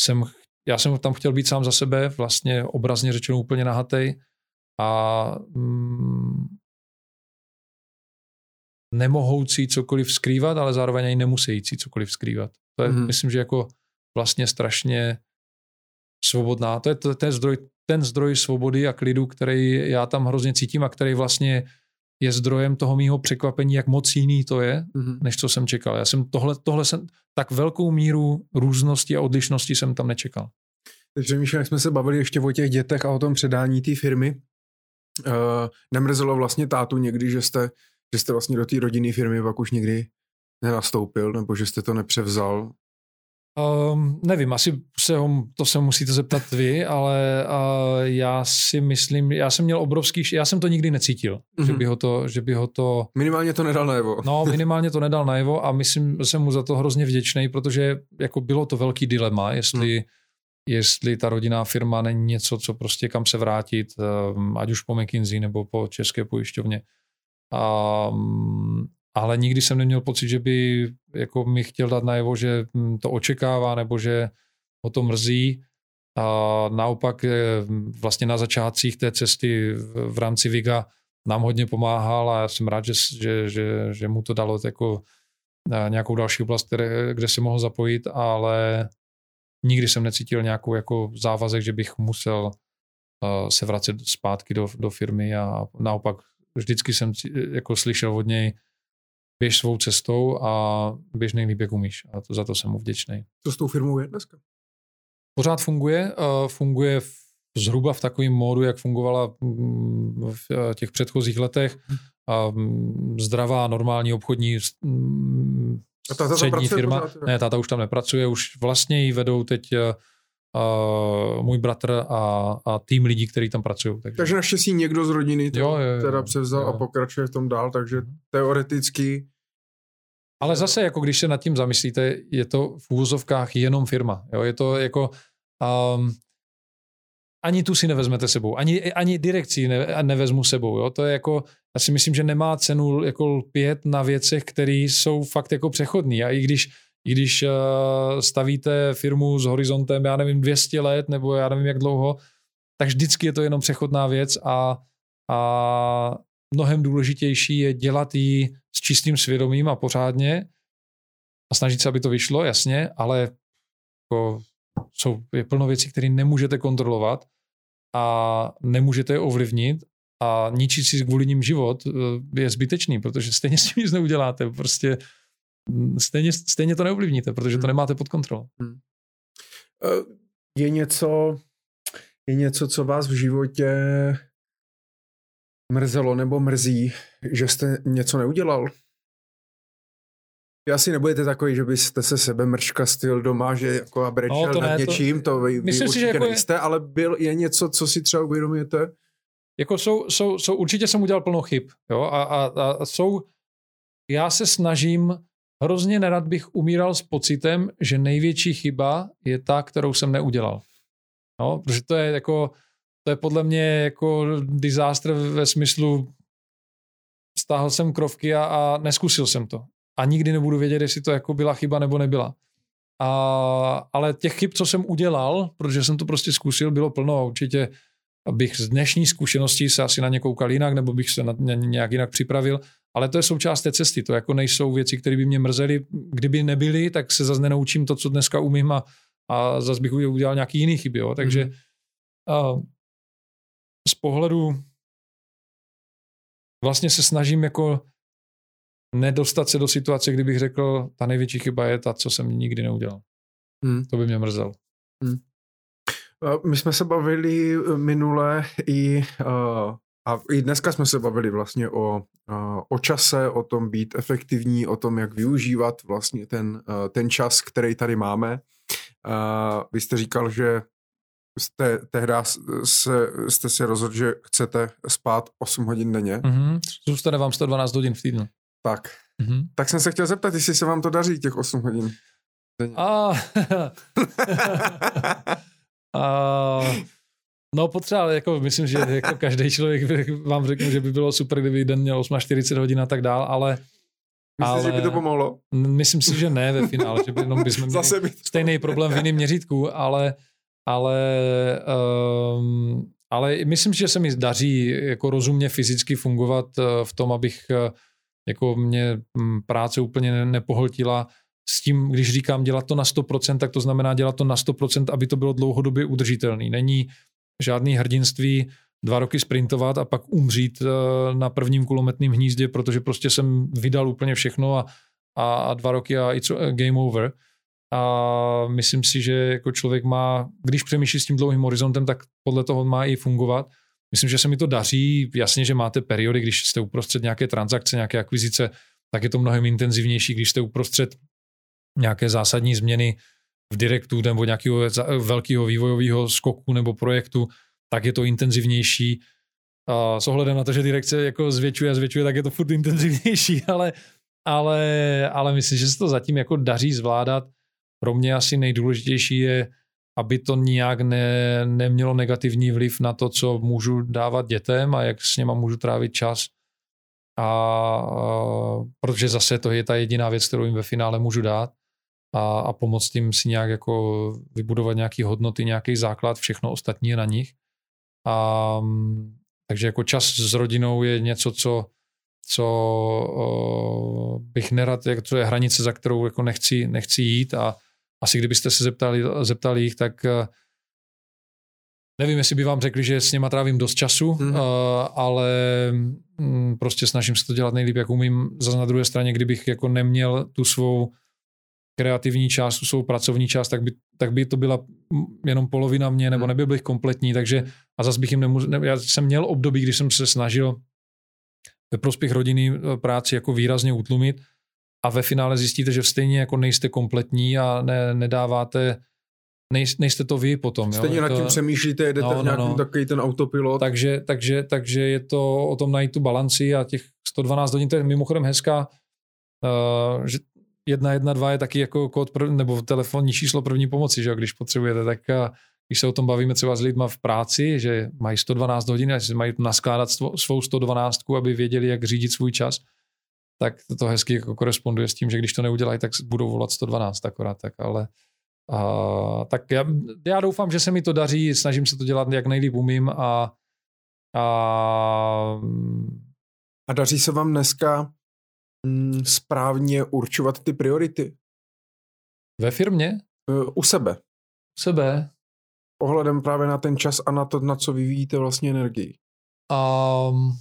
B: jsem, já jsem tam chtěl být sám za sebe, vlastně obrazně řečeno úplně nahatej a mm, nemohoucí cokoliv skrývat, ale zároveň ani nemusící cokoliv skrývat. To je, mm-hmm. myslím, že jako vlastně strašně svobodná. To je ten, zdroj, ten zdroj svobody a klidu, který já tam hrozně cítím a který vlastně je zdrojem toho mýho překvapení, jak moc jiný to je, mm-hmm. než co jsem čekal. Já jsem tohle, tohle jsem, tak velkou míru různosti a odlišnosti jsem tam nečekal.
A: Takže Míša, jak jsme se bavili ještě o těch dětech a o tom předání té firmy, uh, nemrzelo vlastně tátu někdy, že jste, že jste vlastně do té rodinné firmy pak už nikdy nenastoupil, nebo že jste to nepřevzal
B: Um, nevím, asi se ho, to se musíte zeptat vy, ale uh, já si myslím, já jsem měl obrovský, já jsem to nikdy necítil, mm-hmm. že, mhm. by ho to, že by ho to...
A: Minimálně to nedal najevo.
B: No, minimálně to nedal najevo a myslím, jsem mu za to hrozně vděčný, protože jako bylo to velký dilema, jestli, mm. jestli ta rodinná firma není něco, co prostě kam se vrátit, um, ať už po McKinsey nebo po České pojišťovně. Um, ale nikdy jsem neměl pocit, že by jako mi chtěl dát najevo, že hm, to očekává nebo že ho to mrzí. A naopak vlastně na začátcích té cesty v rámci Viga nám hodně pomáhal a já jsem rád, že, že, že, že mu to dalo jako nějakou další oblast, které, kde se mohl zapojit, ale nikdy jsem necítil nějakou jako závazek, že bych musel se vracet zpátky do, do firmy a naopak vždycky jsem jako slyšel od něj, běž svou cestou a běž nejlíp, jak umíš. A to, za to jsem mu vděčný.
A: Co s tou firmou je dneska?
B: Pořád funguje. Uh, funguje v, zhruba v takovém módu, jak fungovala mm, v uh, těch předchozích letech. Uh, zdravá, normální obchodní mm, a táta střední firma. Pořád, ne, táta už tam nepracuje, už vlastně ji vedou teď uh, můj bratr a, a tým lidí, kteří tam pracují.
A: Takže. takže naštěstí někdo z rodiny to jo, jo, jo, teda převzal jo. a pokračuje v tom dál, takže mhm. teoreticky
B: ale zase, jako když se nad tím zamyslíte, je to v úvozovkách jenom firma. Jo? Je to jako... Um, ani tu si nevezmete sebou, ani, ani direkci ne, nevezmu sebou. Jo? To je jako, já si myslím, že nemá cenu jako lpět na věcech, které jsou fakt jako přechodní. A i když, i když uh, stavíte firmu s horizontem, já nevím, 200 let, nebo já nevím, jak dlouho, tak vždycky je to jenom přechodná věc a, a mnohem důležitější je dělat ji s čistým svědomím a pořádně a snažit se, aby to vyšlo, jasně, ale jako jsou, je plno věcí, které nemůžete kontrolovat a nemůžete je ovlivnit a ničit si kvůli ním život eh, je zbytečný, protože stejně s tím nic neuděláte, prostě mm, stejně, stejně to neovlivníte, protože to hmm. nemáte pod kontrolou. Hmm.
A: Eh, je něco, je něco, co vás v životě mrzelo nebo mrzí, že jste něco neudělal? Vy asi nebudete takový, že byste se sebe mrška styl doma, že jako a brečel no, to nad ne, něčím, to, to vy, vy určitě si, že jako nejste, je... ale byl, je něco, co si třeba uvědomujete?
B: Jako jsou, jsou, jsou, určitě jsem udělal plno chyb, jo, a, a, a jsou, já se snažím, hrozně nerad bych umíral s pocitem, že největší chyba je ta, kterou jsem neudělal. No, protože to je jako, to je podle mě jako disaster ve smyslu stáhl jsem krovky a, a neskusil jsem to. A nikdy nebudu vědět, jestli to jako byla chyba nebo nebyla. A, ale těch chyb, co jsem udělal, protože jsem to prostě zkusil, bylo plno a určitě bych z dnešní zkušeností se asi na ně koukal jinak, nebo bych se na ně nějak jinak připravil, ale to je součást té cesty, to jako nejsou věci, které by mě mrzely. Kdyby nebyly, tak se zase nenaučím to, co dneska umím a, a zase bych udělal nějaký jiný chyby. Jo. Takže mm. a, z pohledu vlastně se snažím jako nedostat se do situace, kdybych řekl, ta největší chyba je ta, co jsem nikdy neudělal. Hmm. To by mě mrzel. Hmm.
A: My jsme se bavili eh, minule i, uh, a i dneska jsme se bavili vlastně o, uh, o čase, o tom být efektivní, o tom, jak využívat vlastně ten, uh, ten čas, který tady máme. Uh, vy jste říkal, že jste tehdy se, jste si rozhodl, že chcete spát 8 hodin denně.
B: Mm-hmm. Zůstane vám 112 hodin v týdnu.
A: Tak. Mm-hmm. Tak jsem se chtěl zeptat, jestli se vám to daří, těch 8 hodin.
B: A... A... No potřeba, jako myslím, že jako každý člověk vám řekne, že by bylo super, kdyby den měl 8-40 hodin a tak dál, ale
A: Myslíš, ale... že by to pomohlo?
B: Myslím si, že ne ve finále, že by jenom bychom měli Zase by to... stejný problém v jiném měřítku, ale, ale, um, ale myslím že se mi daří jako rozumně fyzicky fungovat eh, v tom, abych eh, jako mě hm, práce úplně nepohltila s tím, když říkám dělat to na 100%, tak to znamená dělat to na 100%, aby to bylo dlouhodobě udržitelný. Není žádný hrdinství dva roky sprintovat a pak umřít eh, na prvním kulometném hnízdě, protože prostě jsem vydal úplně všechno a, a dva roky a it's game over. A myslím si, že jako člověk má, když přemýšlí s tím dlouhým horizontem, tak podle toho má i fungovat. Myslím, že se mi to daří. Jasně, že máte periody, když jste uprostřed nějaké transakce, nějaké akvizice, tak je to mnohem intenzivnější, když jste uprostřed nějaké zásadní změny v direktu nebo nějakého velkého vývojového skoku nebo projektu, tak je to intenzivnější. A s ohledem na to, že direkce jako zvětšuje a zvětšuje, tak je to furt intenzivnější, ale, ale, ale myslím, že se to zatím jako daří zvládat. Pro mě asi nejdůležitější je, aby to nijak ne, nemělo negativní vliv na to, co můžu dávat dětem a jak s něma můžu trávit čas. A, a protože zase to je ta jediná věc, kterou jim ve finále můžu dát a, a pomoct jim si nějak jako vybudovat nějaké hodnoty, nějaký základ, všechno ostatní je na nich. A, takže jako čas s rodinou je něco, co, co o, bych nerad, jak to je hranice, za kterou jako nechci, nechci jít a asi kdybyste se zeptali, zeptali jich, tak eh, nevím, jestli by vám řekli, že s něma trávím dost času, mm. uh, ale um, prostě snažím se to dělat nejlíp, jak umím. Zase na druhé straně, kdybych jako neměl tu svou kreativní část, tu svou pracovní část, tak by, tak by to byla jenom polovina mě, nebo mhm. nebyl bych kompletní, takže a zase bych jim nemůžu, ne, já jsem měl období, kdy jsem se snažil ve prospěch rodiny eh, práci jako výrazně utlumit a ve finále zjistíte, že stejně jako nejste kompletní a ne, nedáváte nej, nejste to vy potom.
A: Stejně
B: jo?
A: nad tím to, přemýšlíte, jedete no, v nějaký no, takový ten autopilot.
B: Takže, takže, takže je to o tom najít tu balanci a těch 112 hodin, to je mimochodem hezká, uh, že 112 je taky jako kód prv, nebo telefonní číslo první pomoci, že jo, když potřebujete, tak uh, když se o tom bavíme třeba s lidma v práci, že mají 112 hodin a že mají naskládat svou 112, aby věděli, jak řídit svůj čas, tak to hezky jako koresponduje s tím, že když to neudělají, tak budou volat 112 akorát, tak ale a, tak já, já doufám, že se mi to daří, snažím se to dělat jak nejlíp umím a, a
A: a daří se vám dneska mm, správně určovat ty priority?
B: Ve firmě?
A: Uh, u sebe.
B: U sebe?
A: Ohledem právě na ten čas a na to, na co vyvíjíte vlastně energii.
B: Um,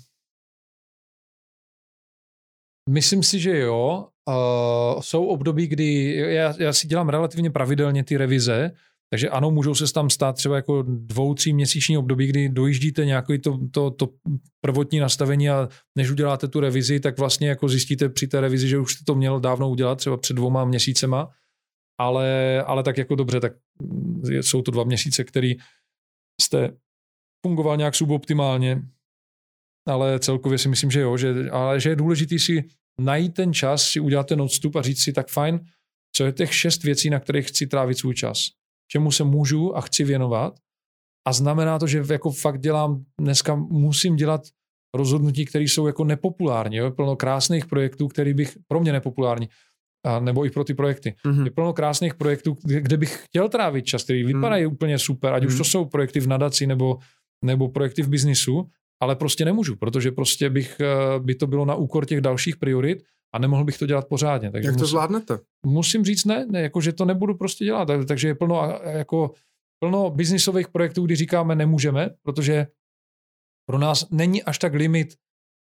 B: Myslím si, že jo. Uh, jsou období, kdy já, já si dělám relativně pravidelně ty revize Takže ano, můžou se tam stát třeba jako dvou, tří měsíční období, kdy dojíždíte nějaké to, to, to prvotní nastavení a než uděláte tu revizi, tak vlastně jako zjistíte při té revizi, že už jste to měl dávno udělat, třeba před dvouma měsícema, ale, ale tak jako dobře, tak jsou to dva měsíce, který jste fungoval nějak suboptimálně, ale celkově si myslím, že jo, že, ale že je důležitý si najít ten čas, si udělat ten odstup a říct si tak fajn, co je těch šest věcí, na kterých chci trávit svůj čas čemu se můžu a chci věnovat. A znamená to, že jako fakt dělám, dneska musím dělat rozhodnutí, které jsou jako nepopulární. Jo? Plno krásných projektů, který bych, pro mě nepopulární, a nebo i pro ty projekty. Mm-hmm. Je plno krásných projektů, kde, kde bych chtěl trávit čas, který vypadají mm. úplně super, ať mm. už to mhm. jsou projekty v nadaci nebo, nebo projekty v biznisu, ale prostě nemůžu, protože prostě bych, eh, by to bylo na úkor těch dalších priorit a nemohl bych to dělat pořádně.
A: Takže Jak to musím, zvládnete?
B: Musím říct ne, ne, jako, že to nebudu prostě dělat. Takže je plno, jako, plno biznisových projektů, kdy říkáme nemůžeme, protože pro nás není až tak limit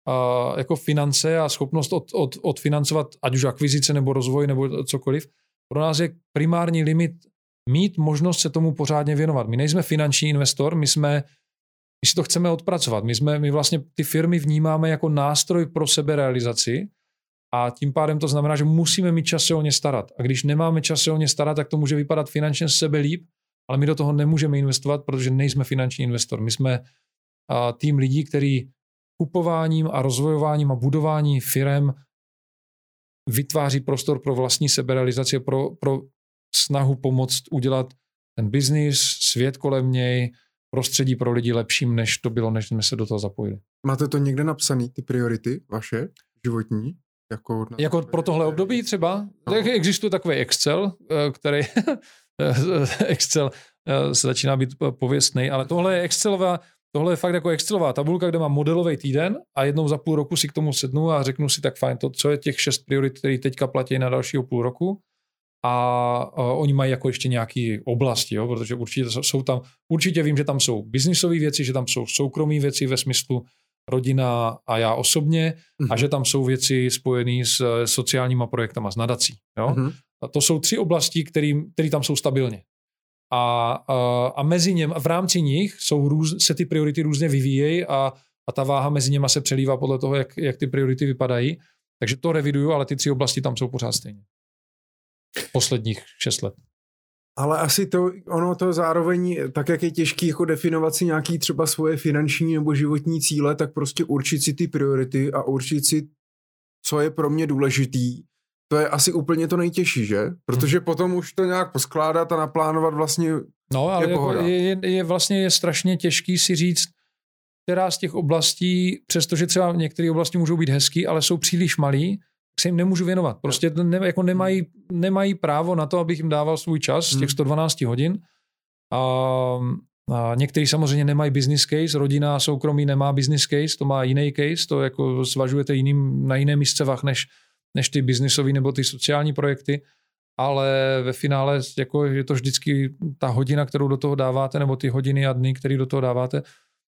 B: uh, jako finance a schopnost od, od, odfinancovat ať už akvizice nebo rozvoj nebo cokoliv. Pro nás je primární limit mít možnost se tomu pořádně věnovat. My nejsme finanční investor, my jsme my si to chceme odpracovat. My, jsme, my vlastně ty firmy vnímáme jako nástroj pro seberealizaci a tím pádem to znamená, že musíme mít čas se o ně starat. A když nemáme čas se o ně starat, tak to může vypadat finančně sebe líp, ale my do toho nemůžeme investovat, protože nejsme finanční investor. My jsme tým lidí, který kupováním a rozvojováním a budování firem vytváří prostor pro vlastní seberealizaci, pro, pro snahu pomoct udělat ten biznis, svět kolem něj, prostředí pro lidi lepším, než to bylo, než jsme se do toho zapojili.
A: Máte to někde napsané, ty priority vaše, životní?
B: Jako, jako pro tohle období třeba? No. Tak existuje takový Excel, eh, který Excel eh, se začíná být pověstný, ale tohle je Excelová, tohle je fakt jako Excelová tabulka, kde mám modelový týden a jednou za půl roku si k tomu sednu a řeknu si tak fajn, to, co je těch šest priorit, které teďka platí na dalšího půl roku a, a oni mají jako ještě nějaké oblasti, jo, protože určitě jsou tam, určitě vím, že tam jsou biznisové věci, že tam jsou soukromé věci ve smyslu rodina a já osobně mm-hmm. a mhm. že tam jsou věci spojené s sociálníma projektama, s nadací. Jo? Mm-hmm. A to jsou tři oblasti, které tam jsou stabilně. A, a, a mezi něm, v rámci nich jsou růz, se ty priority různě vyvíjejí a, a ta váha mezi něma se přelívá podle toho, jak, jak ty priority vypadají. Takže to reviduju, ale ty tři oblasti tam jsou pořád stejně. Posledních šest let.
A: Ale asi to, ono to zároveň, tak jak je těžký jako definovat si nějaký třeba svoje finanční nebo životní cíle, tak prostě určit si ty priority a určit si, co je pro mě důležitý, to je asi úplně to nejtěžší, že? Protože hmm. potom už to nějak poskládat a naplánovat vlastně
B: No, ale je, jako je, je, je vlastně je strašně těžký si říct, která z těch oblastí, přestože třeba některé oblasti můžou být hezký, ale jsou příliš malý, se jim nemůžu věnovat. Prostě ne, jako nemají, nemají právo na to, abych jim dával svůj čas z těch 112 hmm. hodin. A, a někteří samozřejmě nemají business case, rodina soukromí nemá business case, to má jiný case, to jako zvažujete jiným, na jiné místcevách než, než ty biznisové nebo ty sociální projekty, ale ve finále jako je to vždycky ta hodina, kterou do toho dáváte, nebo ty hodiny a dny, které do toho dáváte,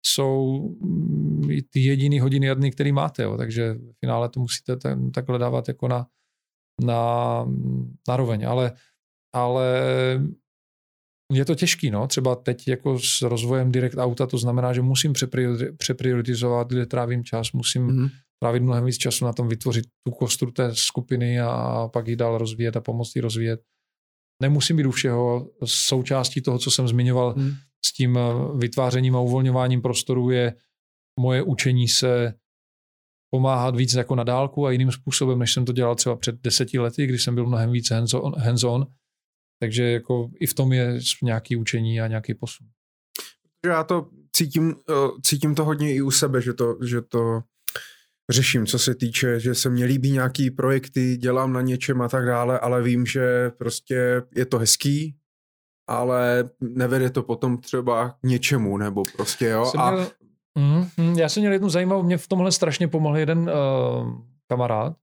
B: jsou mm, ty jediný hodiny a dny, který máte. Jo. Takže v finále to musíte ten, takhle dávat jako na, na, na roveň. Ale, ale je to těžký, no. Třeba teď jako s rozvojem direct auta, to znamená, že musím přeprioritizovat, kde trávím čas, musím mm-hmm. trávit mnohem víc času na tom vytvořit tu kostru té skupiny a pak ji dál rozvíjet a pomoct jí rozvíjet. Nemusím být u všeho součástí toho, co jsem zmiňoval, mm s tím eh, vytvářením a uvolňováním prostoru je moje učení se pomáhat víc jako na dálku a jiným způsobem, než jsem to dělal třeba před deseti lety, kdy jsem byl mnohem víc hands-on. hands-on. Takže jako i v tom je nějaký učení a nějaký posun.
A: Já to cítím, eh, cítím to hodně i u sebe, že to, že to řeším, co se týče, že se mně líbí nějaký projekty, dělám na něčem a tak dále, ale vím, že prostě je to hezký, ale nevede to potom třeba k něčemu, nebo prostě jo.
B: Jsem a... měl, mm, já jsem měl jednu zajímavou, mě v tomhle strašně pomohl jeden uh, kamarád,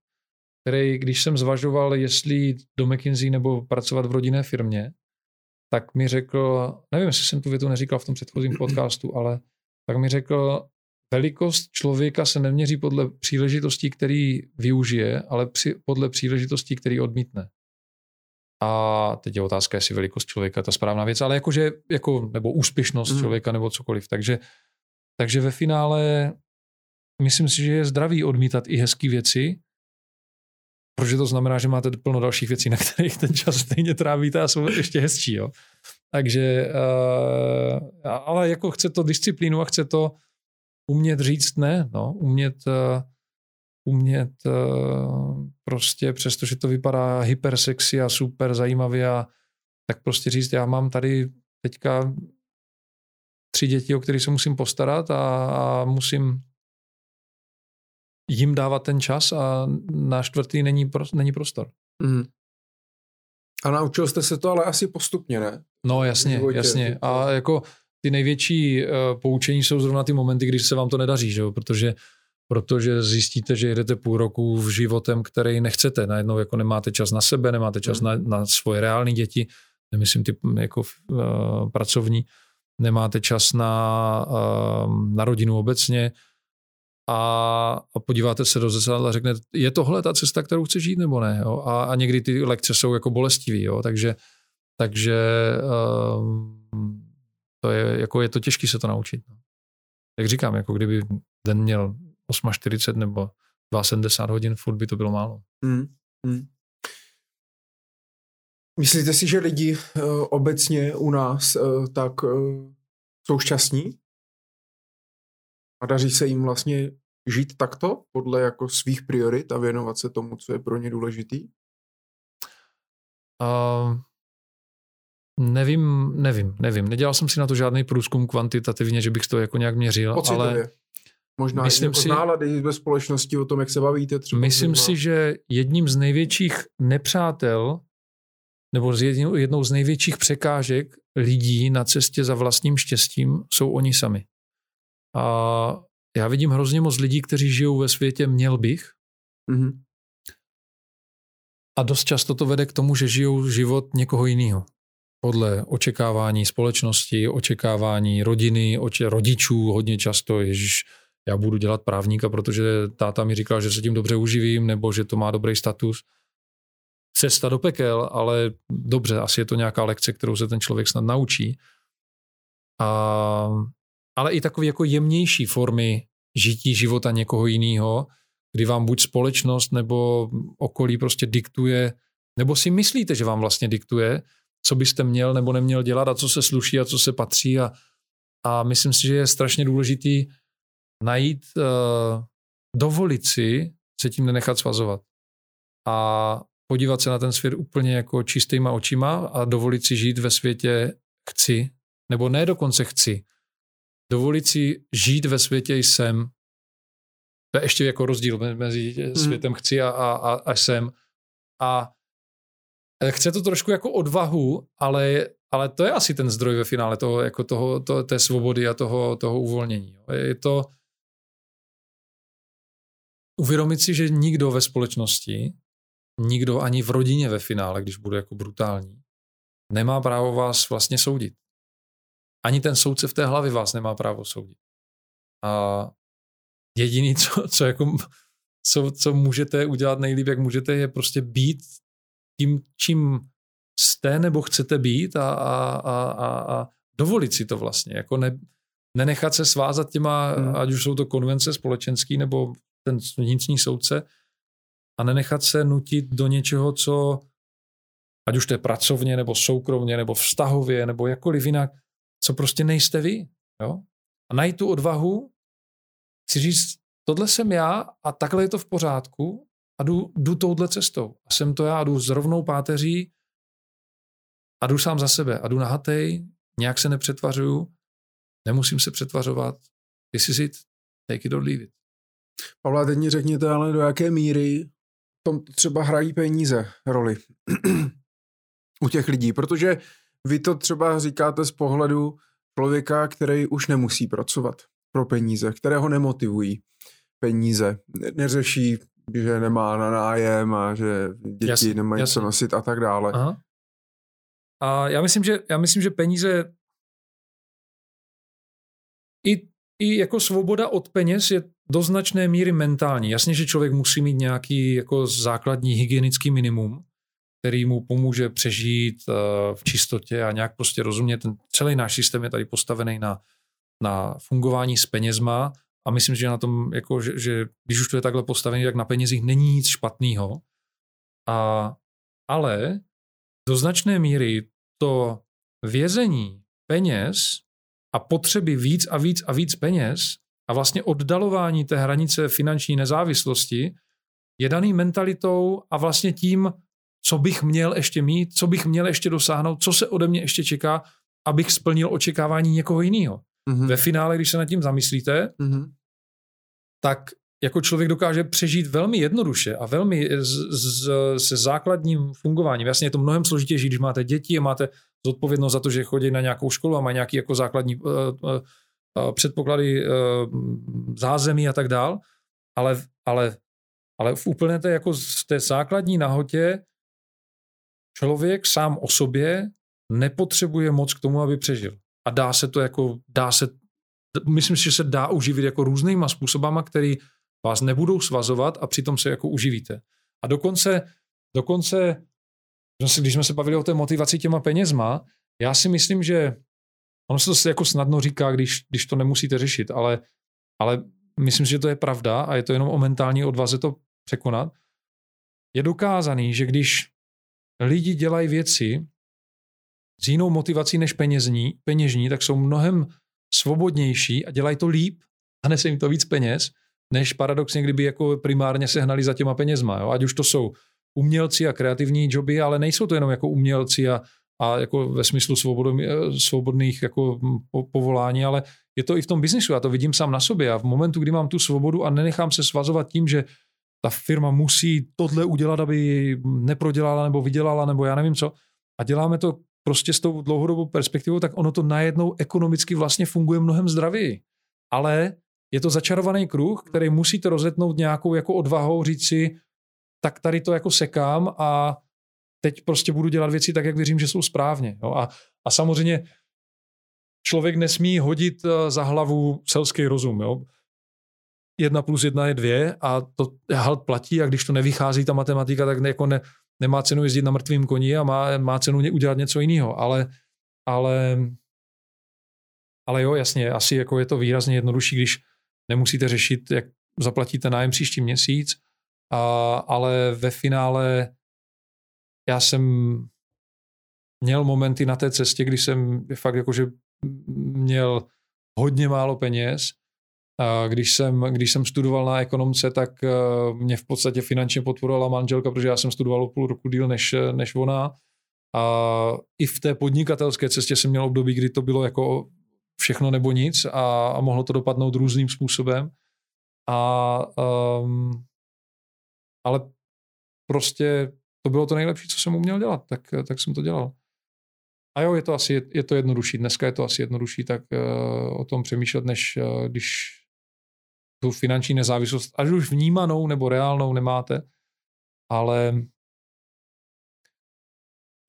B: který, když jsem zvažoval, jestli jít do McKinsey nebo pracovat v rodinné firmě, tak mi řekl, nevím, jestli jsem tu větu neříkal v tom předchozím podcastu, ale tak mi řekl, velikost člověka se neměří podle příležitostí, který využije, ale při, podle příležitostí, který odmítne. A teď je otázka, jestli velikost člověka je ta správná věc, ale jakože, jako, nebo úspěšnost mm. člověka, nebo cokoliv. Takže, takže ve finále myslím si, že je zdravý odmítat i hezké věci, protože to znamená, že máte plno dalších věcí, na kterých ten čas stejně trávíte a jsou ještě hezčí. Jo? Takže, uh, ale jako chce to disciplínu a chce to umět říct ne, no, umět, uh, umět uh, prostě, přestože to vypadá hypersexy a super zajímavě a tak prostě říct, já mám tady teďka tři děti, o kterých se musím postarat a, a musím jim dávat ten čas a na čtvrtý není, pro, není prostor. Mm.
A: A naučil jste se to ale asi postupně, ne?
B: No jasně, jasně. A jako ty největší uh, poučení jsou zrovna ty momenty, když se vám to nedaří, že jo? Protože, protože zjistíte, že jedete půl roku v životem, který nechcete. Najednou jako nemáte čas na sebe, nemáte čas mm. na, na svoje reální děti, nemyslím ty jako uh, pracovní, nemáte čas na, uh, na rodinu obecně, a, a podíváte se do zrcadla a řekne, je tohle ta cesta, kterou chci žít nebo ne. Jo? A, a někdy ty lekce jsou jako bolestivý, jo? takže, takže um, to je, jako je to těžké se to naučit. No. Jak říkám, jako kdyby den měl 8,40 nebo 72 hodin, furt by to bylo málo. Hmm. Hmm.
A: Myslíte si, že lidi uh, obecně u nás uh, tak uh, jsou šťastní? A daří se jim vlastně žít takto, podle jako svých priorit a věnovat se tomu, co je pro ně důležitý?
B: Uh, nevím, nevím, nevím. Nedělal jsem si na to žádný průzkum kvantitativně, že bych to jako nějak měřil, Pocitově. ale...
A: Možná myslím jako si, nálady ve společnosti o tom, jak se bavíte. Třeba
B: myslím si, že jedním z největších nepřátel nebo jednou z největších překážek lidí na cestě za vlastním štěstím jsou oni sami. A já vidím hrozně moc lidí, kteří žijou ve světě měl bych. Mm-hmm. A dost často to vede k tomu, že žijou život někoho jiného. Podle očekávání společnosti, očekávání rodiny, oče, rodičů hodně často, ježiš, já budu dělat právníka, protože táta mi říkal, že se tím dobře uživím, nebo že to má dobrý status. Cesta do pekel, ale dobře, asi je to nějaká lekce, kterou se ten člověk snad naučí. A ale i takové jako jemnější formy žití života někoho jiného, kdy vám buď společnost nebo okolí prostě diktuje, nebo si myslíte, že vám vlastně diktuje, co byste měl nebo neměl dělat a co se sluší a co se patří a, a myslím si, že je strašně důležitý najít, uh, dovolit si se tím nenechat svazovat a podívat se na ten svět úplně jako čistýma očima a dovolit si žít ve světě chci, nebo ne dokonce chci, dovolit si žít ve světě jsem, to je ještě jako rozdíl mezi hmm. světem chci a, a, a jsem. A chce to trošku jako odvahu, ale, ale to je asi ten zdroj ve finále toho, jako toho, to, té svobody a toho, toho uvolnění. Je to uvědomit si, že nikdo ve společnosti, nikdo ani v rodině ve finále, když bude jako brutální, nemá právo vás vlastně soudit. Ani ten soudce v té hlavě vás nemá právo soudit. A jediný, co, co, jako, co, co můžete udělat nejlíp, jak můžete, je prostě být tím, čím jste nebo chcete být a, a, a, a, a dovolit si to vlastně. Jako ne, nenechat se svázat těma, hmm. ať už jsou to konvence společenský nebo ten vnitřní soudce, a nenechat se nutit do něčeho, co ať už to je pracovně, nebo soukromně, nebo vztahově, nebo jakkoliv jinak, co prostě nejste vy. Jo? A najít tu odvahu, si říct, tohle jsem já a takhle je to v pořádku a jdu, jdu touhle cestou. A jsem to já, jdu s rovnou páteří a jdu sám za sebe a jdu nahatej, nějak se nepřetvařuju, nemusím se přetvařovat. This is it, take it or leave it.
A: Pavla, teď mi řekněte ale do jaké míry tom třeba hrají peníze roli u těch lidí, protože vy to třeba říkáte z pohledu člověka, který už nemusí pracovat pro peníze, kterého nemotivují peníze. Neřeší, že nemá na nájem a že děti jasný, nemají jasný. co nosit a tak dále. Aha.
B: A já myslím, že, já myslím, že peníze i, i jako svoboda od peněz je do značné míry mentální. Jasně, že člověk musí mít nějaký jako základní hygienický minimum, který mu pomůže přežít uh, v čistotě a nějak prostě rozumět. Ten celý náš systém je tady postavený na, na fungování s penězma a myslím, že na tom, jako, že, že když už to je takhle postavený, tak na penězích není nic špatného. A, ale do značné míry to vězení peněz a potřeby víc a víc a víc peněz a vlastně oddalování té hranice finanční nezávislosti je daný mentalitou a vlastně tím, co bych měl ještě mít, co bych měl ještě dosáhnout, co se ode mě ještě čeká, abych splnil očekávání někoho jiného. Mm-hmm. Ve finále, když se nad tím zamyslíte, mm-hmm. tak jako člověk dokáže přežít velmi jednoduše a velmi z, z, se základním fungováním. Jasně je to mnohem složitější, když máte děti a máte zodpovědnost za to, že chodí na nějakou školu a mají nějaký jako základní uh, uh, předpoklady uh, zázemí a tak dál, ale, ale, ale v úplné té, jako v té základní nahotě člověk sám o sobě nepotřebuje moc k tomu, aby přežil. A dá se to jako, dá se, myslím si, že se dá uživit jako různýma způsobama, který vás nebudou svazovat a přitom se jako uživíte. A dokonce, dokonce když jsme se bavili o té motivaci těma penězma, já si myslím, že ono se to jako snadno říká, když, když to nemusíte řešit, ale, ale myslím si, že to je pravda a je to jenom o mentální odvaze to překonat. Je dokázaný, že když lidi dělají věci s jinou motivací než penězní, peněžní, tak jsou mnohem svobodnější a dělají to líp a nese jim to víc peněz, než paradoxně, kdyby jako primárně sehnali za těma penězma. Jo? Ať už to jsou umělci a kreativní joby, ale nejsou to jenom jako umělci a, a jako ve smyslu svobodný, svobodných jako povolání, ale je to i v tom biznisu. Já to vidím sám na sobě a v momentu, kdy mám tu svobodu a nenechám se svazovat tím, že ta firma musí tohle udělat, aby neprodělala nebo vydělala nebo já nevím co. A děláme to prostě s tou dlouhodobou perspektivou, tak ono to najednou ekonomicky vlastně funguje mnohem zdravěji. Ale je to začarovaný kruh, který musíte rozetnout nějakou jako odvahou, říct si, tak tady to jako sekám a teď prostě budu dělat věci tak, jak věřím, že jsou správně. Jo? A, a samozřejmě člověk nesmí hodit eh, za hlavu selský rozum. Jo? Jedna plus jedna je dvě a to halt platí a když to nevychází ta matematika, tak ne, jako ne, nemá cenu jezdit na mrtvým koni a má, má cenu udělat něco jiného. Ale, ale, ale jo, jasně, asi jako je to výrazně jednodušší, když nemusíte řešit, jak zaplatíte nájem příští měsíc, a, ale ve finále já jsem měl momenty na té cestě, kdy jsem fakt jakože měl hodně málo peněz. A když jsem, když jsem studoval na ekonomce, tak e, mě v podstatě finančně podporovala manželka, protože já jsem studoval o půl roku díl než, než ona. A i v té podnikatelské cestě jsem měl období, kdy to bylo jako všechno nebo nic a, a mohlo to dopadnout různým způsobem. A um, ale prostě to bylo to nejlepší, co jsem uměl dělat, tak, tak jsem to dělal. A jo, je to asi je to jednodušší. Dneska je to asi jednodušší tak uh, o tom přemýšlet, než uh, když tu finanční nezávislost, až už vnímanou nebo reálnou nemáte, ale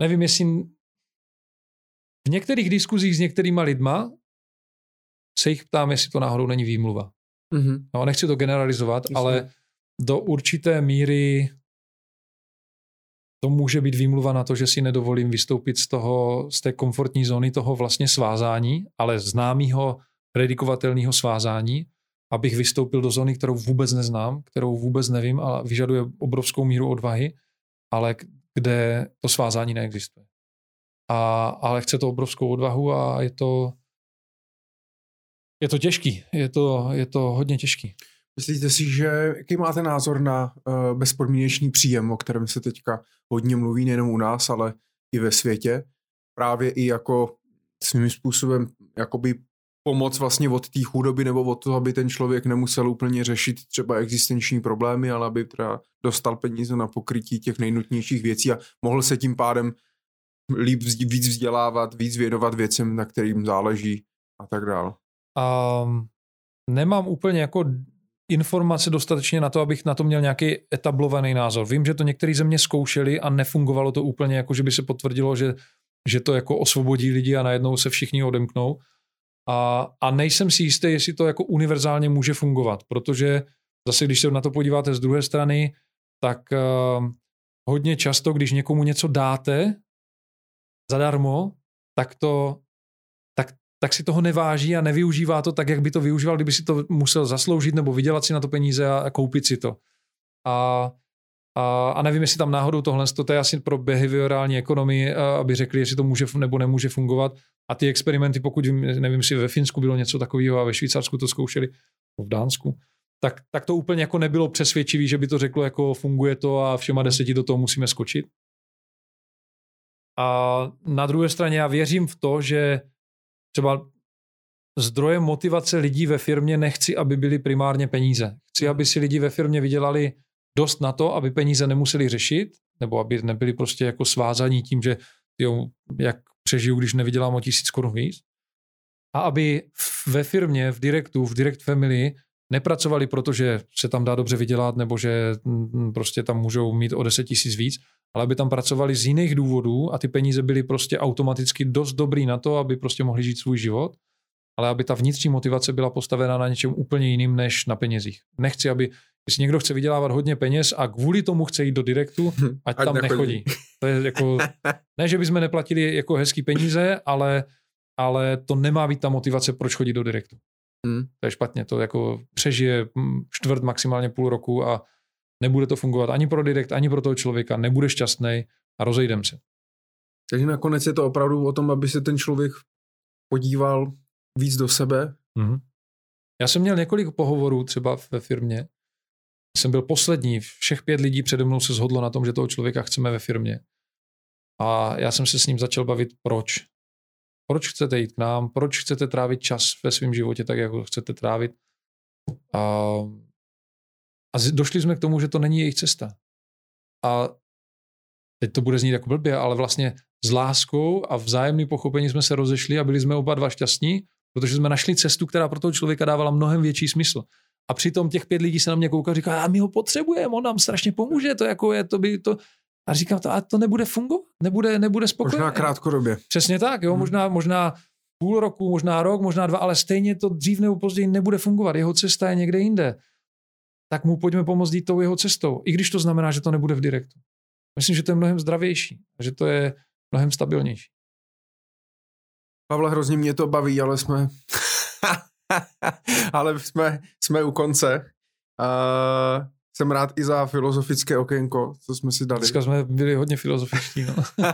B: nevím, jestli v některých diskuzích s některýma lidma se jich ptám, jestli to náhodou není výmluva. Mm-hmm. No, nechci to generalizovat, Myslím. ale do určité míry to může být výmluva na to, že si nedovolím vystoupit z, toho, z té komfortní zóny toho vlastně svázání, ale známého predikovatelného svázání, abych vystoupil do zóny, kterou vůbec neznám, kterou vůbec nevím a vyžaduje obrovskou míru odvahy, ale kde to svázání neexistuje. A, ale chce to obrovskou odvahu a je to, je to těžký. Je to, je to hodně těžký.
A: Myslíte si, že jaký máte názor na uh, bezpodmínečný příjem, o kterém se teďka hodně mluví nejenom u nás, ale i ve světě? Právě i jako svým způsobem jakoby pomoc vlastně od té chudoby nebo od toho, aby ten člověk nemusel úplně řešit třeba existenční problémy, ale aby teda dostal peníze na pokrytí těch nejnutnějších věcí a mohl se tím pádem líp víc vzdělávat, víc věnovat věcem, na kterým záleží a tak dále.
B: Um, nemám úplně jako informace dostatečně na to, abych na to měl nějaký etablovaný názor. Vím, že to některé země zkoušeli a nefungovalo to úplně, jako že by se potvrdilo, že, že to jako osvobodí lidi a najednou se všichni odemknou. A, a nejsem si jistý, jestli to jako univerzálně může fungovat, protože zase, když se na to podíváte z druhé strany, tak uh, hodně často, když někomu něco dáte zadarmo, tak to tak, si toho neváží a nevyužívá to tak, jak by to využíval, kdyby si to musel zasloužit nebo vydělat si na to peníze a, koupit si to. A, a, a nevím, jestli tam náhodou tohle, to je asi pro behaviorální ekonomii, aby řekli, jestli to může nebo nemůže fungovat. A ty experimenty, pokud vím, nevím, jestli ve Finsku bylo něco takového a ve Švýcarsku to zkoušeli, v Dánsku, tak, tak to úplně jako nebylo přesvědčivý, že by to řeklo, jako funguje to a všema deseti do toho musíme skočit. A na druhé straně já věřím v to, že třeba zdrojem motivace lidí ve firmě nechci, aby byly primárně peníze. Chci, aby si lidi ve firmě vydělali dost na to, aby peníze nemuseli řešit, nebo aby nebyli prostě jako svázaní tím, že jo, jak přežiju, když nevydělám o tisíc korun víc. A aby ve firmě, v Directu, v Direct Family nepracovali, protože se tam dá dobře vydělat, nebo že mm, prostě tam můžou mít o 10 tisíc víc, ale aby tam pracovali z jiných důvodů a ty peníze byly prostě automaticky dost dobrý na to, aby prostě mohli žít svůj život, ale aby ta vnitřní motivace byla postavena na něčem úplně jiným než na penězích. Nechci, aby když někdo chce vydělávat hodně peněz a kvůli tomu chce jít do direktu, ať, ať tam nechodí. nechodí. To je jako, ne, že bychom neplatili jako hezký peníze, ale, ale to nemá být ta motivace, proč chodit do direktu. Hmm. To je špatně, to jako přežije čtvrt, maximálně půl roku a nebude to fungovat ani pro direkt, ani pro toho člověka, nebude šťastný a rozejdem se.
A: Takže nakonec je to opravdu o tom, aby se ten člověk podíval víc do sebe.
B: hmm Já jsem měl několik pohovorů třeba ve firmě. Jsem byl poslední, všech pět lidí přede mnou se shodlo na tom, že toho člověka chceme ve firmě. A já jsem se s ním začal bavit, proč. Proč chcete jít k nám, proč chcete trávit čas ve svém životě tak, jak ho chcete trávit. A, a došli jsme k tomu, že to není jejich cesta. A teď to bude znít jako blbě, ale vlastně s láskou a vzájemný pochopení jsme se rozešli a byli jsme oba dva šťastní, protože jsme našli cestu, která pro toho člověka dávala mnohem větší smysl. A přitom těch pět lidí se na mě kouká a říká, a my ho potřebujeme, on nám strašně pomůže, to jako je, to by to, a říkám to, a to nebude fungovat, nebude, nebude spokojené.
A: Možná krátkodobě.
B: Přesně tak, jo, hmm. možná, možná půl roku, možná rok, možná dva, ale stejně to dřív nebo později nebude fungovat. Jeho cesta je někde jinde. Tak mu pojďme pomoct jít tou jeho cestou, i když to znamená, že to nebude v direktu. Myslím, že to je mnohem zdravější, že to je mnohem stabilnější.
A: Pavle, hrozně mě to baví, ale jsme ale jsme, jsme u konce. Uh, jsem rád i za filozofické okénko, co jsme si dali.
B: Dneska jsme byli hodně filozofičtí. No.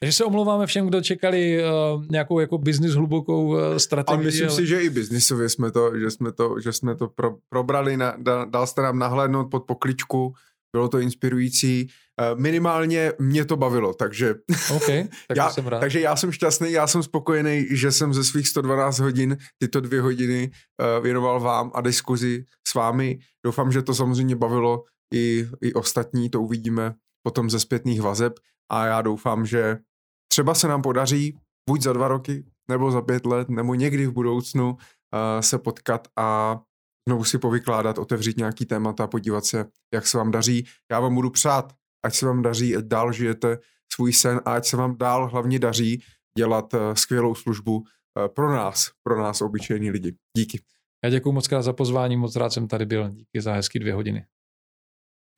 B: Takže se omlouváme všem, kdo čekali uh, nějakou jako business hlubokou uh, strategii.
A: Ale myslím ale... si, že i biznisově jsme to, že jsme to, že jsme to pro, probrali, na, da, dal jste nám nahlédnout pod pokličku, bylo to inspirující. Eh, minimálně mě to bavilo, takže,
B: okay, tak
A: já,
B: jsem rád.
A: takže já jsem šťastný, já jsem spokojený, že jsem ze svých 112 hodin tyto dvě hodiny uh, věnoval vám a diskuzi s vámi. Doufám, že to samozřejmě bavilo i, i ostatní, to uvidíme potom ze zpětných vazeb a já doufám, že třeba se nám podaří buď za dva roky, nebo za pět let, nebo někdy v budoucnu uh, se potkat a znovu si povykládat, otevřít nějaký témata, podívat se, jak se vám daří. Já vám budu přát, ať se vám daří, ať dál žijete svůj sen a ať se vám dál hlavně daří dělat uh, skvělou službu uh, pro nás, pro nás obyčejní lidi. Díky.
B: Já děkuji moc krát za pozvání, moc rád jsem tady byl. Díky za hezky dvě hodiny.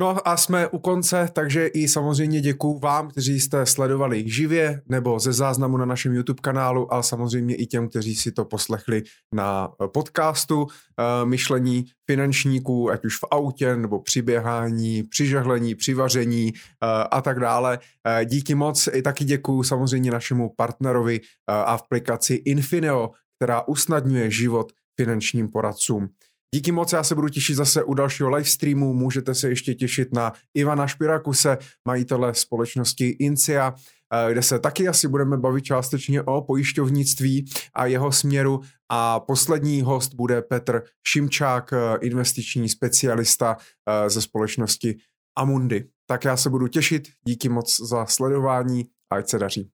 A: No a jsme u konce, takže i samozřejmě děkuji vám, kteří jste sledovali živě nebo ze záznamu na našem YouTube kanálu, ale samozřejmě i těm, kteří si to poslechli na eh, podcastu eh, myšlení finančníků, ať už v autě nebo při běhání, při žehlení, při vaření eh, a tak dále. Díky moc i taky děkuji samozřejmě našemu partnerovi a aplikaci Infineo, která usnadňuje život finančním poradcům. Díky moc, já se budu těšit zase u dalšího livestreamu, můžete se ještě těšit na Ivana Špirakuse, majitele společnosti Incia, eh, kde se taky asi budeme bavit částečně o pojišťovnictví a jeho směru. A poslední host bude Petr Šimčák, eh, investiční specialista eh, ze společnosti Amundi. Tak já se budu těšit, díky moc za sledování a ať se daří.